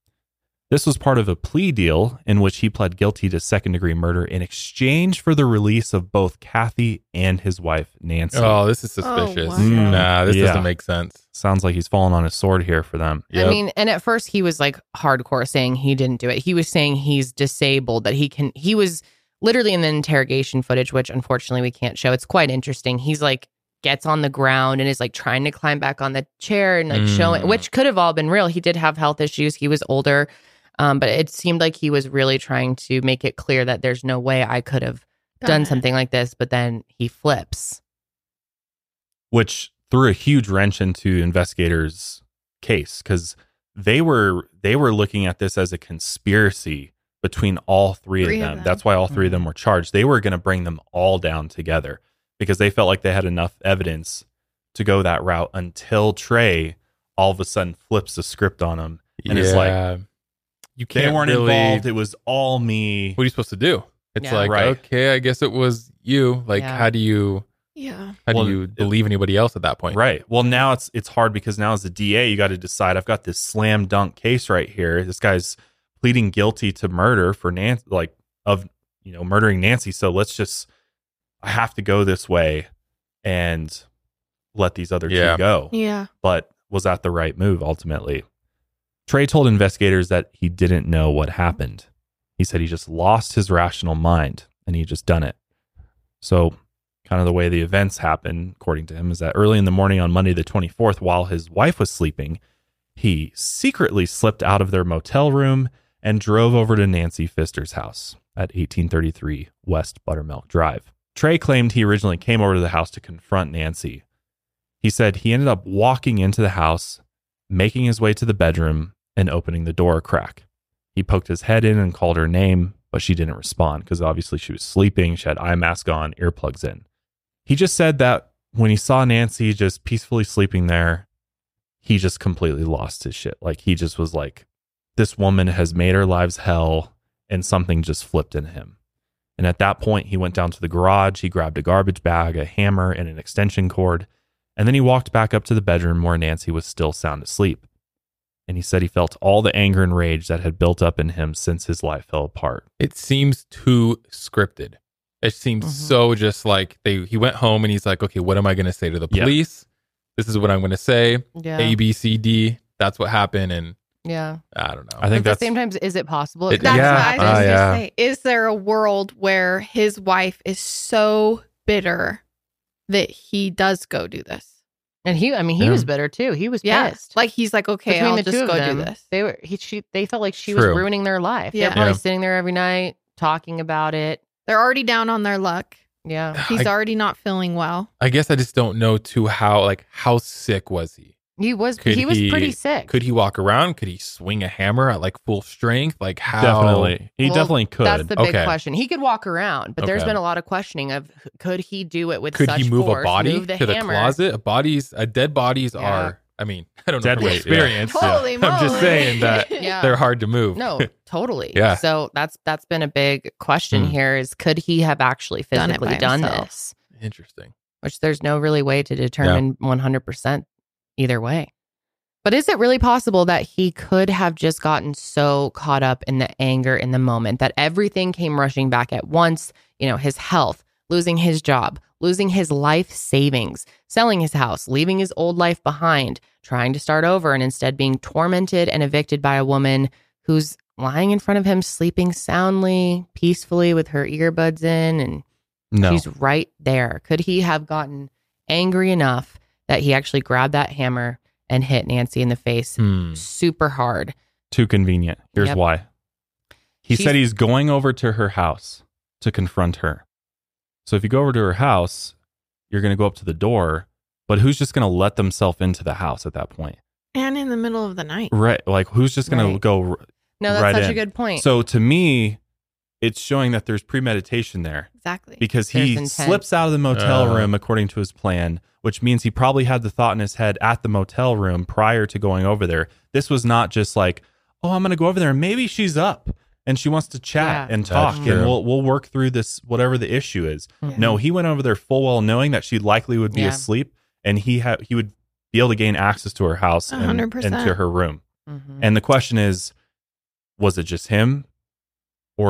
This was part of a plea deal in which he pled guilty to second degree murder in exchange for the release of both Kathy and his wife, Nancy. Oh, this is suspicious. wow. Mm. Nah, this Yeah. doesn't make sense. Sounds like he's falling on his sword here for them. I mean, and at first he was like hardcore saying he didn't do it. He was saying he's disabled, that he can, he was literally in the interrogation footage, which unfortunately we can't show. It's quite interesting. He's like, gets on the ground and is like trying to climb back on the chair and like showing, Mm. which could have all been real. He did have health issues. He was older. Um, but it seemed like he was really trying to make it clear that there's no way I could have Got done it. something like this. But then he flips. which threw a huge wrench into investigators' case because they were they were looking at this as a conspiracy between all three, Three of, of them. them. That's why all 3 of them were charged. They were going to bring them all down together because they felt like they had enough evidence to go that route until Trey all of a sudden flips the script on them and it's like Yeah. you they can't weren't really, involved. It was all me. What are you supposed to do? It's Yeah. like, Right. okay, I guess it was you. Like, Yeah. how do you Yeah. how Well, do you believe anybody else at that point? Right. Well, now it's it's hard because now as the DA, you got to decide. I've got this slam dunk case right here. This guy's pleading guilty to murder for Nancy, like of you know murdering Nancy. So let's just, I have to go this way, and let these other Yeah. two go. Yeah. But was that the right move ultimately? Trey told investigators that he didn't know what happened. He said he just lost his rational mind and he just done it. So, kind of the way the events happened, according to him, is that early in the morning on Monday, the 24th, while his wife was sleeping, he secretly slipped out of their motel room and drove over to Nancy Pfister's house at 1833 West Buttermilk Drive. Trey claimed he originally came over to the house to confront Nancy. He said he ended up walking into the house, making his way to the bedroom, and opening the door a crack. He poked his head in and called her name, but she didn't respond because obviously she was sleeping. She had eye mask on, earplugs in. He just said that when he saw Nancy just peacefully sleeping there, he just completely lost his shit. Like he just was like, this woman has made our lives hell, and something just flipped in him. And at that point, he went down to the garage. He grabbed a garbage bag, a hammer, and an extension cord. And then he walked back up to the bedroom where Nancy was still sound asleep. And he said he felt all the anger and rage that had built up in him since his life fell apart. It seems too scripted. It seems Mhm. so just like they he went home and he's like, okay, what am I going to say to the Yeah. police? This is what I'm going to say. Yeah. A B C D. That's what happened, and Yeah. I don't know. I think but at the same time, is it possible? It- That's be. Yeah. what I was just yeah. gonna say. Is there a world where his wife is so bitter that he does go do this? And he, I mean, he Yeah. was bitter too. He was Yeah. pissed. Like he's like, okay, Between I'll the just two go of do this. they were. He, she, they felt like she True. was ruining their life. Yeah. They're probably Yeah. sitting there every night talking about it. They're already down on their luck. Yeah, He's I- already not feeling well. I guess I just don't know too how like how sick was he? He was. Could he was pretty sick. Could he walk around? Could he swing a hammer at like full strength? Like how? definitely he Well, definitely could. That's the big Okay. question. He could walk around, but there's Okay. been a lot of questioning of could he do it with Could such he move force, a body move the to the closet? A bodies, a dead bodies Yeah. are. I mean, I don't know Dead from weight, yeah. experience. Holy I'm just saying that Yeah. they're hard to move. No, totally. Yeah. So that's that's been a big question Hmm. here: is could he have actually physically by done this? Interesting. Which there's no really way to determine 100 percent either way. But is it really possible that he could have just gotten so caught up in the anger in the moment that everything came rushing back at once? You know, his health, losing his job, losing his life savings, selling his house, leaving his old life behind, trying to start over, and instead being tormented and evicted by a woman who's lying in front of him, sleeping soundly, peacefully with her earbuds in, and no, she's right there. Could he have gotten angry enough that he actually grabbed that hammer and hit Nancy in the face Hmm. super hard? too convenient. Here's Yep. why. He She's- said he's going over to her house to confront her. So if you go over to her house, you're going to go up to the door, but who's just going to let themselves into the house at that point? And in the middle of the night. Right. Like who's just going Right. to go No, that's right such a good point. So to me, it's showing that there's premeditation there Exactly. because There's he intent. slips out of the motel Uh. room according to his plan, which means he probably had the thought in his head at the motel room prior to going over there. This was not just like, oh, I'm going to go over there and maybe she's up and she wants to chat Yeah. and talk and we'll we'll work through this whatever the issue is. Mhm. No, he went over there full well knowing that she likely would be Yeah. asleep and he had he would be able to gain access to her house A and, hundred and to her room. Mhm. And the question is, was it just him,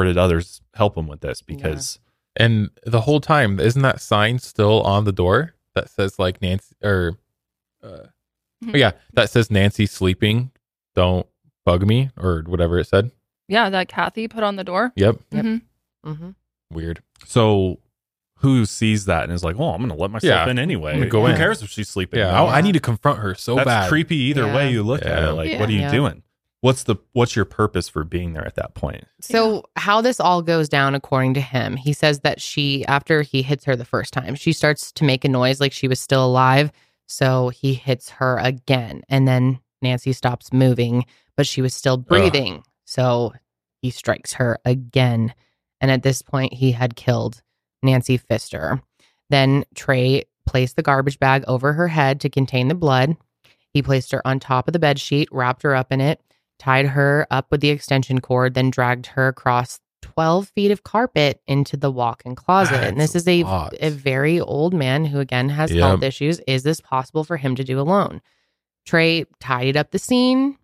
or did others help him with this? Because And the whole time, isn't that sign still on the door that says like Nancy or, uh, oh, yeah, that says Nancy sleeping. Don't bug me or whatever it said. Yeah, that Kathy put on the door. Yep. Yep. Mhm. Mhm. Weird. so, who sees that and is like, "Oh, I'm going to let myself Yeah. in anyway." I'm gonna go Who in. cares if she's sleeping? Yeah. No, I, I need to confront her so that's bad. creepy either Yeah. way you look at Yeah. it. Like, Yeah. what are you Yeah. doing? What's the what's your purpose for being there at that point? So, how this all goes down, according to him, he says that she, after he hits her the first time, she starts to make a noise like she was still alive. So, he hits her again. And then Nancy stops moving, but she was still breathing. So, he strikes her again. And at this point, he had killed Nancy Pfister. Then Trey placed the garbage bag over her head to contain the blood. He placed her on top of the bed sheet, wrapped her up in it, tied her up with the extension cord, then dragged her across 12 feet of carpet into the walk in closet. and this is a, lot. a very old man who, again, has Yep. health issues. Is this possible for him to do alone? Trey tidied up the scene,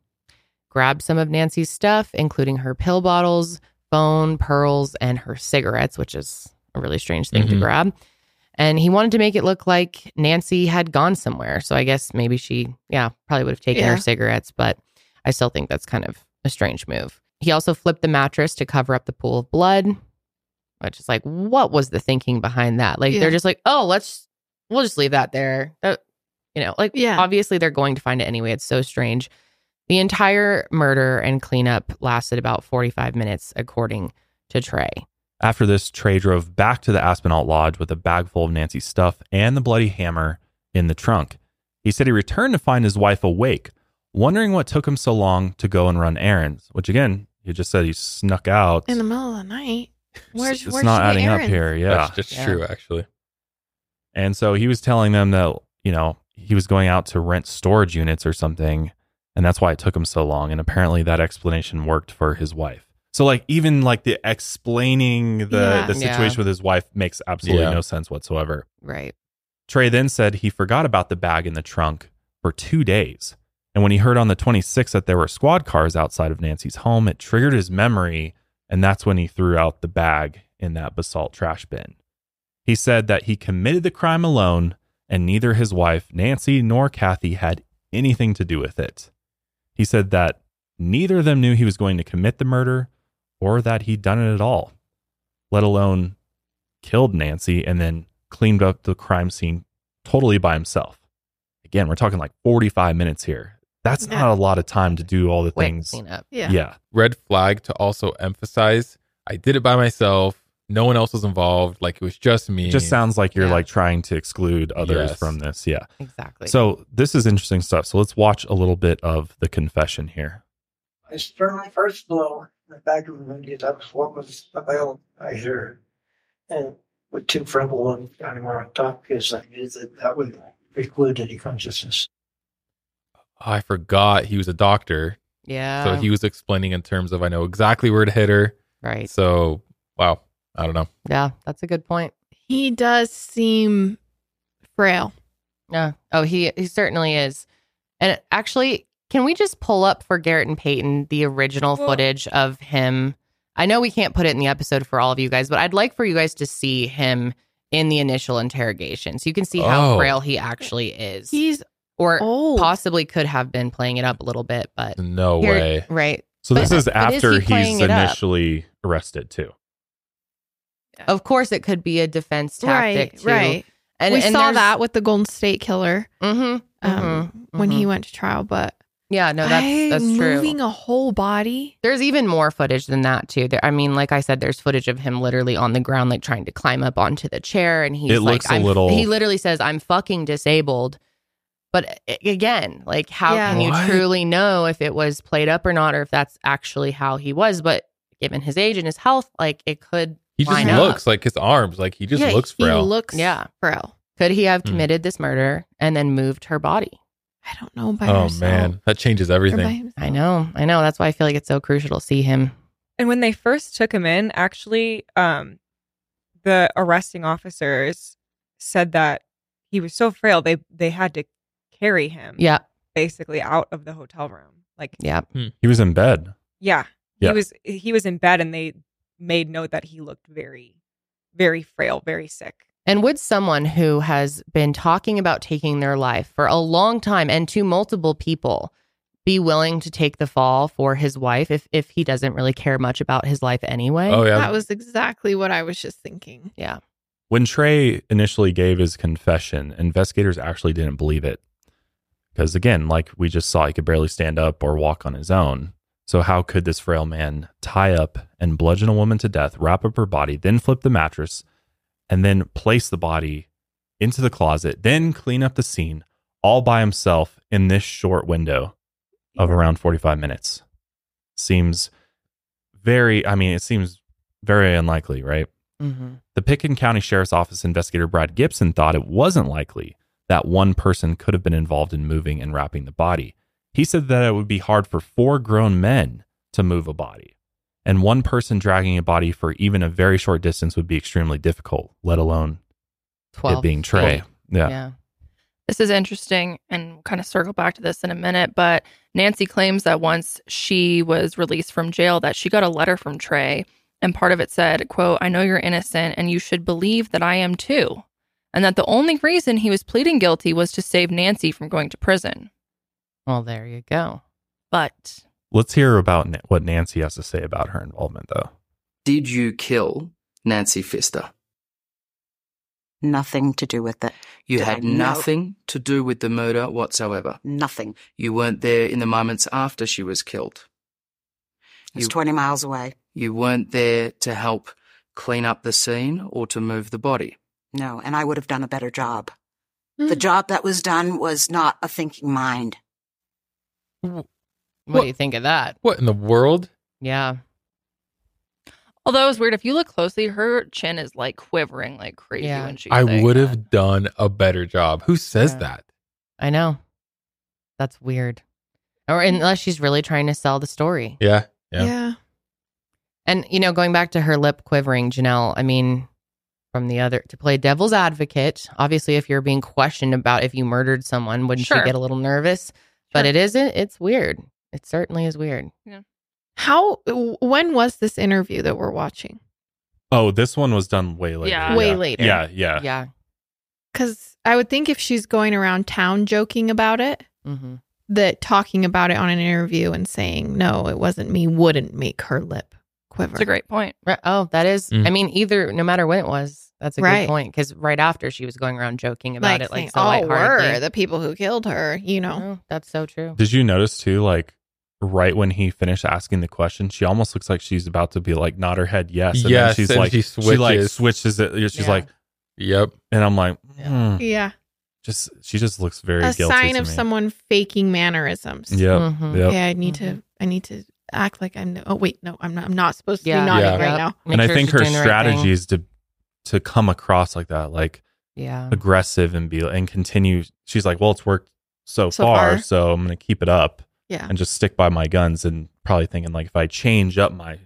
grabbed some of Nancy's stuff, including her pill bottles, phone, pearls, and her cigarettes, which is a really strange thing to Mhm. grab. And he wanted to make it look like Nancy had gone somewhere. So I guess maybe she, yeah, probably would have taken Yeah. her cigarettes, but I still think that's kind of a strange move. He also flipped the mattress to cover up the pool of blood, which is like, what was the thinking behind that? Like, Yeah. they're just like, oh, let's, we'll just leave that there. That, you know, like, Yeah. obviously they're going to find it anyway. It's so strange. The entire murder and cleanup lasted about 45 minutes, according to Trey. After this, Trey drove back to the Aspenalt Lodge with a bag full of Nancy's stuff and the bloody hammer in the trunk. He said he returned to find his wife awake, wondering what took him so long to go and run errands, which again, he just said he snuck out. In the middle of the night. Where's it's where'd not she get adding up here. Yeah. That's just Yeah. true, actually. And so he was telling them that, you know, he was going out to rent storage units or something. And that's why it took him so long. And apparently that explanation worked for his wife. So like even like the explaining the, Yeah. the Yeah. situation with his wife makes absolutely Yeah. no sense whatsoever. Right. Trey then said he forgot about the bag in the trunk for two days. And when he heard on the 26th that there were squad cars outside of Nancy's home, it triggered his memory. And that's when he threw out the bag in that basalt trash bin. He said that he committed the crime alone and neither his wife, Nancy, nor Kathy had anything to do with it. He said that neither of them knew he was going to commit the murder or that he'd done it at all, let alone killed Nancy and then cleaned up the crime scene totally by himself. Again, we're talking like 45 minutes here. That's Yeah. not a lot of time to do all the Quick things. cleanup. Yeah. Yeah. Red flag to also emphasize I did it by myself. No one else was involved. Like it was just me. Just sounds like you're Yeah. like trying to exclude others Yes. from this. Yeah. Exactly. So this is interesting stuff. So let's watch a little bit of the confession here. I struck my first blow in the back of the knee. That was what was available I here. And with two frontal ones down where on top, because I knew that that would preclude any consciousness. I forgot he was a doctor. yeah. So he was explaining in terms of I know exactly where to hit her. right. So wow. I don't know. Yeah, that's a good point. He does seem frail. Yeah. Oh, he he certainly is. And actually, can we just pull up for Garrett and Peyton the original Well- footage of him? I know we can't put it in the episode for all of you guys, but I'd like for you guys to see him in the initial interrogation, so you can see how Oh. frail he actually is, He's or old. possibly could have been playing it up a little bit. But No here- way. right? So this is but is after he he's it up? initially arrested too. Of course, it could be a defense tactic right, too. right. And we and saw that with the Golden State Killer Mhm, um, mhm, when he mhm. went to trial. But Yeah, no, that's I- that's true. moving a whole body. There's even more footage than that too. There, I mean, like I said, there's footage of him literally on the ground, like trying to climb up onto the chair, and he's It like, looks a I'm, little- He literally says, "I'm fucking disabled." But again, like, how Yeah. can you What? truly know if it was played up or not, or if that's actually how he was? But given his age and his health, like, it could. He just line up. looks like his arms, like he just Yeah, looks He frail. looks Yeah. frail. Could he have Hmm. committed this murder and then moved her body? I don't know by oh herself man, that changes everything. I know, I know. That's why I feel like it's so crucial to see him. And when they first took him in, actually, um, the arresting officers said that he was so frail they they had to carry him Yeah, basically out of the hotel room. Like, yeah. Hmm. He was in bed. yeah, Yeah. he was he was in bed, and they made note that he looked very, very frail, very sick. And would someone who has been talking about taking their life for a long time and to multiple people be willing to take the fall for his wife if if he doesn't really care much about his life anyway? Oh yeah, That was exactly what I was just thinking. Yeah. When Trey initially gave his confession, investigators actually didn't believe it. Because again, like we just saw, he could barely stand up or walk on his own. So, how could this frail man tie up and bludgeon a woman to death, wrap up her body, then flip the mattress, and then place the body into the closet, then clean up the scene all by himself in this short window of around 45 minutes? Seems very, I mean, it seems very unlikely, right? Mm-hmm. The Pitkin County Sheriff's Office investigator Brad Gibson thought it wasn't likely that one person could have been involved in moving and wrapping the body. He said that it would be hard for four grown men to move a body, and one person dragging a body for even a very short distance would be extremely difficult, let alone it 12 being Trey. Yeah. Yeah. This is interesting and we'll kind of circle back to this in a minute, but Nancy claims that once she was released from jail that she got a letter from Trey and part of it said, quote, I know you're innocent and you should believe that I am too. And that the only reason he was pleading guilty was to save Nancy from going to prison. Well, there you go. But Let's hear about Na- what Nancy has to say about her involvement, though. Did you kill Nancy Pfister? Nothing to do with it. You Did had I know- nothing to do with the murder whatsoever. Nothing. You weren't there in the moments after she was killed. It's You- 20 miles away. You weren't there to help clean up the scene or to move the body. No, and I would have done a better job. The hmm. job that was done was not a thinking mind. What, What- do you think of that? what in the world? Yeah. although it was weird, if you look closely, her chin is like quivering like crazy Yeah. when she. I saying would that. have done a better job. Who says Yeah. that? I know. That's weird. Or hmm. unless she's really trying to sell the story. Yeah, yeah. Yeah. And you know, going back to her lip quivering, Janelle, I mean, from the other to play devil's advocate, obviously if you're being questioned about if you murdered someone, wouldn't Sure. you get a little nervous? But it isn't it's weird. It certainly is weird. How? When was this interview that we're watching? Oh, this one was done way later. Yeah. Way later. Yeah, yeah. Yeah. Because I would think if she's going around town joking about it, Mm-hmm. that talking about it on an interview and saying no, it wasn't me wouldn't make her lip quiver. That's a great point. Right. Oh, that is. Mm. I mean, either no matter when it was, that's a Right. good point. Because right after she was going around joking about like, it, like saying, so oh, lightheartedly. were the people who killed her, you know. Oh, that's so true. Did you notice too, like right when he finished asking the question, she almost looks like she's about to be like nod her head yes. And then Yes, she's and like she she like switches. switches it. She's Yeah. like, Yep. and I'm like, hmm. Yeah. just she just looks very A guilty sign to of me. someone faking mannerisms. Yep. Mhm. Yep. Okay, I need to I need to act like I'm oh wait, no, I'm not I'm not supposed to Yeah. be nodding Yeah. right Yep. now. Make and I think her doing the right strategy is to to come across like that, like Yeah. aggressive and be and continue. She's like, well, it's worked so, So far, far. so I'm gonna keep it up Yeah. and just stick by my guns. And probably thinking like, if I change up my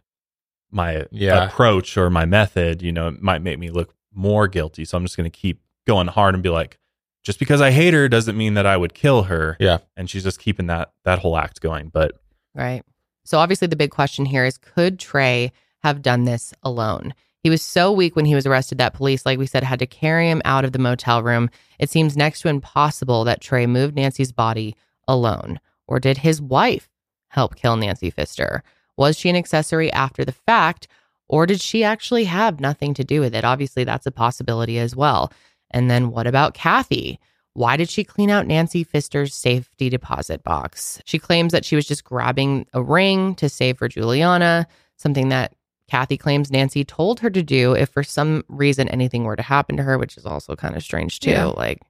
my Yeah. approach or my method, you know, it might make me look more guilty. So I'm just gonna keep going hard and be like, just because I hate her doesn't mean that I would kill her. Yeah. And she's just keeping that that whole act going. But Right. So obviously the big question here is could Trey have done this alone? He was so weak when he was arrested that police, like we said, had to carry him out of the motel room. It seems next to impossible that Trey moved Nancy's body alone. Or did his wife help kill Nancy Pfister? Was she an accessory after the fact? Or did she actually have nothing to do with it? Obviously, that's a possibility as well. And then what about Kathy? Why did she clean out Nancy Pfister's safety deposit box? She claims that she was just grabbing a ring to save for Juliana, something that Kathy claims Nancy told her to do if for some reason anything were to happen to her, which is also kind of strange too. Yeah. Like,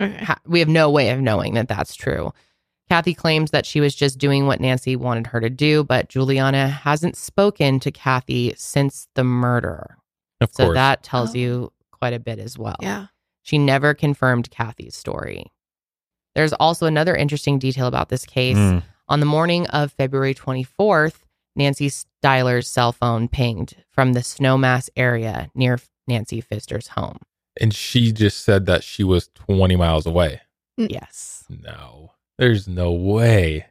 Okay. ha- we have no way of knowing that that's true. Kathy claims that she was just doing what Nancy wanted her to do, but Juliana hasn't spoken to Kathy since the murder. Of so course. that tells Oh. you quite a bit as well. Yeah. She never confirmed Kathy's story. There's also another interesting detail about this case. Mm. On the morning of February 24th, Nancy Styler's cell phone pinged from the Snowmass area near Nancy Pfister's home. and she just said that she was 20 miles away. Mm. Yes. No. There's no way.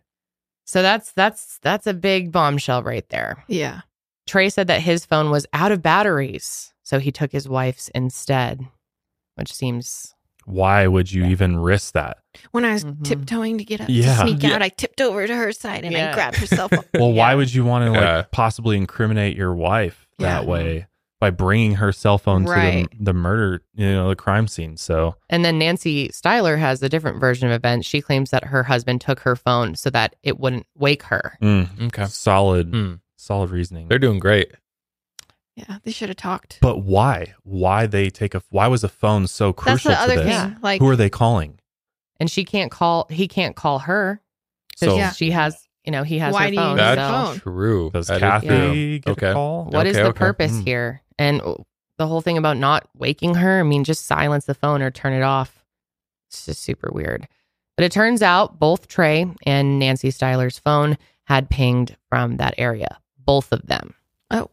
So that's that's that's a big bombshell right there. Yeah. Trey said that his phone was out of batteries, so he took his wife's instead, which seems why would you even risk that? When I was Mhm. tiptoeing to get up Yeah. to sneak Yeah. out, I tipped over to her side and Yeah. I grabbed her cell phone. Well, why would you want to Yeah. like possibly incriminate your wife that Yeah. way by bringing her cell phone Right. to the, the murder, you know, the crime scene? So And then Nancy Styler has a different version of events. She claims that her husband took her phone so that it wouldn't wake her. mm, Okay. solid, Hmm. solid reasoning. They're doing great. Yeah, they should have talked. But why? Why they take a? Why was a phone so crucial? That's crucial the other to this? thing. Like, Who are they calling? And she can't call, he can't call her because So Yeah. she has, you know, he has Why her do you need That's so phone? true. does That is Kathy true. get Okay. a call? What is Okay, the okay. purpose Mm. here? And the whole thing about not waking her, I mean, just silence the phone or turn it off. It's just super weird. But it turns out both Trey and Nancy Styler's phone had pinged from that area, both of them. Oh.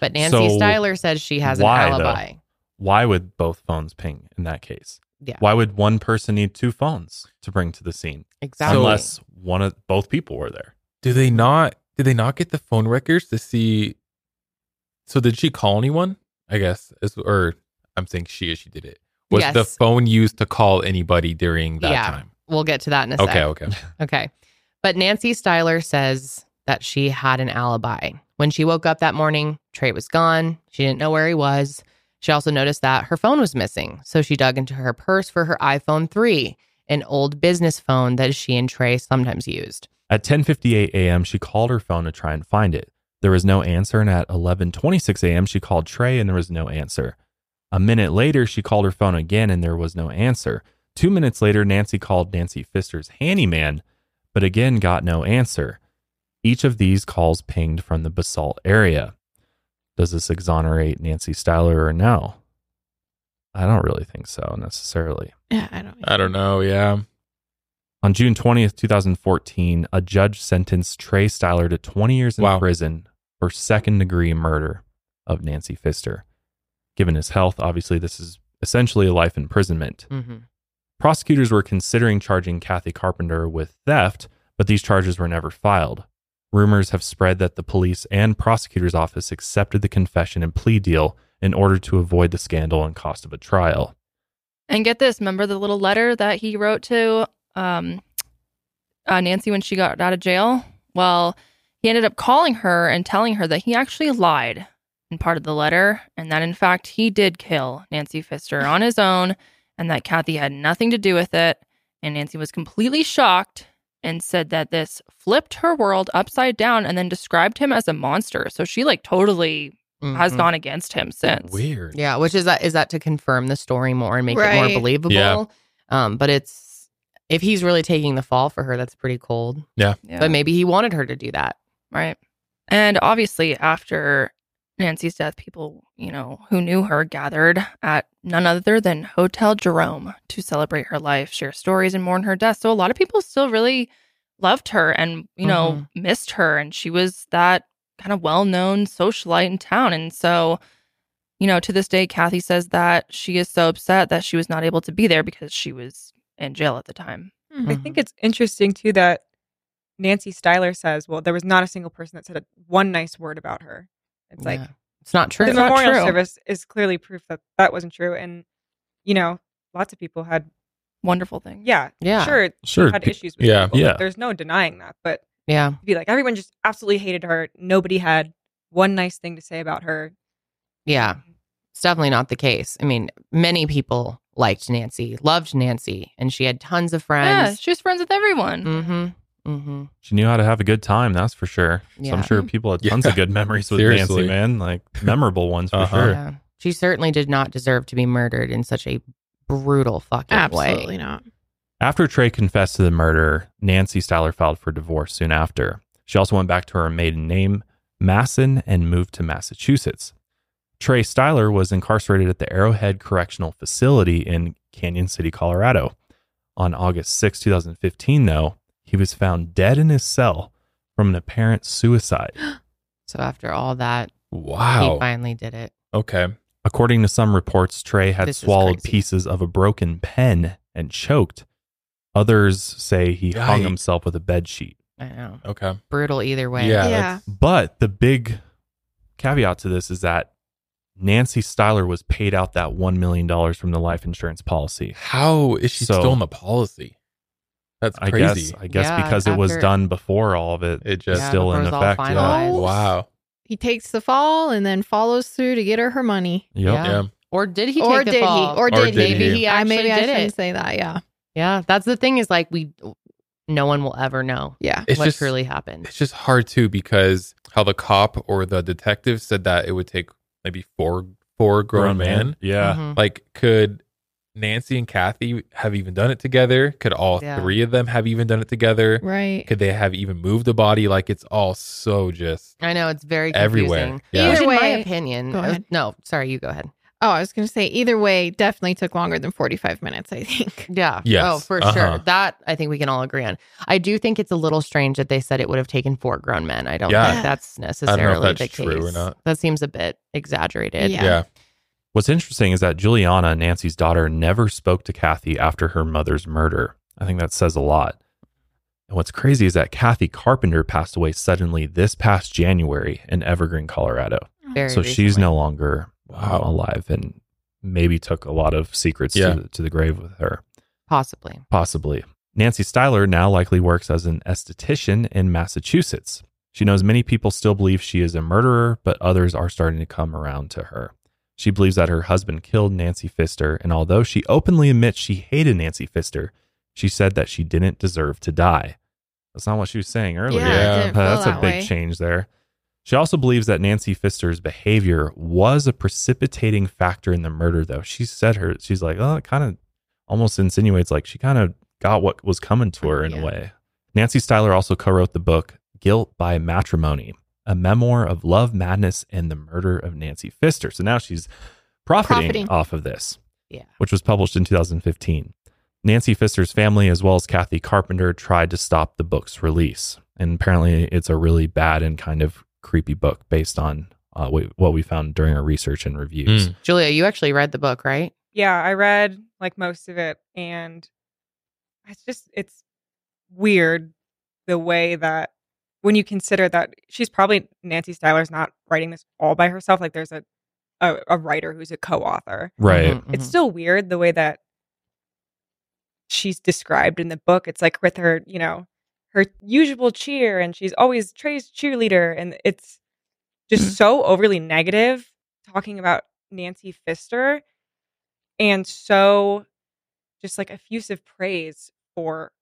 But Nancy So Styler says she has why, an though? alibi. Why would both phones ping in that case? Yeah. Why would one person need two phones to bring to the scene? Exactly. Unless one of both people were there. Do they not? Did they not get the phone records to see? So did she call anyone? I guess, is, or I'm saying she as she did it. Was the phone used to call anybody during that yeah. time? We'll get to that in a Okay, sec. okay. Okay. But Nancy Styler says that she had an alibi. When she woke up that morning, Trey was gone. She didn't know where he was. She also noticed that her phone was missing. So she dug into her purse for her iPhone 3, an old business phone that she and Trey sometimes used. At 10:58 a.m., she called her phone to try and find it. There was no answer, and at 11:26 a.m., she called Trey, and there was no answer. A minute later, she called her phone again, and there was no answer. Two minutes later, Nancy called Nancy Pfister's handyman, but again got no answer. Each of these calls pinged from the Basalt area. Does this exonerate Nancy Styler or no? I don't really think so necessarily. yeah, I don't. I don't know. Yeah. On June 20th, 2014, a judge sentenced Trey Styler to 20 years in Wow. prison for second degree murder of Nancy Pfister. Given his health, obviously, this is essentially a life imprisonment. Mm-hmm. Prosecutors were considering charging Kathy Carpenter with theft, but these charges were never filed. Rumors have spread that the police and prosecutor's office accepted the confession and plea deal in order to avoid the scandal and cost of a trial. And get this, remember the little letter that he wrote to um uh, Nancy when she got out of jail? Well, he ended up calling her and telling her that he actually lied in part of the letter and that in fact he did kill Nancy Pfister on his own and that Kathy had nothing to do with it. And Nancy was completely shocked and said that this flipped her world upside down and then described him as a monster. So she like totally has Mhm. gone against him since. Weird. Yeah, which is that is that to confirm the story more and make it more believable. Yeah. Um, but it's if he's really taking the fall for her, that's pretty cold. Yeah. Yeah. But maybe he wanted her to do that. Right. And obviously, after Nancy's death, people, you know, who knew her gathered at none other than Hotel Jerome to celebrate her life, share stories, and mourn her death. So a lot of people still really loved her and, you know, mm-hmm. missed her. And she was that kind of well known socialite in town. And so, you know, to this day, Kathy says that she is so upset that she was not able to be there because she was in jail at the time. I think mm-hmm. it's interesting too that Nancy Styler says, "Well, there was not a single person that said a, one nice word about her." It's like It's not true. the It's memorial true. service is clearly proof that that wasn't true, and you know, lots of people had wonderful things. Yeah, Yeah. sure, Sure, had issues with yeah. people. Yeah. there's no denying that, but Yeah. be like everyone just absolutely hated her. Nobody had one nice thing to say about her. Yeah. It's definitely not the case. I mean, many people liked Nancy, loved Nancy, and she had tons of friends. Yeah, friends. she was friends with everyone. Mm-hmm. Mm-hmm. She knew how to have a good time, that's for sure. So I'm sure people had tons Yeah. of good memories with Seriously. Nancy, man. Like memorable ones for Uh-huh. sure. Yeah. She certainly did not deserve to be murdered in such a brutal fucking Absolutely way. Absolutely not. After Trey confessed to the murder, Nancy Styler filed for divorce soon after. She also went back to her maiden name, Masson, and moved to Massachusetts. Trey Styler was incarcerated at the Arrowhead Correctional Facility in Cañon City, Colorado. On August 6, 2015, though, he was found dead in his cell from an apparent suicide. So after all that, Wow. he finally did it. Okay. According to some reports, Trey had This swallowed pieces of a broken pen and choked. Others say he hung himself with a bed sheet. I know. Okay. Brutal either way. Yeah. Yeah. But the big caveat to this is that Nancy Styler was paid out that $1 million from the life insurance policy. How is she So- still in the policy? That's I crazy. guess I guess Yeah, because it was after- done before all of it, It it's just- Yeah, still before in it was all effect. Yeah. wow. He takes the fall and then follows through to get her her money. Yep. Yeah. Yeah. Or did he or take the did fall? he? Or Or did did he? Maybe he? he I actually maybe I did shouldn't it. say that. Yeah. Yeah, that's the thing is like we, no one will ever know Yeah. It's what just truly happened. It's just hard too because how the cop or the detective said that it would take maybe four four grown, men. Yeah. Mhm. Like could Nancy and Kathy have even done it together? Could all Yeah. three of them have even done it together? Right. Could they have even moved the body? Like it's all so just I know it's very Everywhere. confusing. Yeah. Which Either in my way- opinion, Go uh, ahead. no, sorry, you go ahead. Oh, I was going to say either way definitely took longer than 45 minutes, I think. Yeah. Yes. Oh, for Uh-huh. sure. That I think we can all agree on. I do think it's a little strange that they said it would have taken four grown men. I don't Yeah. think that's necessarily that's the true or case. not. That seems a bit exaggerated. Yeah. yeah. What's interesting is that Juliana, Nancy's daughter, never spoke to Kathy after her mother's murder. I think that says a lot. And what's crazy is that Kathy Carpenter passed away suddenly this past January in Evergreen, Colorado. Oh. Very so she's no longer Wow. alive and maybe took a lot of secrets Yeah. to, to the grave with her. possibly. Possibly. Nancy Styler now likely works as an esthetician in Massachusetts. She knows many people still believe she is a murderer, but others are starting to come around to her. She believes that her husband killed Nancy Pfister, and although she openly admits she hated Nancy Pfister, she said that she didn't deserve to die. That's not what she was saying earlier. Yeah, it Yeah. didn't feel That's a big way. change there. She also believes that Nancy Pfister's behavior was a precipitating factor in the murder, though. She said her, she's like, oh, it kind of almost insinuates like she kind of got what was coming to her in Yeah. a way. Nancy Styler also co wrote the book Guilt by Matrimony, a memoir of love, madness, and the murder of Nancy Pfister. So now she's profiting, Profiting. off of this, Yeah. which was published in 2015. Nancy Pfister's family, as well as Kathy Carpenter, tried to stop the book's release. And apparently, it's a really bad and kind of creepy book based on uh, what we found during our research and reviews. Mm. Julia, you actually read the book, right? Yeah, I read like most of it, and it's just it's weird the way that when you consider that she's probably Nancy Styler's not writing this all by herself. Like there's a a, a writer who's a co-author. Right. Mhm, It's mhm. still weird the way that she's described in the book. It's like with her, you know, her usual cheer and she's always Trey's cheerleader and it's just Mm-hmm. so overly negative talking about Nancy Pfister and so just like effusive praise for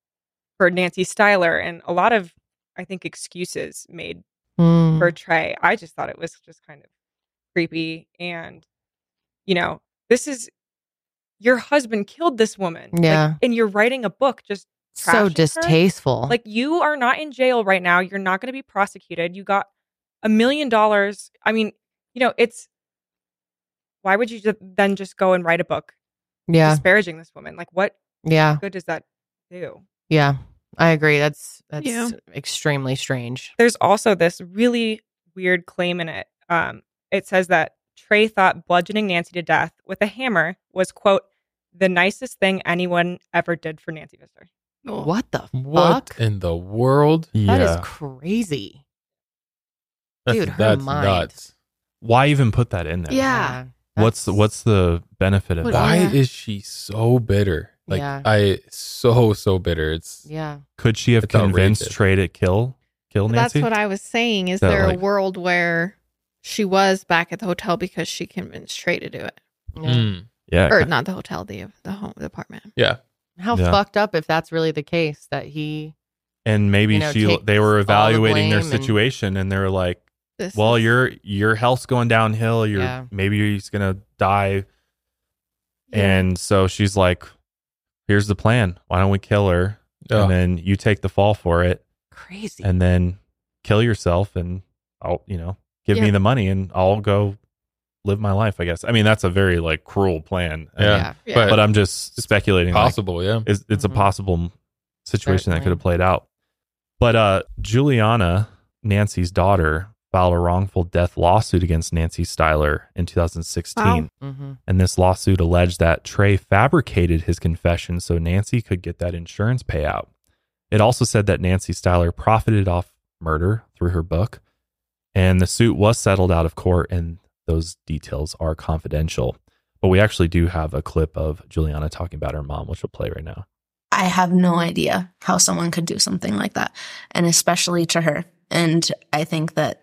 for Nancy Styler and a lot of I think excuses made Mm. for Trey. I just thought it was just kind of creepy and you know, this is your husband killed this woman. Like, Yeah. and you're writing a book just So trashing her? distasteful. Like you are not in jail right now. You're not going to be prosecuted. You got a million dollars. I mean, you know, it's why would you then just go and write a book Yeah. disparaging this woman? Like what Yeah. good does that do? Yeah. I agree. That's that's Yeah. extremely strange. There's also this really weird claim in it. Um, it says that Trey thought bludgeoning Nancy to death with a hammer was quote the nicest thing anyone ever did for Nancy Pfister. What the What in the world? That is crazy. That's, Dude, her that's mind. nuts. Why even put that in there? Yeah. What's the, what's the benefit of What- that? Why Yeah. is she so bitter? Like Yeah. I so so bitter. It's Yeah. Could she have convinced outrageous. Trey to kill kill Nancy? That's what I was saying. Is That, there like- a world where she was back at the hotel because she convinced Trey to do it, Mm. yeah. or not the hotel, the the home, the apartment? yeah. How Yeah. fucked up if that's really the case that he and maybe you know, she they were all the evaluating their blame and- situation and, they're like, This well, is- your your health's going downhill. You're Yeah. maybe he's gonna die. And so she's like, "Here's the plan. Why don't we kill her, Yeah. and then you take the fall for it, crazy. and then kill yourself, and I'll, you know, give me the money, and I'll go live my life. I guess. I mean, that's a very like cruel plan. Yeah. Yeah. Yeah. But, but I'm just speculating. like, possible, yeah. it's, it's Mhm. a possible situation that could have played out. But uh, Juliana, Nancy's daughter, filed a wrongful death lawsuit against Nancy Styler in 2016. Wow. hmm And this lawsuit alleged that Trey fabricated his confession so Nancy could get that insurance payout. It also said that Nancy Styler profited off murder through her book. And the suit was settled out of court, and those details are confidential. But we actually do have a clip of Juliana talking about her mom, which we'll play right now. I have no idea how someone could do something like that, and especially to her. And I think that,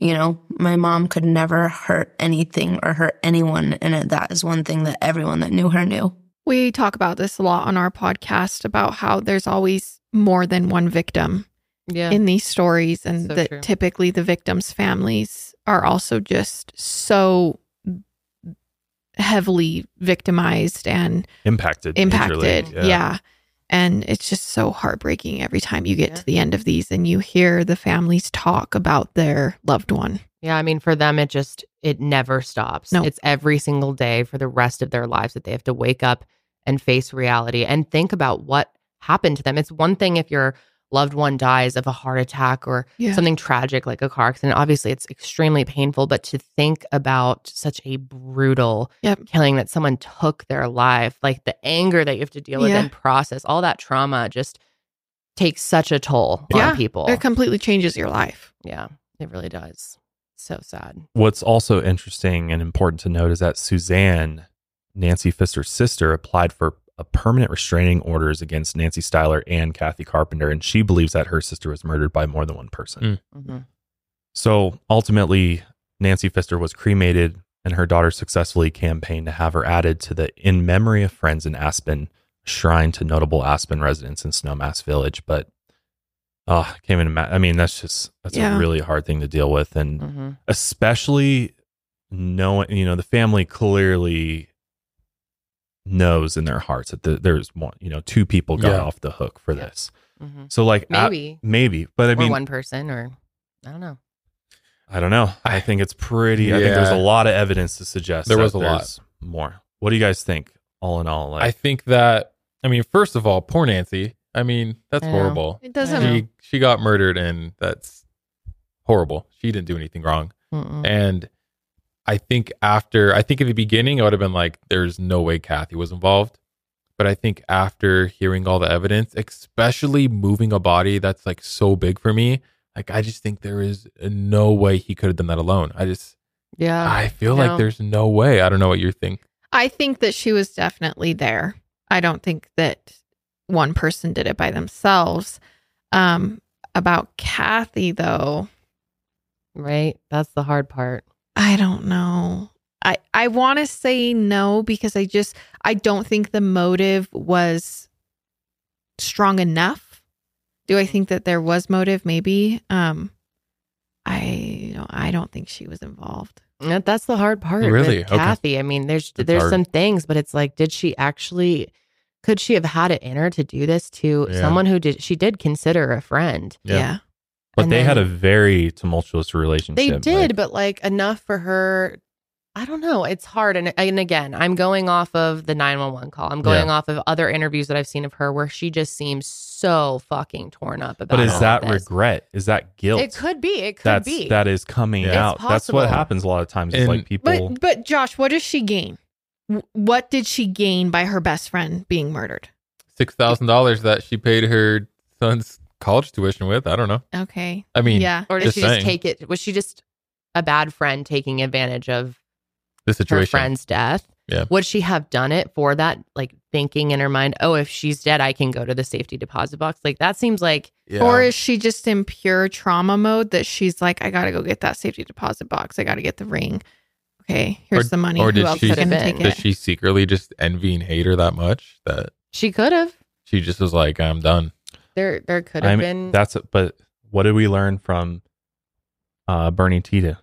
you know, my mom could never hurt anything or hurt anyone. And that is one thing that everyone that knew her knew. We talk about this a lot on our podcast about how there's always more than one victim Yeah. in these stories, and So that true. typically the victims' families are also just so heavily victimized and Impacted. impacted. majorly, Yeah. And it's just so heartbreaking every time you get Yeah. to the end of these and you hear the families talk about their loved one. Yeah, I mean, for them, it just it never stops. No. It's every single day for the rest of their lives that they have to wake up and face reality and think about what happened to them. It's one thing if your loved one dies of a heart attack or Yeah. something tragic like a car accident. Obviously, it's extremely painful, but to think about such a brutal Yep. killing that someone took their life, like the anger that you have to deal with Yeah. and process, all that trauma just takes such a toll Yeah. on people. It completely changes your life. yeah, it really does. So sad. What's also interesting and important to note is that Suzanne, Nancy Pfister's sister, applied for a permanent restraining orders against Nancy Styler and Kathy Carpenter, and she believes that her sister was murdered by more than one person. Mm. hmm So ultimately, Nancy Pfister was cremated, and her daughter successfully campaigned to have her added to the In Memory of Friends in Aspen shrine to notable Aspen residents in Snowmass Village. But oh, I can't even imagine. I mean, that's just that's Yeah. a really hard thing to deal with, and hmm especially knowing you know the family clearly knows in their hearts that the, there's one you know two people got Yeah. off the hook for Yeah. this hmm so like at- Maybe. maybe but i or mean one person, or I don't know. i don't know i think it's pretty i think there's a lot of evidence to suggest There that was a lot. more what do you guys think all in all like I think that I mean, first of all, poor Nancy. I mean, that's Yeah. horrible. It doesn't She she got murdered and that's horrible. She didn't do anything wrong. Mm-mm. And I think after I think in the beginning I would have been like, there's no way Kathy was involved. But I think after hearing all the evidence, especially moving a body that's like so big for me, like I just think there is no way he could have done that alone. I just Yeah. I feel No. like there's no way. I don't know what you think. I think that she was definitely there. I don't think that one person did it by themselves. Um, about Kathy though, Right? That's the hard part. I don't know. I I want to say no because I just I don't think the motive was strong enough. Do I think that there was motive? Maybe. Um, I don't- I don't think she was involved. That's the hard part. Really? with Okay. Kathy. I mean, there's It's there's hard. some things, but it's like, did she actually? Could she have had it in her to do this to Yeah. someone who did? She did consider a friend. Yeah. But And they had a very tumultuous relationship. They did, like- but like enough for her. I don't know. It's hard. And, and again, I'm going off of the 911 call. I'm going Yeah. off of other interviews that I've seen of her where she just seems so fucking torn up about but is that regret? Is that guilt? It could be. It could That's be. that is coming It's out. That's what happens a lot of times. Is And- like people. But but Josh, what does she gain? What did she gain by her best friend being murdered? Six thousand dollars that she paid her son's college tuition with. I don't know. Okay. I mean, yeah. or did just she just saying. take it? Was she just a bad friend taking advantage of the situation? her situation. friend's death? Yeah. Would she have done it for that? Like thinking in her mind, oh, if she's dead, I can go to the safety deposit box. Like that seems like Yeah. Or is she just in pure trauma mode that she's like, I gotta go get that safety deposit box. I gotta get the ring. Okay, here's or, the money. Or Who did else she? is gonna take Does it? she secretly just envy and hate her that much that she could have. she just was like, I'm done. There, there could I have mean, been. that's but what did we learn from uh Bernie Tiede?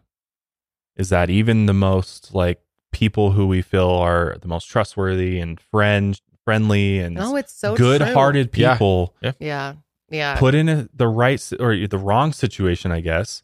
Is that even the most like people who we feel are the most trustworthy and friend friendly and No, it's so good-hearted Yeah. people Yeah. yeah, yeah. put in a, the right or the wrong situation, I guess,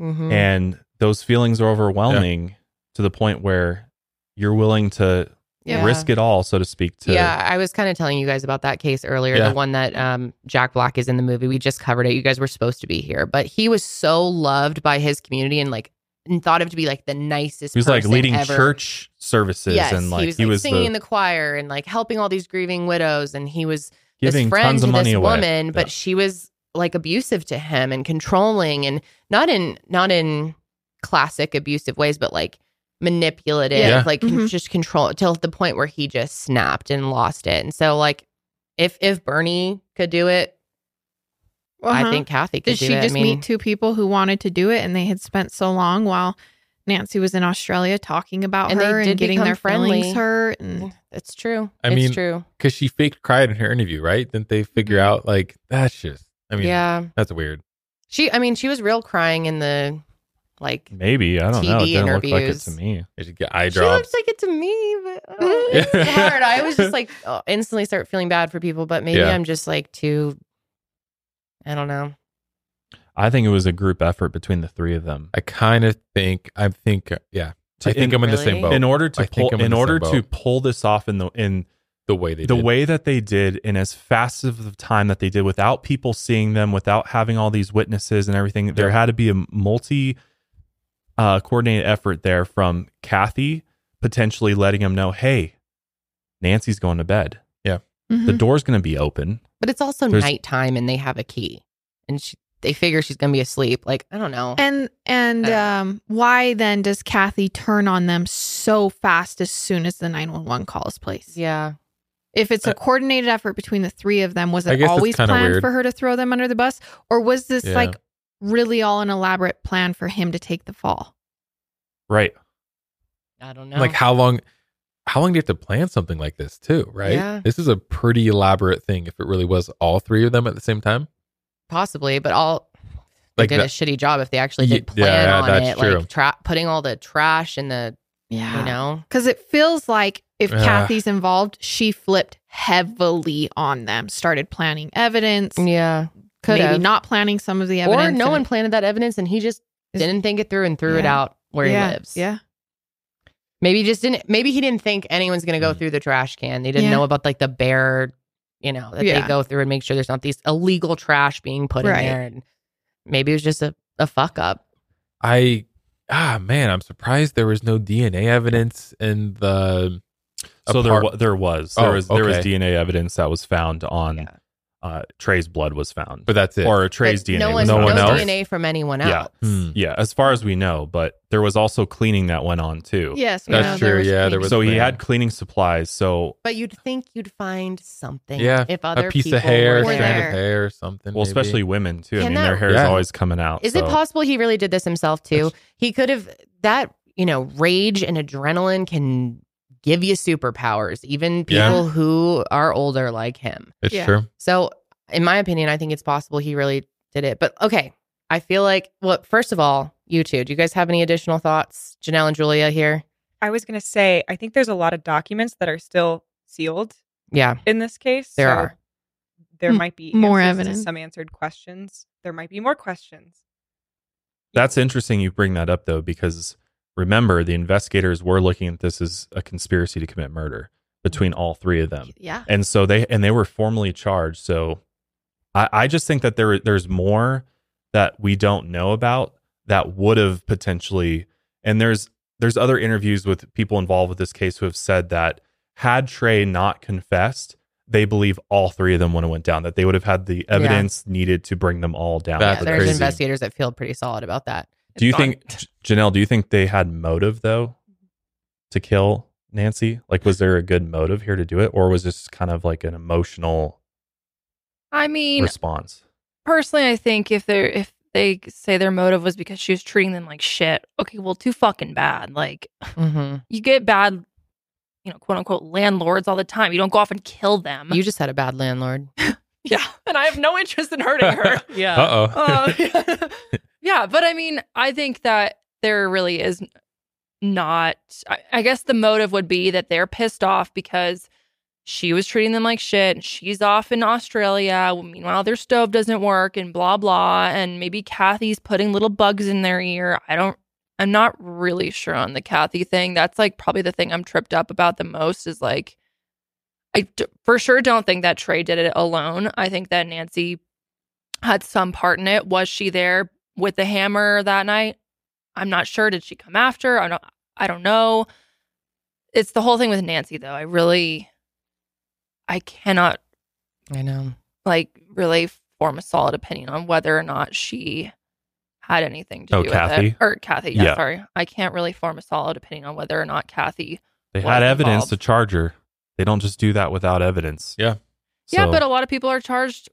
Mhm. and those feelings are overwhelming to the point where you're willing to Yeah. risk it all, so to speak. To yeah, I was kind of telling you guys about that case earlier, Yeah. the one that um, Jack Black is in the movie. We just covered it. You guys were supposed to be here, but he was so loved by his community and like and thought of to be like the nicest. he was like leading ever. church services Yes, and like he was, like, was singing the, in the choir and like helping all these grieving widows, and he was Giving this friend tons of to money this away. woman, but she was like abusive to him and controlling, and not in not in classic abusive ways, but like manipulative, Yeah. like con- Mhm. just control till the point where he just snapped and lost it. And so, like, if if Bernie could do it, I Uh-huh. think Kathy could Did do she it. just I mean, meet two people who wanted to do it and they had spent so long while Nancy was in Australia talking about And they her did and getting become their friendly. feelings hurt and it's true. I it's mean, true. Because she faked cried in her interview, right? Didn't they figure out like that's just? I mean, Yeah. that's weird. She, I mean, she was real crying in the like. maybe I don't know. It TV didn't look like it interviews. to me. They should get eye She drops. looks like it to me, but oh, it's hard. I was just like oh, instantly start feeling bad for people, but maybe Yeah. I'm just like too. I don't know. I think it was a group effort between the three of them. I kind of think I think uh, yeah. I think I'm in the same Really? boat. in order to I pull, in in the same order to pull this off in the in the way they the did. way that they did in as fast of the time that they did without people seeing them without having all these witnesses and everything there had to be a multi uh coordinated effort there from kathy potentially letting them know hey nancy's going to bed Yeah. the Mhm. door's going to be open But it's also There's- nighttime, and they have a key, and she, they figure she's gonna be asleep. Like I don't know. and and um why then does Kathy turn on them so fast as soon as the 911 call is placed? yeah. If it's a coordinated effort between the three of them, was it always planned weird. for her to throw them under the bus or was this Yeah. like really all an elaborate plan for him to take the fall? right I don't know. Like how long? How long do you have to plan something like this too? Right. Yeah. This is a pretty elaborate thing. If it really was all three of them at the same time. possibly, but all they Like did a shitty job if they actually Ye- did plan yeah, on that's it, true. like tra- putting all the trash in the Yeah. you know. Because it feels like if Yeah. Kathy's involved, she flipped heavily on them, started planning evidence, Yeah, could maybe have. not planning some of the evidence, or no one planted that evidence, and he just Is- didn't think it through and threw it out where yeah, he lives. Yeah. Maybe he just didn't. Maybe he didn't think anyone's going to go Mm. through the trash can. They didn't Yeah. know about like the bear, you know, that Yeah. they go through and make sure there's not these illegal trash being put Right. in there. And maybe it was just a, a fuck up. I ah man, I'm surprised there was no DNA evidence in the. so there apart- wa- there was there Oh, was there was dna evidence that was found on uh, Trey's blood was found. But that's it. Or Trey's But DNA. no was one, no one no else? DNA from anyone Yeah. else. Hmm. Yeah, as far as we know, but there was also cleaning that went on too. Yes, we That's know true, There was yeah, there was- So he had cleaning supplies. So But you'd think you'd find something. Yeah, If other a piece people of hair, were strand there. of hair, or something. well, maybe. especially women too. I Can mean, their that- hair is always coming out. Is it possible he really did this himself too? He could have that, you know, rage and adrenaline can give you superpowers, even people Yeah. who are older like him. It's Yeah. true. So, in my opinion, I think it's possible he really did it. But okay, I feel like, well, first of all, you two, do you guys have any additional thoughts? Janelle and Julia here. I was going to say, I think there's a lot of documents that are still sealed Yeah, in this case. There so are. There hmm. might be more answers to evidence. some answered questions. There might be more questions. That's interesting you bring that up though, because remember the investigators were looking at this as a conspiracy to commit murder between all three of them. Yeah. And so they and they were formally charged. So I, I just think that there there's more that we don't know about that would have potentially and there's there's other interviews with people involved with this case who have said that had Trey not confessed, they believe all three of them would have went down, that they would have had the evidence needed to bring them all down. That's yeah for there's crazy. investigators that feel pretty solid about that. Do you think J- Janelle? Do you think they had motive though to kill Nancy? Like, was there a good motive here to do it, or was this kind of like an emotional I mean, response? personally, I think if they're if they say their motive was because she was treating them like shit, okay, well, too fucking bad. Like Mm-hmm. you get bad, you know, quote unquote landlords all the time. You don't go off and kill them. You just had a bad landlord. yeah, and I have no interest in hurting her. Yeah. Uh oh. Uh, yeah, but I mean, I think that there really is not. I, I guess the motive would be that they're pissed off because she was treating them like shit. And she's off in Australia. Meanwhile, their stove doesn't work and blah blah. And maybe Kathy's putting little bugs in their ear. I don't. I'm not really sure on the Kathy thing. That's like probably the thing I'm tripped up about the most. Is like, I d- for sure don't think that Trey did it alone. I think that Nancy had some part in it. Was she there with the hammer that night? I'm not sure. Did she come after? I don't I don't know. It's the whole thing with Nancy though. I really I cannot I know. like really form a solid opinion on whether or not she had anything to Oh, do with Kathy? it. Or Kathy, yeah, Yeah. sorry. I can't really form a solid opinion on whether or not Kathy They had evidence involved. to charge her. They don't just do that without evidence. Yeah. Yeah, but a lot of people are charged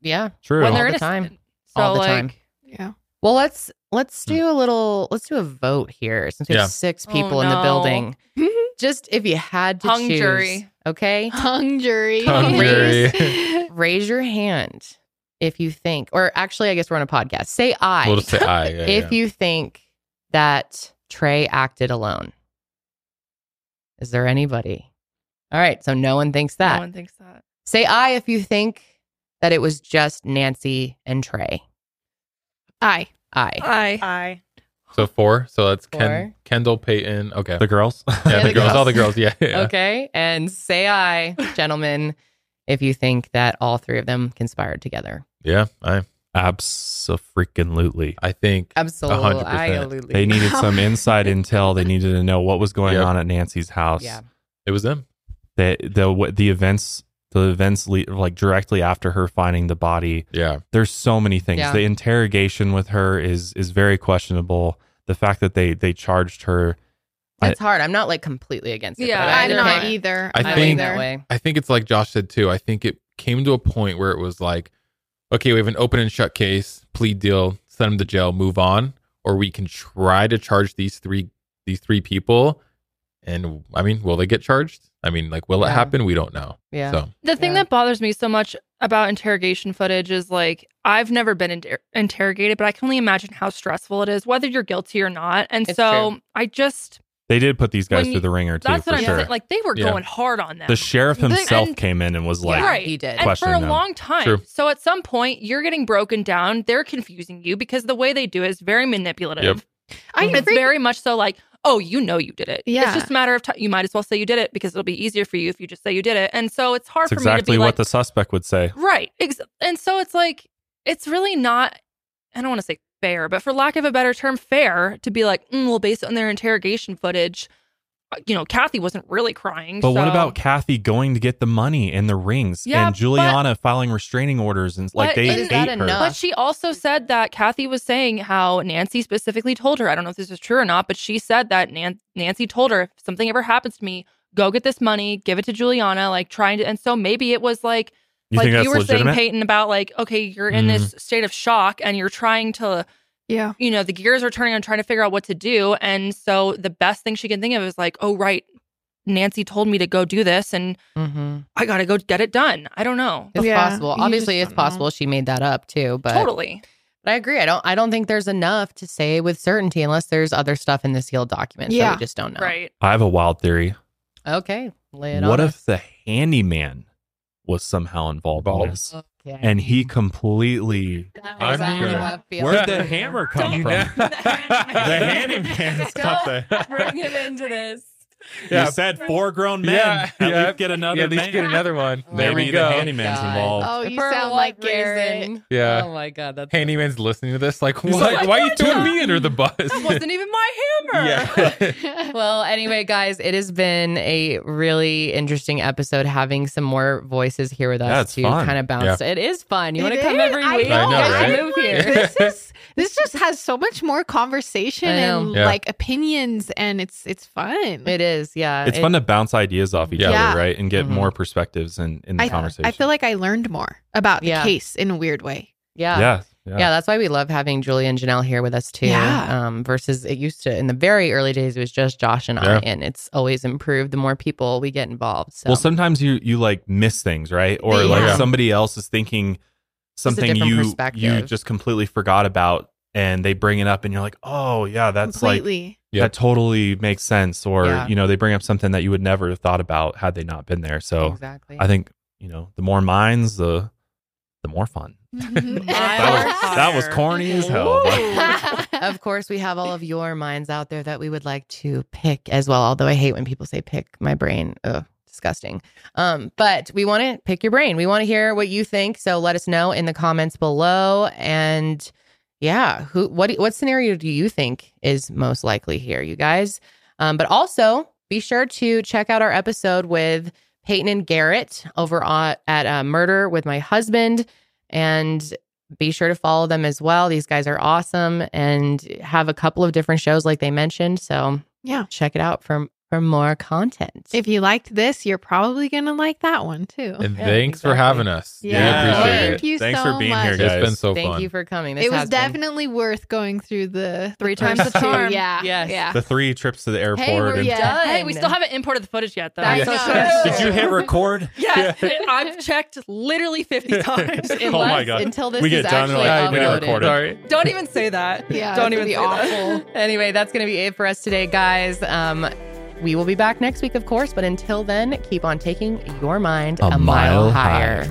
Yeah. true. when All they're the innocent. time. So All the like time. Yeah. Well, let's let's mm. do a little let's do a vote here since we have Yeah. six Oh, people in the no. building. Just if you had to Hung choose, jury. okay? Hung jury. Hung Raise- jury. Raise your hand if you think, or actually, I guess we're on a podcast. Say I We'll just say I. Yeah, if yeah. you think that Trey acted alone. Is there anybody? All right, so no one thinks that. no one thinks that. Say I if you think that it was just Nancy and Trey. I. I. I I So four. So that's Four. Ken, Kendall, Peyton. Okay. the girls. yeah, Yeah, the, the girls, girls. All the girls. Yeah. yeah. Okay. And say I, gentlemen, if you think that all three of them conspired together. Yeah. I. Absolutely. I think. Absolutely. 100%. They needed some inside intel. They needed to know what was going Yep. on at Nancy's house. Yeah. It was them. The the the events the events le- like directly after her finding the body. Yeah. There's so many things. Yeah. The interrogation with her is is very questionable. The fact that they they charged her. It's hard. I'm not like completely against it. Yeah, but I I'm either not either. I I think- that way. I think it's like Josh said too. I think it came to a point where it was like, okay, we have an open and shut case, plea deal, send them to jail, move on, or we can try to charge these three these three people. And I mean, will they get charged? I mean, like, will it Yeah. happen? We don't know. Yeah. So The thing Yeah. that bothers me so much about interrogation footage is like I've never been inter- interrogated, but I can only imagine how stressful it is, whether you're guilty or not. And It's so true. I just They did put these guys When through the ringer too, that's for what I'm sure. saying. Like they were Yeah. going hard on them. the sheriff himself and- came in and was like, Yeah, right. he did. And for a them. long time. True. So at some point, you're getting broken down. They're confusing you because the way they do it is very manipulative. Yep. I it's agree. very much so like, oh, you know you did it. Yeah. It's just a matter of time. You might as well say you did it because it'll be easier for you if you just say you did it. And so it's hard That's for me to exactly be what like, the suspect would say. Right. Ex- and so it's like, it's really not, I don't want to say fair, but for lack of a better term, fair to be like, mm, we'll base it on their interrogation footage. Uh, you know, Kathy wasn't really crying. But what about Kathy going to get the money and the rings Yeah, and but- Juliana filing restraining orders and like they is hate her. But she also said that Kathy was saying how Nancy specifically told her. I don't know if this is true or not, but she said that Nan- Nancy told her if something ever happens to me, go get this money, give it to Juliana, like trying to. And so maybe it was like, You like you were legitimate? saying, Peyton, about like, okay, you're in this Mhm. state of shock and you're trying to. Yeah. You know, the gears are turning on trying to figure out what to do. And so the best thing she can think of is like, oh, right. Nancy told me to go do this and Mm-hmm. I got to go get it done. I don't know. It's possible. Obviously, it's possible she made that up too. But Totally. But I agree. I don't. I don't think there's enough to say with certainty unless there's other stuff in the sealed documents that we just don't know. Right. I have a wild theory. Okay. Lay it What on if us. the handyman was somehow involved in this? Okay. And he completely was exactly how I. Where'd the hammer come from? the handyman's got the Bring him into this. You said four grown men. Yeah, At yeah. least get another Yeah, at least man. get another one. Oh there Maybe we the go. handyman's involved. Oh, you For sound like Garrett. reason? Yeah. Oh my god, that's Handyman's listening to this, like, He's what? like, Why are you what throwing the- me under the bus? That wasn't even my hammer. Yeah. well, anyway, guys, it has been a really interesting episode having some more voices here with us Yeah, it's to fun. kind of bounce. Yeah. It is fun. You want to come is. every I week? know, I know, Guys, right? Move here. this is this just has so much more conversation and like opinions and it's it's fun. It is, yeah. It's It- fun to bounce ideas off each Yeah. Yeah. other, right? And get Mhm. more perspectives in, in the I, conversation. I feel like I learned more about the Yeah. case in a weird way. Yeah. yeah, Yeah. that's why we love having Julie and Janelle here with us too. Yeah. Um, versus it used to in the very early days, it was just Josh and Yeah. I, and it's always improved the more people we get involved. So Well, sometimes you you like miss things, right? Or Yeah. like somebody else is thinking something you you just completely forgot about, and they bring it up, and you're like, oh yeah, that's like Yep. that totally makes sense. Or Yeah. you know, they bring up something that you would never have thought about had they not been there. So exactly. I think you know, the more minds, the the more fun. That was, that was corny as hell. of course, we have all of your minds out there that we would like to pick as well. Although I hate when people say pick my brain. Ugh, disgusting. Um, but we want to pick your brain. We want to hear what you think. So let us know in the comments below. And yeah, who what what scenario do you think is most likely here, you guys? Um, but also be sure to check out our episode with Peyton and Garrett over on, at uh, Murder with My Husband. And be sure to follow them as well. These guys are awesome and have a couple of different shows like they mentioned. So Yeah. check it out for, for more content. If you liked this, you're probably gonna like that one too. And Yeah, thanks for having us. Yeah. We appreciate Thank it. you Thanks so for being much. here, guys. It's been so Thank fun. Thank you for coming. This it was has been- definitely worth going through the Three times the charm. Yeah. Yes. Yeah. the three trips to the airport. Hey, we're and, done. Hey, we still haven't imported the footage yet, though. I So- Did you hit record? Yes, I've checked literally 50 times. Unless, Oh my God. Until this We get is done, actually like, I we know. uploaded. recorded. Sorry. Don't even say that. Yeah, Don't even be awful. Anyway, that's going to be it for us today, guys. Um, we will be back next week, of course. But until then, keep on taking your mind a, mile higher.